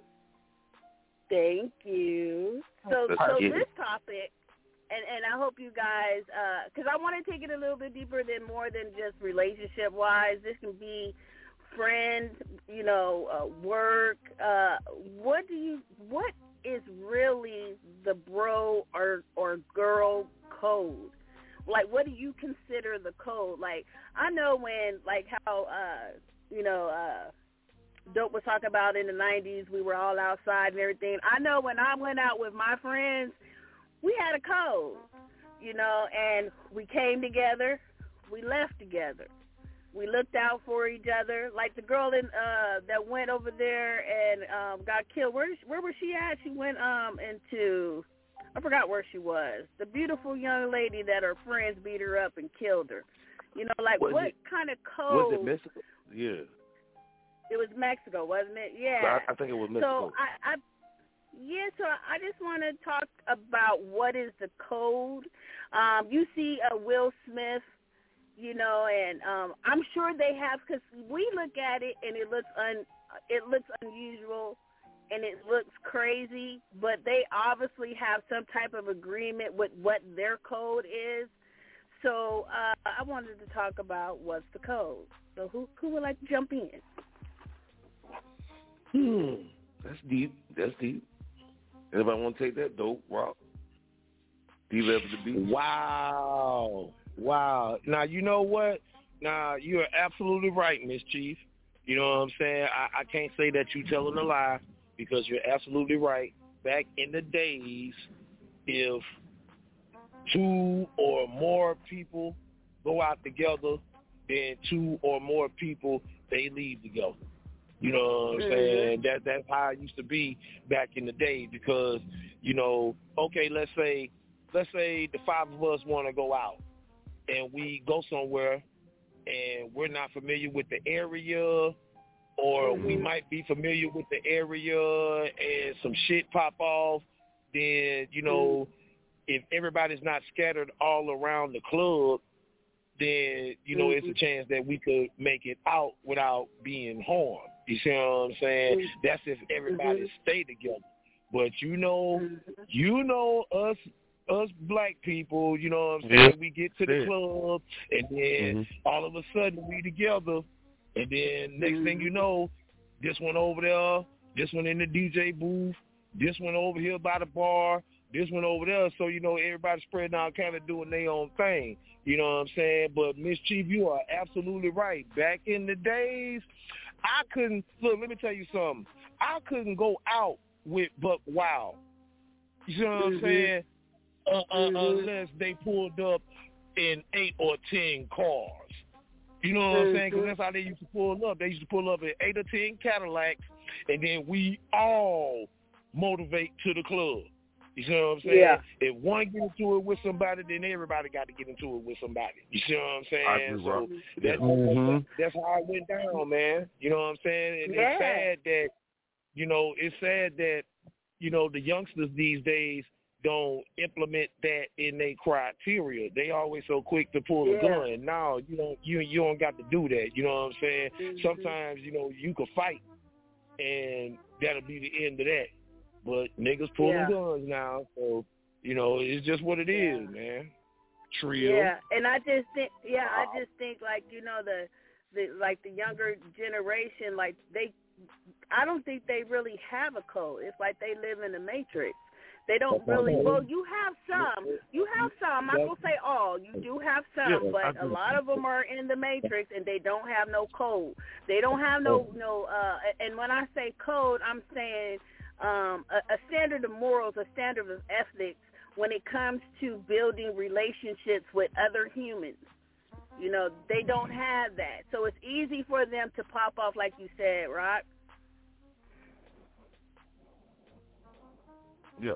[SPEAKER 6] Thank you. So, so this
[SPEAKER 1] it.
[SPEAKER 6] topic, and and I hope you guys, because I want to take it a little bit deeper than more than just relationship wise. This can be friends, you know, uh, work. Uh, what do you? What is really the bro or or girl code? Like, what do you consider the code? Like, I know when, like, how, uh, you know, uh, Dope was talking about in the 90s, we were all outside and everything. I know when I went out with my friends, we had a code, you know, and we came together, we left together. We looked out for each other. Like the girl in uh that went over there and um got killed. Where where was she at? She went um into I forgot where she was. The beautiful young lady that her friends beat her up and killed her. You know, like
[SPEAKER 1] Was
[SPEAKER 6] what
[SPEAKER 1] it-
[SPEAKER 6] kind of code
[SPEAKER 1] Was it Mexico? Yeah,
[SPEAKER 6] it was Mexico, wasn't it? Yeah.
[SPEAKER 1] I, I think it was Mexico.
[SPEAKER 6] So I, I yeah, so I just want to talk about what is the code. Um, you see uh, Will Smith, you know, and um, I'm sure they have because we look at it and it looks un, it looks unusual and it looks crazy, but they obviously have some type of agreement with what their code is. So uh, I wanted to talk about what's the code. So who who would like to jump in?
[SPEAKER 1] Hmm, that's deep. That's deep. Anybody want to take that? Dope, rock. Diva ever the beat.
[SPEAKER 9] Wow. Wow. Now you know what? Now you're absolutely right, Mz. Chief. You know what I'm saying? I, I can't say that you're telling a lie because you're absolutely right. Back in the days, if two or more people go out together, then two or more people they leave together. You know what I'm mm-hmm. saying? That that's how it used to be back in the day because, you know, okay, let's say let's say the five of us want to go out and we go somewhere and we're not familiar with the area or we mm-hmm. might be familiar with the area and some shit pop off, then, you know, mm-hmm. if everybody's not scattered all around the club, then, you know, it's a mm-hmm. chance that we could make it out without being harmed. You see what I'm saying? That's if everybody stay together. But you know, you know us us black people, you know what I'm saying?
[SPEAKER 1] Yeah.
[SPEAKER 9] We get to the
[SPEAKER 1] Yeah.
[SPEAKER 9] club and then all of a sudden we together and then next thing you know, this one over there, this one in the DJ booth, this one over here by the bar, this one over there. So, you know, everybody spreading out kind of doing their own thing. You know what I'm saying? But Mz. Chief, you are absolutely right. Back in the days, I couldn't look. Let me tell you something. I couldn't go out with Buck Wild. You know what I'm
[SPEAKER 23] Mhm.
[SPEAKER 9] saying? Uh, uh, Unless they pulled up in eight or ten cars. You know what I'm saying? Because that's how they used to pull up. They used to pull up in eight or ten Cadillacs, and then we all motivate to the club. You see what I'm saying?
[SPEAKER 23] Yeah.
[SPEAKER 9] If one get into it with somebody, then everybody got to get into it with somebody. You see what I'm saying?
[SPEAKER 1] I agree,
[SPEAKER 9] so
[SPEAKER 1] Rob.
[SPEAKER 9] that's,
[SPEAKER 1] Mhm.
[SPEAKER 9] that's how it went down, man. You know what I'm saying? And
[SPEAKER 23] Yeah.
[SPEAKER 9] it's sad that, you know, it's sad that, you know, the youngsters these days don't implement that in their criteria. They always so quick to pull
[SPEAKER 23] Yeah.
[SPEAKER 9] a gun. No, you don't you you don't got to do that. You know what I'm saying?
[SPEAKER 23] Mhm.
[SPEAKER 9] Sometimes, you know, you can fight and that'll be the end of that. But niggas pulling
[SPEAKER 6] Yeah.
[SPEAKER 9] guns now, so you know, it's just what it is, man. Trio.
[SPEAKER 6] Yeah, and I just think, yeah, I just think like you know the, the like the younger generation, like they I don't think they really have a code. It's like they live in the matrix. They don't really. Well, you have some. You have some. I'm not gonna say all. You do have some,
[SPEAKER 9] Yeah,
[SPEAKER 6] but a lot of them are in the matrix and they don't have no code. They don't have no no. uh And when I say code, I'm saying um a, a standard of morals, a standard of ethics when it comes to building relationships with other humans. You know, they don't have that. So it's easy for them to pop off like you said, Rock.
[SPEAKER 1] Yeah.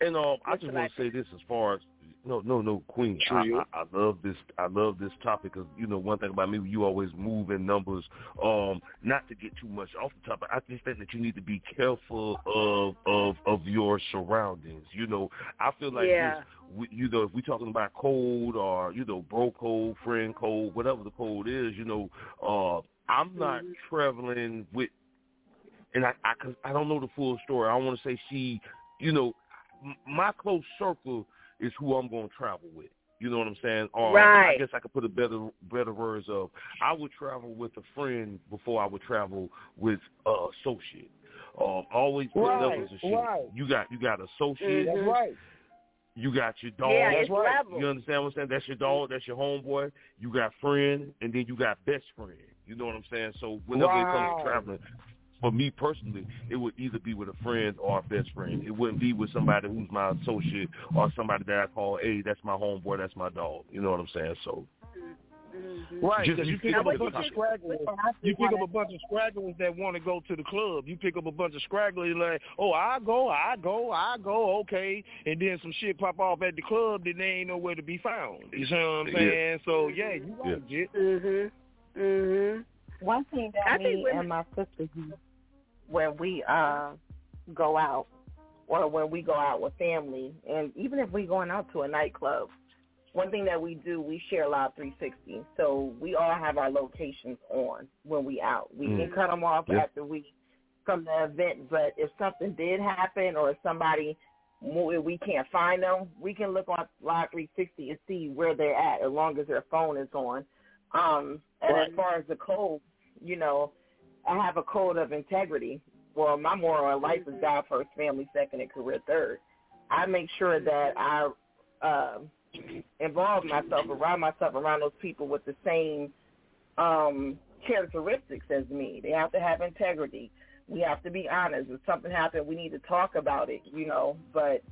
[SPEAKER 1] And um, I just want to say this as far as no, no, no, Queen. I, I, I love this. I love this topic because you know one thing about me, you always move in numbers. Um, not to get too much off the topic, I just think that you need to be careful of of of your surroundings. You know, I feel like
[SPEAKER 6] Yeah.
[SPEAKER 1] this, you know, if we're talking about cold or you know, bro code, friend code, whatever the code is, you know, uh, I'm not
[SPEAKER 6] Mhm.
[SPEAKER 1] traveling with and I I, I don't know the full story. I want to say she, you know, my close circle is who I'm going to travel with. You know what I'm saying? Or I guess I could put a better better words of I would travel with a friend before I would travel with a associate. Um, always put
[SPEAKER 9] Right,
[SPEAKER 1] levels of shit.
[SPEAKER 9] right.
[SPEAKER 1] You got you got associate.
[SPEAKER 9] That's right.
[SPEAKER 1] You got your dog.
[SPEAKER 6] Yeah,
[SPEAKER 9] That's
[SPEAKER 6] it's
[SPEAKER 9] right.
[SPEAKER 6] level.
[SPEAKER 1] You understand what I'm saying? That's your dog. That's your homeboy. You got friend, and then you got best friend. You know what I'm saying? So whenever it comes to traveling, for me personally, it would either be with a friend or a best friend. It wouldn't be with somebody who's my associate or somebody that I call, hey, that's my homeboy, that's my dog. You know what I'm saying? So.
[SPEAKER 9] Right,
[SPEAKER 1] Just-
[SPEAKER 9] because you pick up a bunch of
[SPEAKER 1] it.
[SPEAKER 9] stragglers. You pick up a bunch of stragglers that want to go to the club. You pick up a bunch of stragglers like, oh, I go, I go, I go, okay, and then some shit pop off at the club, then they ain't nowhere to be found. You see what I'm
[SPEAKER 1] Yeah.
[SPEAKER 9] saying? So yeah, you
[SPEAKER 1] Yeah.
[SPEAKER 9] right, Jit.
[SPEAKER 6] Mhm. Mhm.
[SPEAKER 15] One thing that
[SPEAKER 6] I think
[SPEAKER 15] me
[SPEAKER 6] women-
[SPEAKER 15] and my sister do when we uh, go out, or when we go out with family, and even if we're going out to a nightclub, one thing that we do, we share Life360. So we all have our locations on when we out. We can
[SPEAKER 1] Mm.
[SPEAKER 15] cut them off
[SPEAKER 1] Yeah.
[SPEAKER 15] after we from the event, but if something did happen or if somebody we can't find them, we can look on Life360 and see where they're at as long as their phone is on. Um, and
[SPEAKER 9] Right.
[SPEAKER 15] as far as the code, you know, I have a code of integrity. Well, my moral life is God first, family second, and career third. I make sure that I uh, involve myself, around myself around those people with the same um, characteristics as me. They have to have integrity. We have to be honest. If something happened, we need to talk about it, you know. But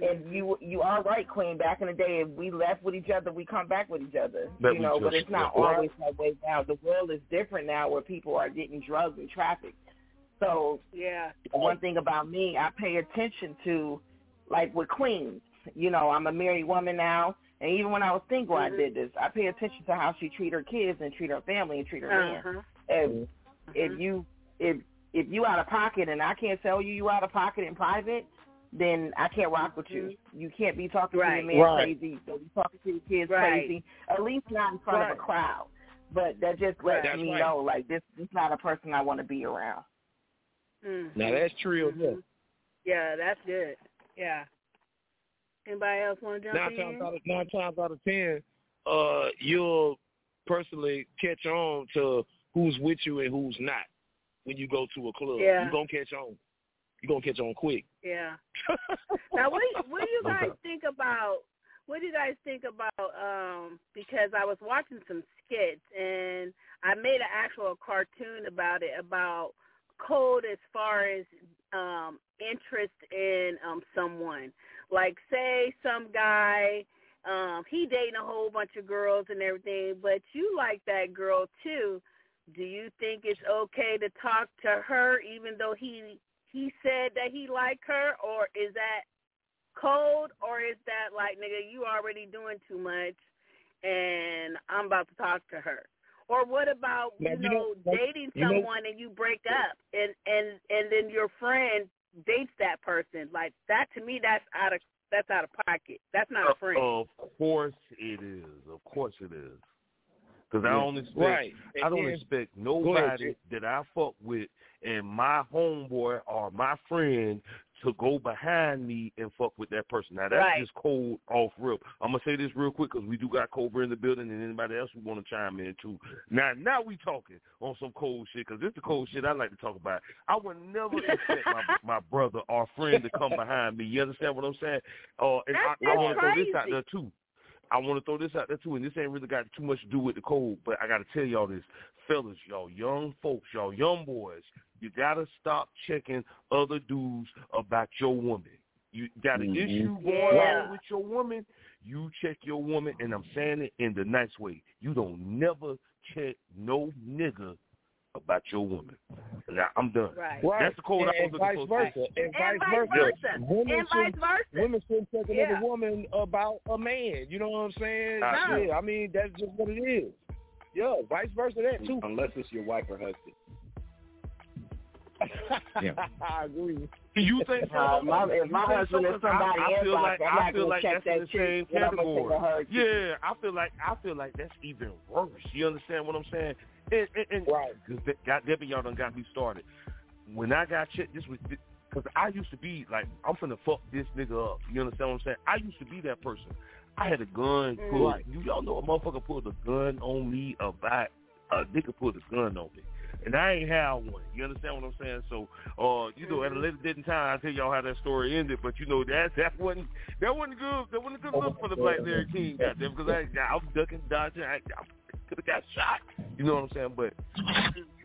[SPEAKER 15] and you you are right, Queen. Back in the day, if we left with each other, we come back with each other.
[SPEAKER 1] That
[SPEAKER 15] you
[SPEAKER 1] we
[SPEAKER 15] know, but it's not
[SPEAKER 1] yeah.
[SPEAKER 15] always that way now. The world is different now, where people are getting drugs and trafficked. So
[SPEAKER 6] Yeah.
[SPEAKER 15] one thing about me, I pay attention to, like with queens. You know, I'm a married woman now, and even when I was single, I
[SPEAKER 6] Mhm.
[SPEAKER 15] did this. I pay attention to how she treat her kids and treat her family and treat her man.
[SPEAKER 6] Uh-huh.
[SPEAKER 15] If if you if if you out of pocket and I can't tell you you out of pocket in private, then I can't rock with you. You can't be talking to
[SPEAKER 6] Right.
[SPEAKER 15] your man
[SPEAKER 9] Right.
[SPEAKER 15] crazy. Don't be talking to your kids
[SPEAKER 6] Right.
[SPEAKER 15] crazy. At least not in front of a crowd. But that just lets
[SPEAKER 9] That's
[SPEAKER 15] me
[SPEAKER 9] right.
[SPEAKER 15] know like this this is not a person I want to be around.
[SPEAKER 6] Mhm.
[SPEAKER 9] Now that's true. Yeah.
[SPEAKER 6] Yeah, that's good. Yeah. Anybody else want to jump
[SPEAKER 9] Nine
[SPEAKER 6] in?
[SPEAKER 9] times out of nine times out of ten, uh, you'll personally catch on to who's with you and who's not when you go to a club.
[SPEAKER 6] Yeah.
[SPEAKER 9] You're gonna catch on. You're gonna catch on quick.
[SPEAKER 6] Yeah. now, what do you, what do you guys
[SPEAKER 1] Okay.
[SPEAKER 6] think about? What do you guys think about? Um, because I was watching some skits and I made an actual cartoon about it about code as far as um, interest in um, someone. Like, say some guy, um, he dating a whole bunch of girls and everything, but you like that girl too. Do you think it's okay to talk to her even though he he said that he liked her, or is that cold, or is that like nigga you already doing too much, and I'm about to talk to her? Or what about you
[SPEAKER 9] you
[SPEAKER 6] know
[SPEAKER 9] know-
[SPEAKER 6] dating
[SPEAKER 9] you know-
[SPEAKER 6] someone and you break up, and and and then your friend dates that person? Like that to me, that's out of that's out of pocket. That's not a friend.
[SPEAKER 1] Of course it is. Of course it is. Because I don't expect
[SPEAKER 9] Right.
[SPEAKER 1] I don't expect
[SPEAKER 9] Go ahead,
[SPEAKER 1] nobody that I fuck with and my homeboy or my friend to go behind me and fuck with that person. Now that's
[SPEAKER 6] Right.
[SPEAKER 1] just cold off rip. I'm gonna say this real quick because we do got Cobra in the building and anybody else who want to chime in too. Now, now we talking on some cold shit because this is the cold shit I like to talk about. I would never expect my my brother or friend to come behind me. You understand what I'm saying? Uh, and I, I want to throw this out there too. I want to throw this out there too, and this ain't really got too much to do with the cold, but I got to tell y'all this, fellas, y'all young folks, y'all young boys, you gotta stop checking other dudes about your woman. You got an
[SPEAKER 9] Mhm.
[SPEAKER 1] issue going
[SPEAKER 6] Yeah.
[SPEAKER 1] on with your woman, you check your woman, and I'm saying it in the nice way. You don't never check no nigga about your woman. Now I'm done.
[SPEAKER 6] Right.
[SPEAKER 1] That's the code
[SPEAKER 9] and,
[SPEAKER 1] I
[SPEAKER 9] and
[SPEAKER 1] was
[SPEAKER 9] vice
[SPEAKER 1] looking for.
[SPEAKER 9] versa. And,
[SPEAKER 6] And
[SPEAKER 9] vice
[SPEAKER 6] vice
[SPEAKER 9] versa.
[SPEAKER 6] versa.
[SPEAKER 9] Women
[SPEAKER 6] And vice versa.
[SPEAKER 9] women shouldn't take another
[SPEAKER 6] Yeah.
[SPEAKER 9] woman about a man. You know what I'm saying?
[SPEAKER 1] No.
[SPEAKER 9] Yeah, I mean that's just what it is. Yeah, vice versa that too.
[SPEAKER 7] Unless it's your wife or husband.
[SPEAKER 20] Yeah.
[SPEAKER 9] I agree.
[SPEAKER 1] You think so?
[SPEAKER 15] Uh, my- if my husband is
[SPEAKER 1] so? 'Cause I-
[SPEAKER 15] somebody
[SPEAKER 1] I feel
[SPEAKER 15] inbox,
[SPEAKER 1] like
[SPEAKER 15] I'm
[SPEAKER 1] I feel like
[SPEAKER 15] check
[SPEAKER 1] that's
[SPEAKER 15] that
[SPEAKER 1] in the same
[SPEAKER 15] but I'm gonna take
[SPEAKER 1] category. Yeah, I feel like I feel like that's even worse. You understand what I'm saying? And, and, and
[SPEAKER 9] Right.
[SPEAKER 1] Cause God damn it, y'all done got me started. When I got checked, this was because I used to be like, I'm finna fuck this nigga up. You understand what I'm saying? I used to be that person. I had a gun pulled.
[SPEAKER 9] Right.
[SPEAKER 1] You y'all know a motherfucker pulled a gun on me about a nigga pulled a gun on me. And I ain't had one. You understand what I'm saying? So, uh, you know, at a later date in time, I'll tell y'all how that story ended. But you know, that that wasn't that wasn't good. That wasn't a good look for the Black Larry King, goddamn. Because I, I was ducking, dodging. I, I could have got shot. You know what I'm saying? But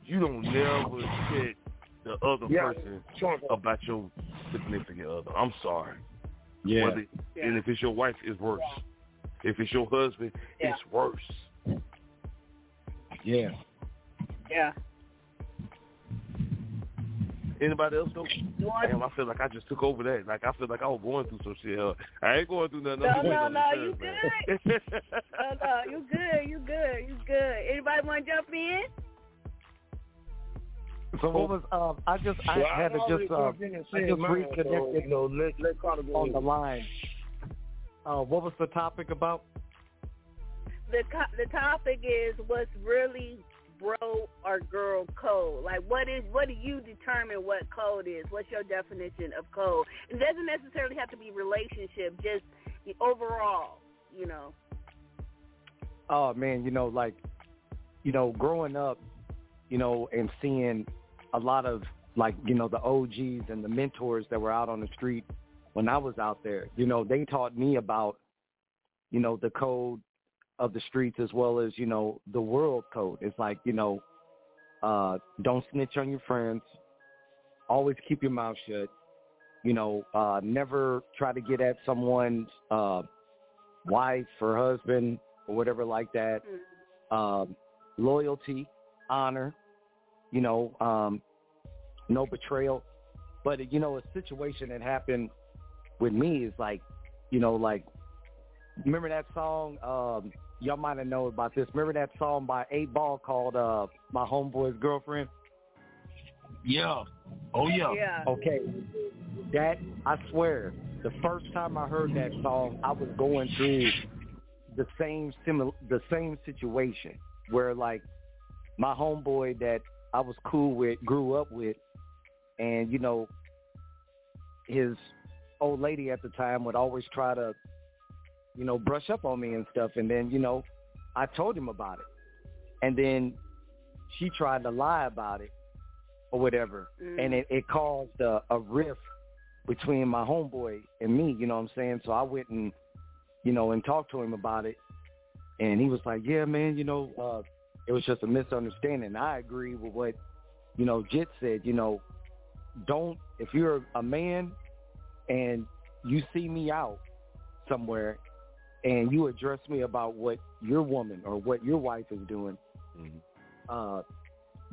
[SPEAKER 1] you don't never check the other
[SPEAKER 9] Yeah.
[SPEAKER 1] person about your significant other. I'm sorry.
[SPEAKER 20] Yeah.
[SPEAKER 1] Whether, And if it's your wife, it's worse. If it's your husband,
[SPEAKER 6] Yeah.
[SPEAKER 1] it's worse.
[SPEAKER 20] Yeah.
[SPEAKER 6] Yeah.
[SPEAKER 1] Anybody else know? Damn, I feel like I just took over that. Like I feel like I was going through some shit. I ain't going through nothing.
[SPEAKER 6] No, no, no, you good.
[SPEAKER 1] man.
[SPEAKER 6] No, no, you good, you good, you good. Anybody want to jump in?
[SPEAKER 8] So what was um? I just I
[SPEAKER 9] Well,
[SPEAKER 8] had to just uh,
[SPEAKER 9] jumped
[SPEAKER 8] I
[SPEAKER 9] said
[SPEAKER 8] just
[SPEAKER 9] mine, so, you know, let let Carter go
[SPEAKER 8] on the line. Uh, what was the topic about?
[SPEAKER 6] The co- the topic is what's really bro or girl code. Like what is what do you determine what code is? What's your definition of code? It doesn't necessarily have to be relationship, just the overall, you know.
[SPEAKER 8] Oh man, you know, like, you know, growing up, you know, and seeing a lot of like, you know, the OGs and the mentors that were out on the street when I was out there, you know, they taught me about, you know, the code of the streets as well as, you know, the world code. It's like, you know, uh, don't snitch on your friends. Always keep your mouth shut. You know, uh, never try to get at someone's uh, wife or husband or whatever like that. Um, loyalty, honor, you know, um, no betrayal. But you know, a situation that happened with me is like, you know, like remember that song? Um, y'all might have known about this. Remember that song by Eight Ball called uh, "My Homeboy's Girlfriend"?
[SPEAKER 9] Yeah. Oh yeah.
[SPEAKER 6] Yeah.
[SPEAKER 8] Okay, that I swear, the first time I heard that song, I was going through the same simil- the same situation where like my homeboy that I was cool with, grew up with, and you know, his old lady at the time would always try to, you know, brush up on me and stuff, and then you know, I told him about it, and then she tried to lie about it or whatever,
[SPEAKER 6] Mm.
[SPEAKER 8] and it, it caused a, a rift between my homeboy and me. You know what I'm saying? So I went and you know and talked to him about it, and he was like, "Yeah, man, you know, uh, it was just a misunderstanding." I agree with what you know Jit said. You know, don't if you're a man and you see me out somewhere and you address me about what your woman or what your wife is doing, uh,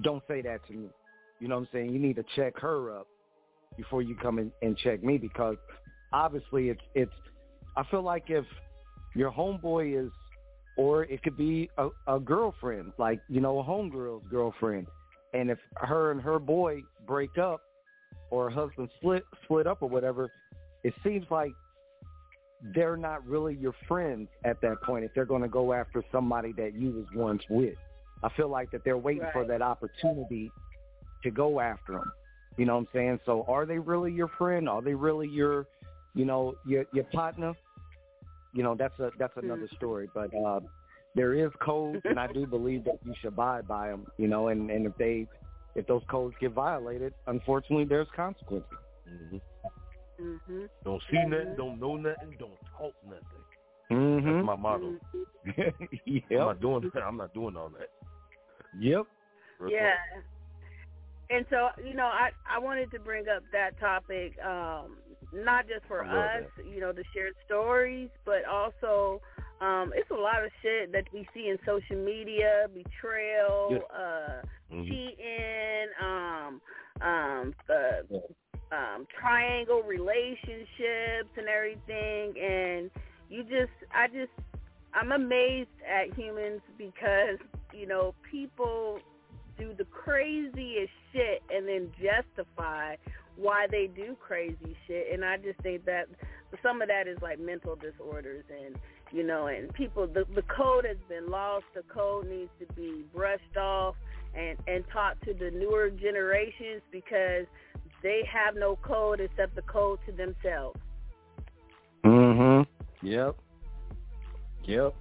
[SPEAKER 8] don't say that to me. You know what I'm saying? You need to check her up before you come in and check me because obviously it's it's I feel like if your homeboy is or it could be a, a girlfriend, like, you know, a homegirl's girlfriend. And if her and her boy break up or her husband split split up or whatever, it seems like they're not really your friends at that point if they're going to go after somebody that you was once with. I feel like that they're waiting for that opportunity to go after them. You know what I'm saying? So are they really your friend? Are they really your, you know, your your partner? You know, that's a that's another story. But uh, there is codes, and I do believe that you should abide by them. You know, and and if they if those codes get violated, unfortunately, there's consequences.
[SPEAKER 1] Mm-hmm.
[SPEAKER 6] Mhm.
[SPEAKER 1] Don't see nothing, don't know nothing, don't talk nothing.
[SPEAKER 8] Mm-hmm.
[SPEAKER 1] That's my motto.
[SPEAKER 8] yep.
[SPEAKER 1] I'm not doing that. I'm not doing all that.
[SPEAKER 8] Yep.
[SPEAKER 1] Real
[SPEAKER 6] Yeah. And so, you know, I I wanted to bring up that topic, um, not just for
[SPEAKER 1] I love
[SPEAKER 6] us, you know, to share stories, but also um, it's a lot of shit that we see in social media, betrayal,
[SPEAKER 1] Yeah.
[SPEAKER 6] uh,
[SPEAKER 1] Mhm.
[SPEAKER 6] cheating, um, um, uh, um, triangle relationships and everything, and you just, I just, I'm amazed at humans because you know people do the craziest shit and then justify why they do crazy shit, and I just think that some of that is like mental disorders and you know, and people the the code has been lost. The code needs to be brushed off and and taught to the newer generations because they have no code except the code to themselves.
[SPEAKER 8] Mhm. Yep. Yep.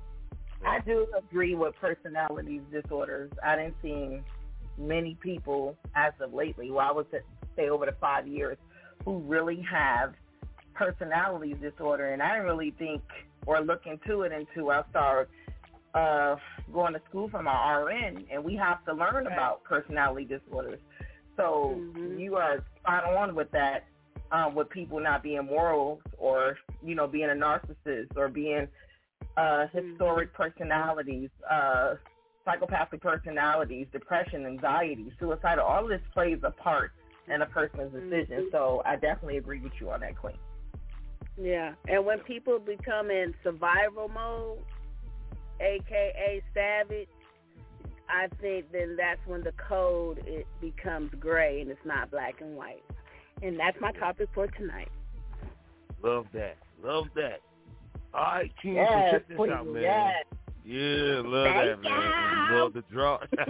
[SPEAKER 15] I do agree with personality disorders. I didn't see many people as of lately, well, I would say over the five years, who really have personality disorder. And I didn't really think or look into it until I started uh, going to school for my RN, and we have to learn about personality disorders. So you are spot on with that, um, with people not being moral or, you know, being a narcissist or being uh, histrionic personalities, uh, psychopathic personalities, depression, anxiety, suicidal. All of this plays a part in a person's decision. So I definitely agree with you on that, Queen.
[SPEAKER 6] Yeah, and when people become in survival mode, aka savage, I think then that's when the code it becomes gray and it's not black and white. And that's my topic for tonight.
[SPEAKER 1] Love that. Love that. All right, King,
[SPEAKER 6] Yes,
[SPEAKER 1] check this
[SPEAKER 6] please,
[SPEAKER 1] out, man.
[SPEAKER 6] yes.
[SPEAKER 1] Yeah, love that, man. Love the draw.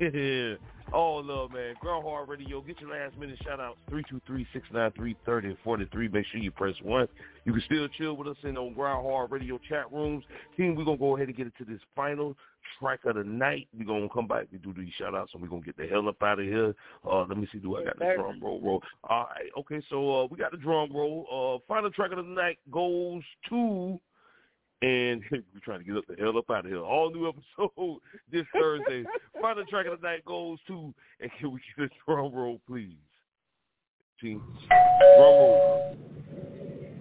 [SPEAKER 1] yeah. All love, man. Grind Hard Radio. Get your last minute shout outs. 323-693-3043. Make sure you press one. You can still chill with us in on Grind Hard Radio chat rooms. Team, we're going to go ahead and get into this final track of the night. We're going to come back. We do these shout outs and we're going to get the hell up out of here. Uh, let me see. Do I got the drum roll? roll? All right. Okay, so uh, we got the drum roll. Uh, final track of the night goes to and we're trying to get up the hell up out of here. All new episode this Thursday. Final track of the night goes to, and can we get a drum roll, please? Team, drum roll.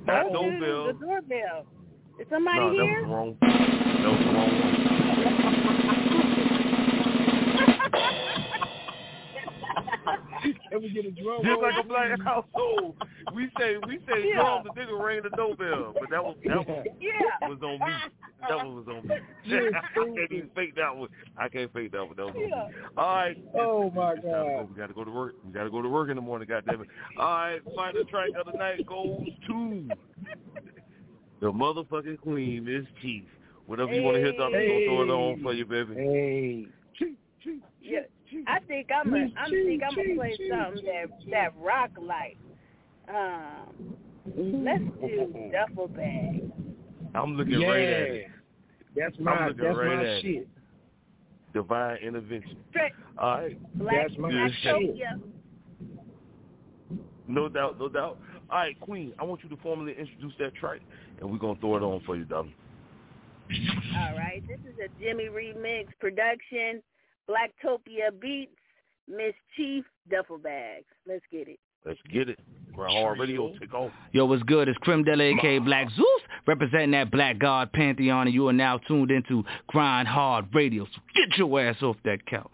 [SPEAKER 1] Not
[SPEAKER 6] Oh,
[SPEAKER 1] no
[SPEAKER 6] dude,
[SPEAKER 1] bell.
[SPEAKER 6] The doorbell. Is somebody
[SPEAKER 1] no, that
[SPEAKER 6] here?
[SPEAKER 1] was wrong. That was wrong
[SPEAKER 9] Can we get a drum
[SPEAKER 1] Just
[SPEAKER 9] roll?
[SPEAKER 1] like a black household, we say we say
[SPEAKER 6] Yeah.
[SPEAKER 1] drum the nigga rang the doorbell, but that was that was,
[SPEAKER 6] Yeah.
[SPEAKER 1] was on me. That one was on me.
[SPEAKER 9] You're
[SPEAKER 1] I can't even fake that one. I can't fake that one. That was on me. All right.
[SPEAKER 9] Oh my
[SPEAKER 1] It's time to go.
[SPEAKER 9] God.
[SPEAKER 1] We gotta go to work. We gotta go to work in the morning. Goddamn it! All right, final track of the night goes to the motherfucking queen, Mz. Chief. Whatever you want to hear, Doctor,
[SPEAKER 9] Hey.
[SPEAKER 1] throw it on for you, baby.
[SPEAKER 8] Hey.
[SPEAKER 6] Yeah. I think I'm gonna I think I'm gonna play something that that rock like. Um, let's do duffel bag.
[SPEAKER 1] I'm looking right at it.
[SPEAKER 9] That's
[SPEAKER 1] I'm
[SPEAKER 9] my
[SPEAKER 1] looking
[SPEAKER 9] that's
[SPEAKER 1] right
[SPEAKER 9] my
[SPEAKER 1] at it.
[SPEAKER 9] shit.
[SPEAKER 1] Divine intervention.
[SPEAKER 6] Straight
[SPEAKER 1] All right,
[SPEAKER 6] black
[SPEAKER 9] That's my
[SPEAKER 1] Good shit. No doubt, no doubt. All right, Queen, I want you to formally introduce that track, and we're gonna throw it on for you, darling.
[SPEAKER 6] All right, this is a Jimmy remix production. Blacktopia beats. Mz. Chief duffel bags. Let's get it.
[SPEAKER 1] Let's get it. Grind Hard Radio, take off.
[SPEAKER 24] Yo, what's good? It's Crim Della, aka Black Zeus, representing that Black God Pantheon, and you are now tuned into Grind Hard Radio. So get your ass off that couch.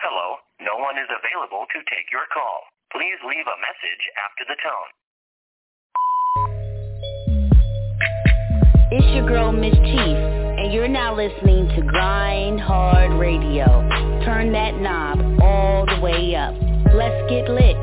[SPEAKER 25] Hello, no one is available to take your call. Please leave a message after the tone.
[SPEAKER 26] It's your girl Mz. Chief, and you're now listening to Grind Hard Radio. Turn that knob all the way up. Let's get lit.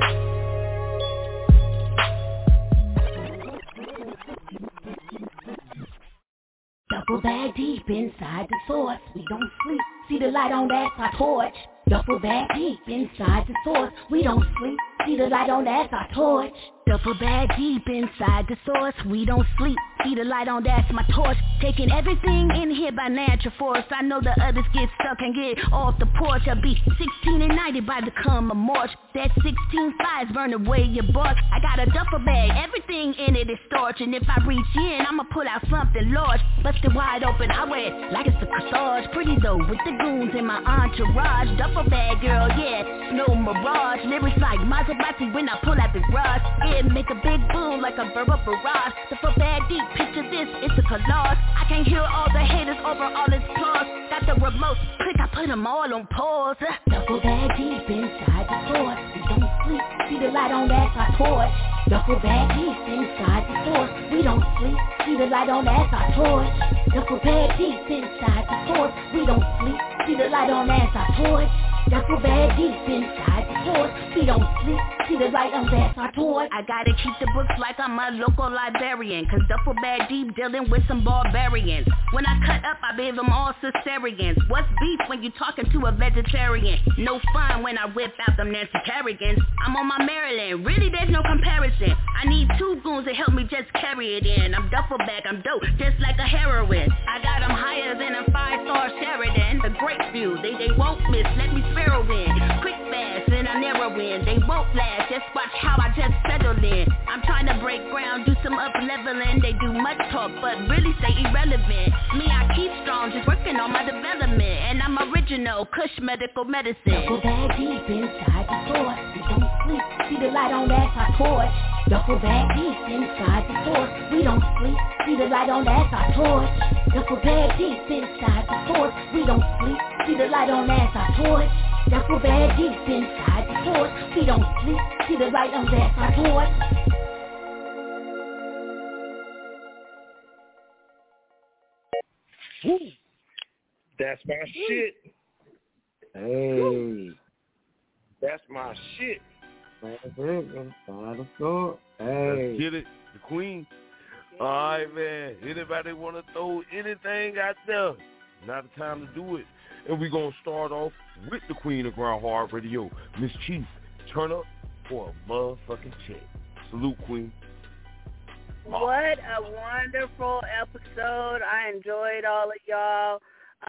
[SPEAKER 23] Double bag, deep inside the source. We don't sleep. See the light on that's our torch. Duffel bag deep inside the source. We don't sleep. See the light on that's our torch. Duffel bag deep inside the source. We don't sleep. See the light on that's my torch. Taking everything in here by natural force. I know the others get stuck and get off the porch. I'll be 16 and 90 by the come of March. That 16 fires burn away your bark. I got a duffel bag. Everything in it is starch. And if I reach in, I'ma pull out something large. Busted wide open. I wear it like it's a corsage. Pretty though with the goons in my entourage. Duffel bag girl, yeah. No mirage. Lyrics like Maserati when I pull out the garage. It make a big boom like a verbal barrage. Duffel bag deep. Picture this, it's a collage. I can't hear all the haters over all this applause. Got the remote, click, I put them all on pause. Duffel bag deep inside the source. We don't sleep, see the light on that's our torch. Duffel bag deep inside the source. We don't sleep, see the light on that's our torch. Duffel bag deep inside the source. We don't sleep, see the light on that's our torch. Duffel bag deep inside the source. We don't sleep, our torch. I gotta keep the books like I'm a local librarian. Cause duffel bag deep dealing with some barbarians. When I cut up, I leave them all cesareans. What's beef when you talking to a vegetarian? No fun when I whip out them Nancy Kerrigans. I'm on my Maryland, really there's no comparison. I need two goons to help me just carry it in. I'm duffel bag, I'm dope, just like a heroin. I got them higher than a five-star Sheraton. The great view, they, they won't miss, let me sparrow in. Quick fast, and I narrow in. They won't last, just watch how I just settle in. I'm trying to break ground, do some up leveling. They do much talk, but really stay irrelevant. Me, I keep strong, just working on my development. And I'm original, Kush medical medicine. Duffel bag deep inside the source. We don't sleep, see the light on that's our torch. Duffel bag deep inside the source. We don't sleep, see the light on that's our torch. Duffel bag deep inside the source. We don't sleep, see the light on that's our torch. Duffel bag deep inside the source. We don't sleep, see the light on that's our torch.
[SPEAKER 9] Woo. That's my shit.
[SPEAKER 8] Hey.
[SPEAKER 9] That's my shit.
[SPEAKER 8] Hey.
[SPEAKER 1] Let's get it. The queen. All right, man. Anybody want to throw anything out there? Now the time to do it. And we're going to start off with the queen of Grind Hard Radio, Mz. Chief. Turn up for a motherfucking check. Salute, queen.
[SPEAKER 6] What a wonderful episode. I enjoyed all of y'all.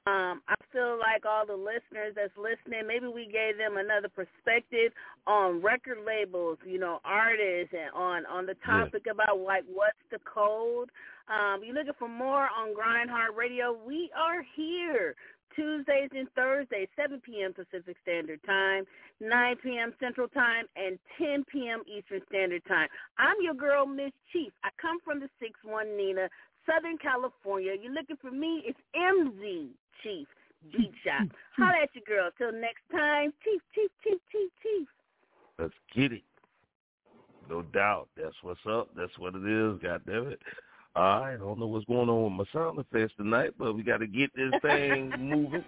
[SPEAKER 6] Um, I feel like all the listeners that's listening, maybe we gave them another perspective on record labels, you know, artists, and on on the topic about like what's the code. Um, you're looking for more on Grind Hard Radio. We are here Tuesdays and Thursdays, 7 p.m. Pacific Standard Time, 9 p.m. Central Time, and 10 p.m. Eastern Standard Time. I'm your girl, Mz. Chief. I come from the 6-1 Nina, Southern California. You're looking for me, it's MZ Chief Beat Shop. Holla at your girl. Till next time, Chief, Chief, Chief, Chief, Chief.
[SPEAKER 1] Let's get it. No doubt. That's what's up. That's what it is. God damn it. All right. I don't know what's going on with my sound effects tonight, but we got to get this thing moving.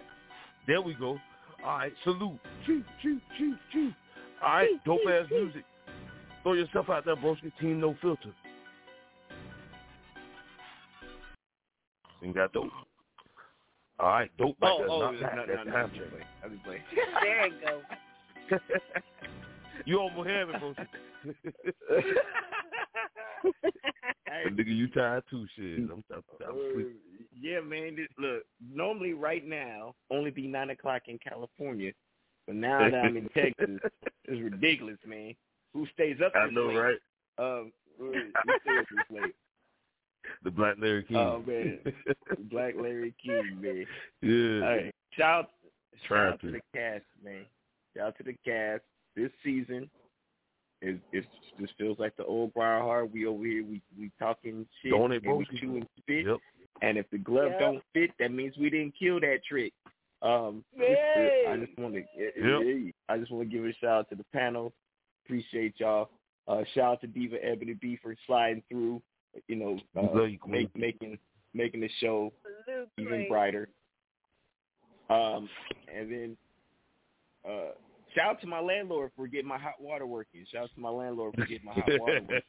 [SPEAKER 1] There we go. All right. Salute. Chief, Chief, Chief, Chief. All right.
[SPEAKER 6] Chief,
[SPEAKER 1] Dope
[SPEAKER 6] Chief,
[SPEAKER 1] ass
[SPEAKER 6] Chief.
[SPEAKER 1] music. Throw yourself out there, broski. Team No Filter. You got dope. All right. Dope
[SPEAKER 7] Oh,
[SPEAKER 1] that.
[SPEAKER 7] oh,
[SPEAKER 1] Not
[SPEAKER 7] no,
[SPEAKER 1] that.
[SPEAKER 7] no,
[SPEAKER 1] that
[SPEAKER 7] no,
[SPEAKER 1] time
[SPEAKER 7] no,
[SPEAKER 1] check.
[SPEAKER 7] wait. I was playing.
[SPEAKER 6] There you go.
[SPEAKER 1] you almost have it, bro. But nigga, you tired too, shit. I'm, I'm, I'm sleep.
[SPEAKER 7] yeah, man. This, look, normally right now only be nine o'clock in California, but now that I'm in Texas, it's ridiculous, man. Who stays up?
[SPEAKER 1] I know,
[SPEAKER 7] late?
[SPEAKER 1] right?
[SPEAKER 7] Um, who stays up this late?
[SPEAKER 1] The Black Larry King.
[SPEAKER 7] Oh man, Black Larry King, man.
[SPEAKER 1] yeah.
[SPEAKER 7] All right, shout, shout out to
[SPEAKER 1] to.
[SPEAKER 7] the cast, man. Shout out to the cast. This season is it just feels like the old Grind Hard. We over here, we we talking shit,
[SPEAKER 1] Don't
[SPEAKER 7] and we
[SPEAKER 1] Broski?
[SPEAKER 7] chewing spit.
[SPEAKER 1] Yep.
[SPEAKER 7] And if the glove
[SPEAKER 6] Yep.
[SPEAKER 7] don't fit, that means we didn't kill that trick. Um, just,
[SPEAKER 6] Yay.
[SPEAKER 7] I just want to, I just want to give a shout out to the panel. Appreciate y'all. Uh, shout out to Diva Ebony B for sliding through. You know,
[SPEAKER 1] We
[SPEAKER 7] uh,
[SPEAKER 1] you,
[SPEAKER 7] make, making making the show
[SPEAKER 6] Salute,
[SPEAKER 7] even brighter. Um, and then uh, Shout out to my landlord for getting my hot water working. Shout out to my landlord for getting my hot water working.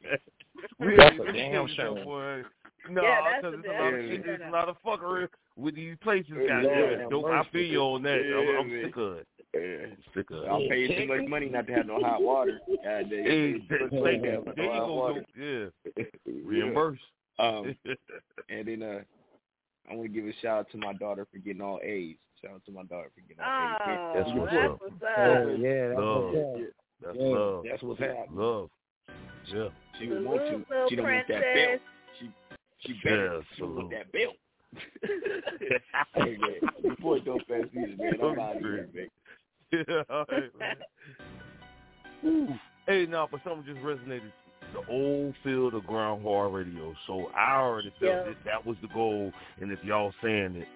[SPEAKER 1] Really,
[SPEAKER 7] That's a damn
[SPEAKER 1] give
[SPEAKER 7] shame.
[SPEAKER 1] No,
[SPEAKER 7] that's
[SPEAKER 1] because
[SPEAKER 7] a
[SPEAKER 1] it's a lot
[SPEAKER 7] damn
[SPEAKER 1] of shit, there's a lot of fuckery with these places,
[SPEAKER 7] Yeah,
[SPEAKER 1] goddamn.
[SPEAKER 7] man,
[SPEAKER 1] Dope, I feel you on that.
[SPEAKER 7] Yeah,
[SPEAKER 1] I'm, I'm
[SPEAKER 7] man.
[SPEAKER 1] sick of it. I'm sick of it.
[SPEAKER 7] I'll pay you too much money not to have no hot water. God damn.
[SPEAKER 1] Hey, there,
[SPEAKER 7] Put
[SPEAKER 1] there,
[SPEAKER 7] plate
[SPEAKER 1] there
[SPEAKER 7] down with
[SPEAKER 1] you
[SPEAKER 7] no hot
[SPEAKER 1] go,
[SPEAKER 7] water.
[SPEAKER 1] Yeah. Reimburse.
[SPEAKER 7] Um, and then uh, I want to give a shout out to my daughter for getting all A's. Shout out to my daughter for getting all A's.
[SPEAKER 6] Oh,
[SPEAKER 1] That's what's
[SPEAKER 6] that's
[SPEAKER 1] up.
[SPEAKER 6] what's
[SPEAKER 8] Oh, yeah, that's
[SPEAKER 1] Love.
[SPEAKER 8] what's up.
[SPEAKER 1] That's
[SPEAKER 7] Yeah,
[SPEAKER 1] love.
[SPEAKER 7] That's what's happening.
[SPEAKER 1] Love. Yeah.
[SPEAKER 7] She don't want to. She don't want that
[SPEAKER 6] princess.
[SPEAKER 7] belt. She she better.
[SPEAKER 1] Yeah,
[SPEAKER 7] she don't want that belt. hey man, your boy don't fast either, man. I'm out of here, man.
[SPEAKER 1] Yeah, all right, man. Ooh. Hey, now, but something just resonated. The old field of Grind Hard Radio. So I already felt
[SPEAKER 6] Yeah.
[SPEAKER 1] that that was the goal. And if y'all saying it,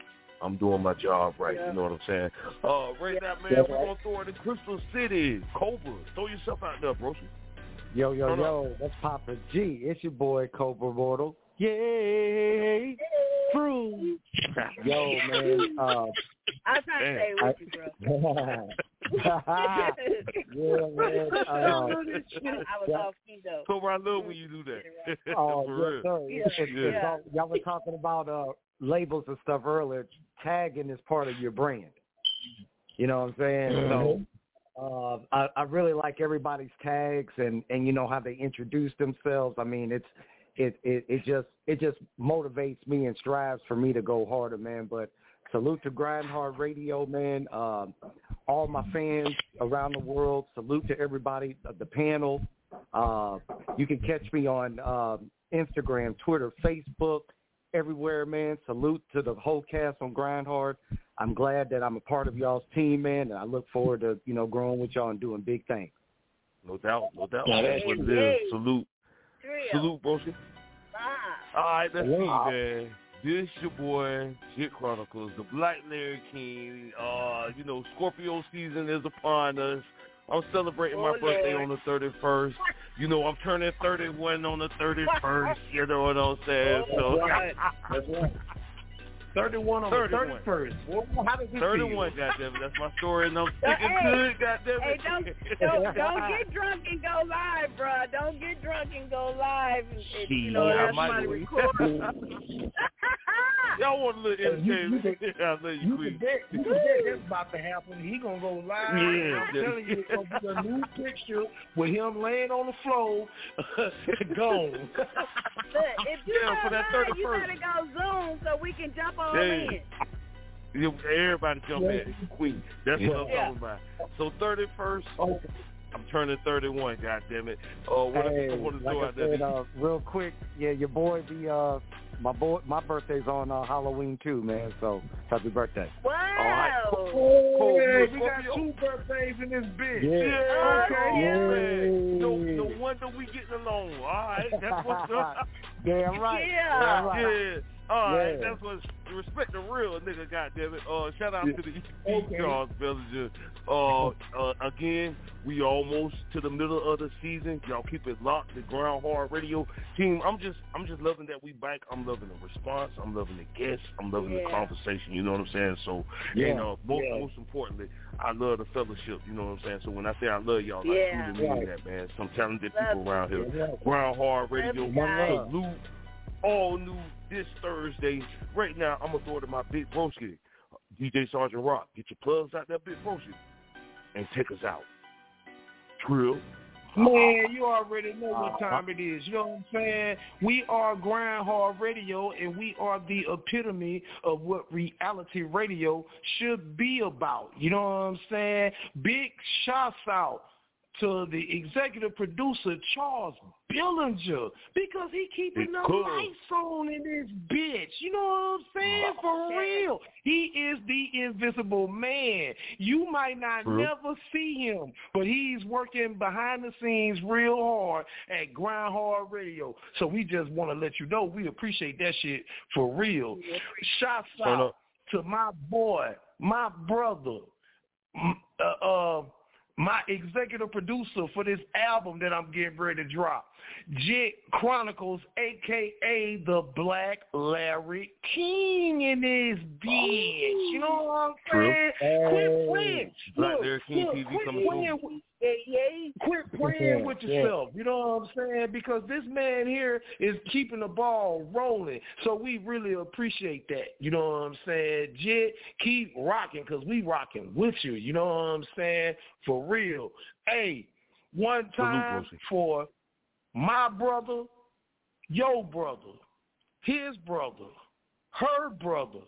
[SPEAKER 1] I'm doing my job right.
[SPEAKER 6] Yeah.
[SPEAKER 1] You know what I'm saying? Uh, right now, man,
[SPEAKER 8] Yeah.
[SPEAKER 1] we're gonna throw it in Crystal City, Cobra. Throw yourself out there, bro.
[SPEAKER 8] Yo, yo,
[SPEAKER 1] Hold
[SPEAKER 8] yo, that's Papa G. It's your boy Cobra Immortal. Yay! Crew. Yo, man. Uh,
[SPEAKER 6] I was trying to stay with you, bro.
[SPEAKER 8] yeah, man. Uh,
[SPEAKER 6] I was off key though.
[SPEAKER 1] Cobra, I love when you do that.
[SPEAKER 8] oh,
[SPEAKER 1] For
[SPEAKER 8] yes,
[SPEAKER 1] real.
[SPEAKER 8] sir.
[SPEAKER 6] Yeah.
[SPEAKER 8] It's- it's
[SPEAKER 1] Yeah.
[SPEAKER 8] y'all were talking about uh, labels and stuff earlier. Tagging is part of your brand. You know what I'm saying? So uh, I, I really like everybody's tags and, and you know how they introduce themselves. I mean, it's it, it it just it just motivates me and strives for me to go harder, man. But salute to Grind Hard Radio, man. Um, all my fans around the world. Salute to everybody, the panel. Uh, you can catch me on um, Instagram, Twitter, Facebook, everywhere, man. Salute to the whole cast on Grind Hard. I'm glad that I'm a part of y'all's team, man, and I look forward to you know growing with y'all and doing big things.
[SPEAKER 1] No doubt, no doubt.
[SPEAKER 8] Yeah,
[SPEAKER 1] That's what it
[SPEAKER 6] hey.
[SPEAKER 1] is. Salute.
[SPEAKER 6] Trio.
[SPEAKER 1] Salute, broski.
[SPEAKER 6] Five.
[SPEAKER 1] All right, let's see,
[SPEAKER 8] Wow.
[SPEAKER 1] man. This your boy, Jit Chronicles, the Black Larry King. Uh, you know, Scorpio season is upon us. I'm celebrating my birthday on the 31st. You know, I'm turning 31 on the 31st. You know what I'm saying? So,
[SPEAKER 9] That's right. 31 on
[SPEAKER 1] 31.
[SPEAKER 9] the 31st. Well, how does it
[SPEAKER 1] 31,
[SPEAKER 9] feel?
[SPEAKER 1] goddamn. That's my story, and I'm sticking
[SPEAKER 6] Hey,
[SPEAKER 1] to it, goddamn
[SPEAKER 6] Hey, don't, don't don't get drunk and go live, bro. Don't get drunk and go live. And, and, you know,
[SPEAKER 1] Shit, I might
[SPEAKER 6] somebody record.
[SPEAKER 1] Y'all want a little
[SPEAKER 9] Hey, you-
[SPEAKER 1] entertainment?
[SPEAKER 9] you
[SPEAKER 1] I love you,
[SPEAKER 9] You
[SPEAKER 1] Queen.
[SPEAKER 9] forget, you forget that's about to happen. He gonna go live.
[SPEAKER 1] Yeah,
[SPEAKER 9] I'm
[SPEAKER 1] yeah.
[SPEAKER 9] telling you, it's gonna be a new picture with him laying on the floor, gone.
[SPEAKER 6] Look, if you
[SPEAKER 1] Yeah,
[SPEAKER 6] go
[SPEAKER 1] for that
[SPEAKER 6] live, you gotta go Zoom so we can jump all
[SPEAKER 1] Hey.
[SPEAKER 6] in.
[SPEAKER 1] You- Everybody jump
[SPEAKER 9] Yeah.
[SPEAKER 1] in. Queen. That's what I'm talking about. So 31st,
[SPEAKER 9] Okay.
[SPEAKER 1] I'm turning 31, God damn it. Uh, what
[SPEAKER 8] Hey,
[SPEAKER 1] I want to
[SPEAKER 8] like
[SPEAKER 1] throw
[SPEAKER 8] I
[SPEAKER 1] out there.
[SPEAKER 8] said, uh, real quick, yeah, your boy be uh, my boy, my birthday's on uh, Halloween too, man. So happy birthday!
[SPEAKER 6] Wow.
[SPEAKER 9] Oh, yeah,
[SPEAKER 1] Cool.
[SPEAKER 9] we got two birthdays in this bitch.
[SPEAKER 1] Yeah,
[SPEAKER 6] Okay. Yeah.
[SPEAKER 1] man. No, no wonder we getting along. All right, that's what's up.
[SPEAKER 8] Damn right.
[SPEAKER 6] Yeah.
[SPEAKER 8] Damn right.
[SPEAKER 1] Yeah. All right,
[SPEAKER 8] Yeah.
[SPEAKER 1] that's what respect the real nigga. Goddamn it! Uh, shout out to the
[SPEAKER 9] Okay.
[SPEAKER 1] Charles Bellinger. Uh, uh, again, we almost to the middle of the season. Y'all keep it locked. The Grind Hard Radio team. I'm just, I'm just loving that we back. I'm loving the response. I'm loving the guests. I'm loving the conversation. You know what I'm saying? So,
[SPEAKER 8] Yeah.
[SPEAKER 1] and uh, most,
[SPEAKER 9] Yeah.
[SPEAKER 1] most importantly, I love the fellowship. You know what I'm saying? So when I say I love y'all, I
[SPEAKER 6] Yeah.
[SPEAKER 1] truly mean
[SPEAKER 8] Right.
[SPEAKER 1] that, man. Some talented
[SPEAKER 6] Love
[SPEAKER 1] people around here.
[SPEAKER 8] Yeah.
[SPEAKER 1] Grind Hard Radio.
[SPEAKER 6] Love you guys.
[SPEAKER 1] Salute. All new this Thursday. Right now, I'm going to throw it to my big broski, DJ Sergeant Rock. Get your plugs out there, big broski, and take us out. Trill.
[SPEAKER 9] Man, you already know what uh, time it is. You know what I'm saying? We are Grind Hard Radio, and we are the epitome of what reality radio should be about. You know what I'm saying? Big shouts out to the executive producer, Charles Billinger, because he keeping the lights on in this bitch. You know what I'm saying? For real. He is the invisible man. You might not
[SPEAKER 1] True.
[SPEAKER 9] never see him, but he's working behind the scenes real hard at Grind Hard Radio. So we just want to let you know we appreciate that shit for real. Shouts out to my boy, my brother, uh, uh, my executive producer for this album that I'm getting ready to drop. Jit Chronicles, aka the Black Larry King in this bitch. You know what I'm
[SPEAKER 1] True.
[SPEAKER 9] saying? Quit playing.
[SPEAKER 1] Black
[SPEAKER 9] Look,
[SPEAKER 1] Larry King
[SPEAKER 9] look,
[SPEAKER 1] TV
[SPEAKER 9] quit
[SPEAKER 1] coming
[SPEAKER 9] playing
[SPEAKER 1] soon.
[SPEAKER 9] with- Quit playing with
[SPEAKER 1] Yeah.
[SPEAKER 9] yourself. You know what I'm saying? Because this man here is keeping the ball rolling. So we really appreciate that. You know what I'm saying? Jit, keep rocking because we rocking with you. You know what I'm saying? For real. Hey, one time for my brother, your brother, his brother, her brother,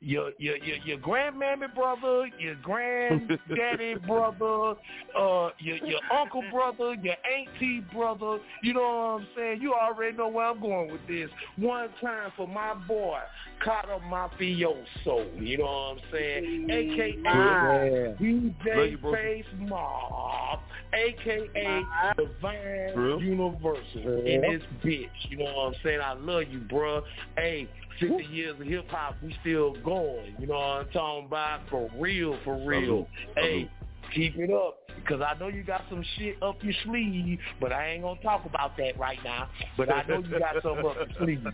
[SPEAKER 9] your your your, your grandmammy brother, your granddaddy brother, uh, your your uncle brother, your auntie brother. You know what I'm saying? You already know where I'm going with this. One time for my boy, Carter Mafioso. You know what I'm saying? AKA
[SPEAKER 1] Yeah.
[SPEAKER 9] DJ. Face Mob, AKA Divine Universal in this bitch. You know what I'm saying? I love you, bruh. Hey, 50 years of hip hop, we still going. You know what I'm talking about? For real, for real.
[SPEAKER 1] Salute.
[SPEAKER 9] Hey, keep it up. Because I know you got some shit up your sleeve, but I ain't gonna talk about that right now. But I know you got something up your sleeve.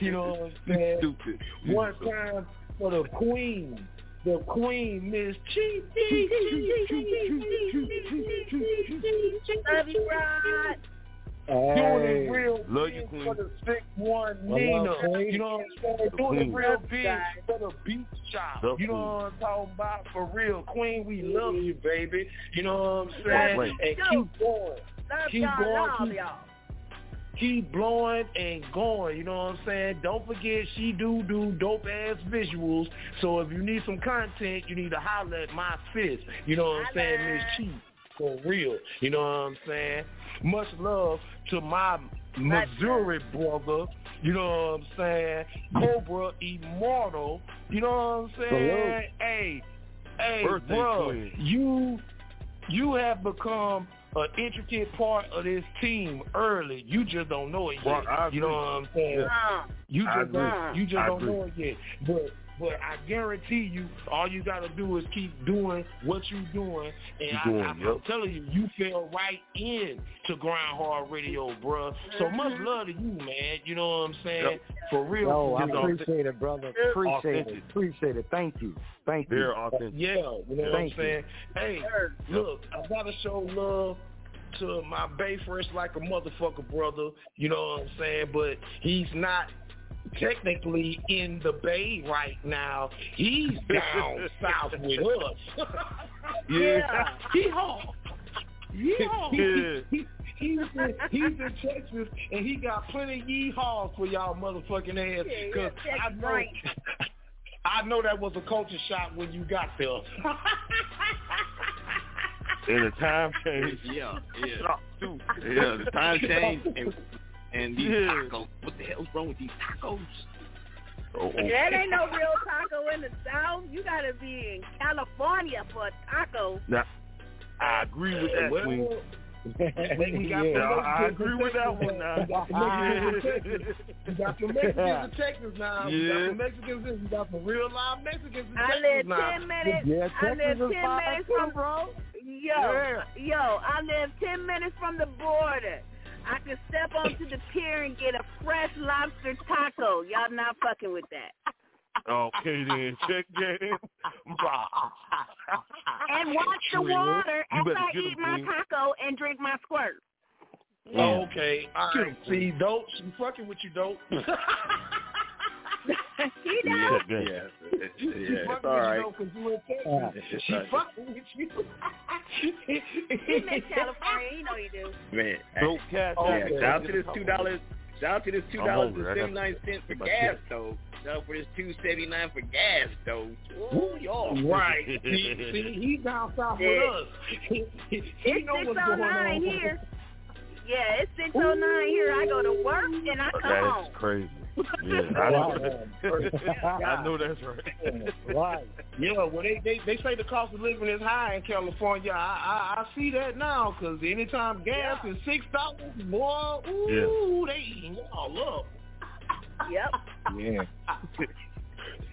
[SPEAKER 9] you know what I'm saying?
[SPEAKER 1] Stupid.
[SPEAKER 9] One time for the queen. The queen, Miss Chi.
[SPEAKER 6] Love you, Rod.
[SPEAKER 9] Doing it real
[SPEAKER 1] Love you,
[SPEAKER 9] big
[SPEAKER 1] Queen.
[SPEAKER 9] for the sick one,
[SPEAKER 1] Well,
[SPEAKER 9] Nina.
[SPEAKER 1] love,
[SPEAKER 9] You know what I'm saying?
[SPEAKER 1] The
[SPEAKER 9] Doing
[SPEAKER 1] Queen.
[SPEAKER 9] it real big
[SPEAKER 6] guys.
[SPEAKER 9] for the beat shop.
[SPEAKER 1] The
[SPEAKER 9] you know
[SPEAKER 1] Queen.
[SPEAKER 9] what I'm talking about? For real. Queen, we love you, baby. You know what I'm saying?
[SPEAKER 1] you,
[SPEAKER 9] And keep going.
[SPEAKER 6] Love
[SPEAKER 9] Keep
[SPEAKER 6] y'all,
[SPEAKER 9] going,
[SPEAKER 6] love
[SPEAKER 9] keep-
[SPEAKER 6] y'all.
[SPEAKER 9] Keep blowing and going. You know what I'm saying? Don't forget she do do dope ass visuals. So if you need some content, you need to holler at my sis. You know what I'm saying, Mz. Chief? For real. You know what I'm saying? Much love to my Missouri brother. You know what I'm saying? Cobra Immortal. You know what I'm saying?
[SPEAKER 1] Salute.
[SPEAKER 9] Hey, hey,
[SPEAKER 1] Birthday
[SPEAKER 9] bro,
[SPEAKER 1] twin.
[SPEAKER 9] you you have become an intricate part of this team early. You just don't know it yet.
[SPEAKER 1] I
[SPEAKER 9] you know what I'm saying?
[SPEAKER 6] Uh,
[SPEAKER 9] You just don't, you just
[SPEAKER 1] I
[SPEAKER 9] don't
[SPEAKER 1] agree.
[SPEAKER 9] know it yet. But but I guarantee you, all you gotta do is keep doing what you're doing, and
[SPEAKER 1] Keep
[SPEAKER 9] I,
[SPEAKER 1] going,
[SPEAKER 9] I, I'm
[SPEAKER 1] yep.
[SPEAKER 9] telling you, you fell right in to Grind Hard Radio, bro. So much mm-hmm. love to you, man. You know what I'm saying?
[SPEAKER 1] Yep.
[SPEAKER 9] For real.
[SPEAKER 8] Yo, I
[SPEAKER 9] for real.
[SPEAKER 8] appreciate it, brother. Appreciate it. Appreciate it. Thank you. Thank
[SPEAKER 1] Very
[SPEAKER 8] you.
[SPEAKER 1] authentic.
[SPEAKER 9] Yeah, you know what I'm
[SPEAKER 8] Thank you.
[SPEAKER 9] saying? Hey,
[SPEAKER 6] sure.
[SPEAKER 9] look, I gotta show love to my Bay Fresh like a motherfucker brother, you know what I'm saying? But he's not technically in the Bay right now. He's down south with us.
[SPEAKER 1] Yeah.
[SPEAKER 9] Yeehaw. Yeehaw.
[SPEAKER 1] Yeah.
[SPEAKER 9] He, he's, in, he's in Texas and he got plenty of yeehaws for y'all motherfucking ass.
[SPEAKER 6] Yeah,
[SPEAKER 9] Cause
[SPEAKER 6] yeah,
[SPEAKER 9] I know,
[SPEAKER 6] right.
[SPEAKER 9] I know that was a culture shock when you got there.
[SPEAKER 1] And the time change.
[SPEAKER 7] Yeah, yeah.
[SPEAKER 1] Too.
[SPEAKER 7] Yeah, the time change and and these
[SPEAKER 1] Yeah.
[SPEAKER 7] tacos. What the hell's wrong with these tacos?
[SPEAKER 1] Oh, oh.
[SPEAKER 6] That ain't no real taco in the South. You gotta be in California for a taco.
[SPEAKER 1] Now, I agree with that,
[SPEAKER 9] Well,
[SPEAKER 1] Queen.
[SPEAKER 9] we got
[SPEAKER 8] Yeah.
[SPEAKER 1] Now, I
[SPEAKER 9] some
[SPEAKER 1] agree with that one now.
[SPEAKER 9] We got some Mexicans in Texas now. We got some Mexicans in. We got some real live Mexicans in
[SPEAKER 6] I
[SPEAKER 9] Texas
[SPEAKER 6] live
[SPEAKER 9] now.
[SPEAKER 6] ten minutes.
[SPEAKER 8] Yeah,
[SPEAKER 6] I
[SPEAKER 8] Texas
[SPEAKER 6] live ten minutes from
[SPEAKER 8] bro.
[SPEAKER 6] yo,
[SPEAKER 9] Yeah.
[SPEAKER 6] yo. I live ten minutes from the border. I can step onto the pier and get a fresh lobster taco. Y'all not fucking with that.
[SPEAKER 1] Okay then, check that in.
[SPEAKER 6] And watch the water
[SPEAKER 1] You
[SPEAKER 6] as I
[SPEAKER 1] get 'em,
[SPEAKER 6] eat my
[SPEAKER 1] Queen.
[SPEAKER 6] taco and drink my squirt.
[SPEAKER 9] Okay, all right. See, dope. She fucking with you, dope.
[SPEAKER 6] he
[SPEAKER 7] Yeah,
[SPEAKER 6] know.
[SPEAKER 7] Yeah,
[SPEAKER 9] She
[SPEAKER 7] yeah. It's
[SPEAKER 9] fucking
[SPEAKER 7] all
[SPEAKER 9] with you, though, 'cause you in Texas.
[SPEAKER 8] Yeah.
[SPEAKER 9] She
[SPEAKER 7] all right.
[SPEAKER 9] fucking with you.
[SPEAKER 6] He miss California. You know you do.
[SPEAKER 7] Man,
[SPEAKER 1] Dope cash.
[SPEAKER 9] Oh,
[SPEAKER 7] yeah,
[SPEAKER 9] Okay.
[SPEAKER 7] shout out to this two dollars. Shout out to this two dollars
[SPEAKER 1] hungry.
[SPEAKER 7] and
[SPEAKER 1] I got
[SPEAKER 7] seventy nine for gas
[SPEAKER 1] shit.
[SPEAKER 7] though. Shout out for this two seventy nine for gas though. Ooh, y'all.
[SPEAKER 9] Right. See, see, he's down south with us. He, he, he
[SPEAKER 6] It's
[SPEAKER 9] know what's
[SPEAKER 6] oh
[SPEAKER 9] going on.
[SPEAKER 6] here. Yeah, it's six oh nine here. I go to work and I come
[SPEAKER 1] That's
[SPEAKER 6] home.
[SPEAKER 1] That's crazy. Yeah, I know. I know that's right.
[SPEAKER 9] Right. Yeah, well, they, they they say the cost of living is high in California. I I, I see that now because anytime gas is six dollars, boy, ooh, they eating y'all up.
[SPEAKER 6] Yep.
[SPEAKER 8] Yeah.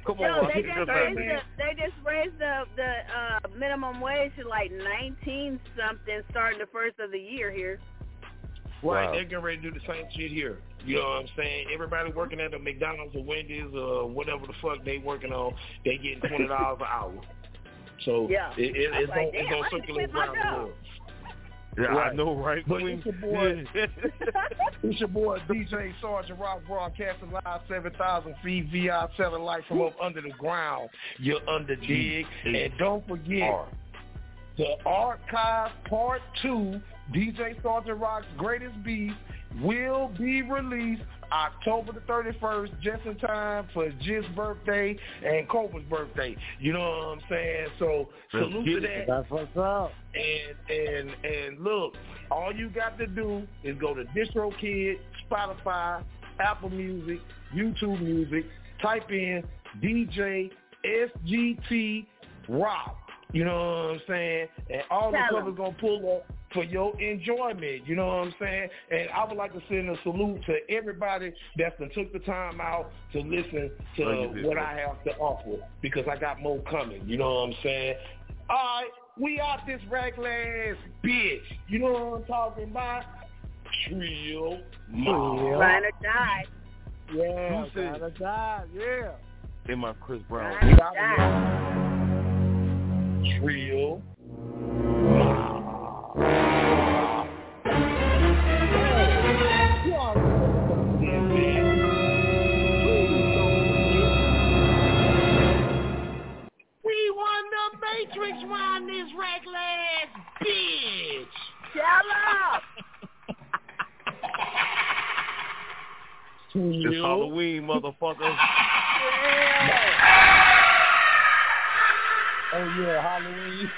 [SPEAKER 1] Come
[SPEAKER 6] Yo,
[SPEAKER 1] on,
[SPEAKER 6] they just raised the they just raised the the uh, minimum wage to like nineteen something starting the first of the year here.
[SPEAKER 9] Right,
[SPEAKER 1] Wow.
[SPEAKER 9] they're getting ready to do the same shit here. You know what I'm saying? Everybody working at the McDonald's or Wendy's or whatever the fuck they working on, they getting twenty dollars an hour. So
[SPEAKER 6] Yeah.
[SPEAKER 9] it, it,
[SPEAKER 6] I'm
[SPEAKER 9] it's
[SPEAKER 6] like,
[SPEAKER 9] gonna, it's gonna circulate around the world.
[SPEAKER 1] Yeah, I know, right?
[SPEAKER 9] But
[SPEAKER 1] Queen?
[SPEAKER 9] it's your boy,
[SPEAKER 1] Yeah.
[SPEAKER 9] it's your boy DJ Sergeant Rock broadcasting live seven thousand feet VI satellite from up under the ground. You're under dig, and don't forget the archive part two. DJ Sergeant Rock's greatest beats will be released October the 31st, just in time for Jit's birthday and Cobra's birthday. You know what I'm saying? So
[SPEAKER 1] Let's
[SPEAKER 9] salute to that.
[SPEAKER 1] That's
[SPEAKER 9] what's up. And and and look, all you got to do is go to DistroKid, Spotify, Apple Music, YouTube Music, type in DJ SGT Rock. You know what I'm saying? And all the covers gonna pull up for your enjoyment. You know what I'm saying? And I would like to send a salute to everybody that's been took the time out to listen to
[SPEAKER 1] Thank you,
[SPEAKER 9] what I have to offer because I got more coming. You know what I'm saying? All right, we out this reckless bitch. You know what I'm talking about? Trio. Mom.
[SPEAKER 6] Ride or die.
[SPEAKER 9] Yeah,
[SPEAKER 1] Who said-
[SPEAKER 9] gotta die. Yeah.
[SPEAKER 1] In my Chris Brown.
[SPEAKER 6] Ride
[SPEAKER 9] Matrix round this reckless bitch.
[SPEAKER 6] Shut up.
[SPEAKER 1] It's Halloween, motherfucker.
[SPEAKER 9] Oh yeah, Halloween.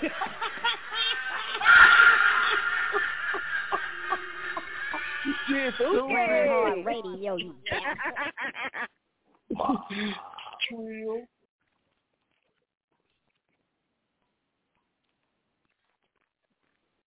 [SPEAKER 9] Shit,
[SPEAKER 18] Grind Hard Radio, you
[SPEAKER 9] Trio.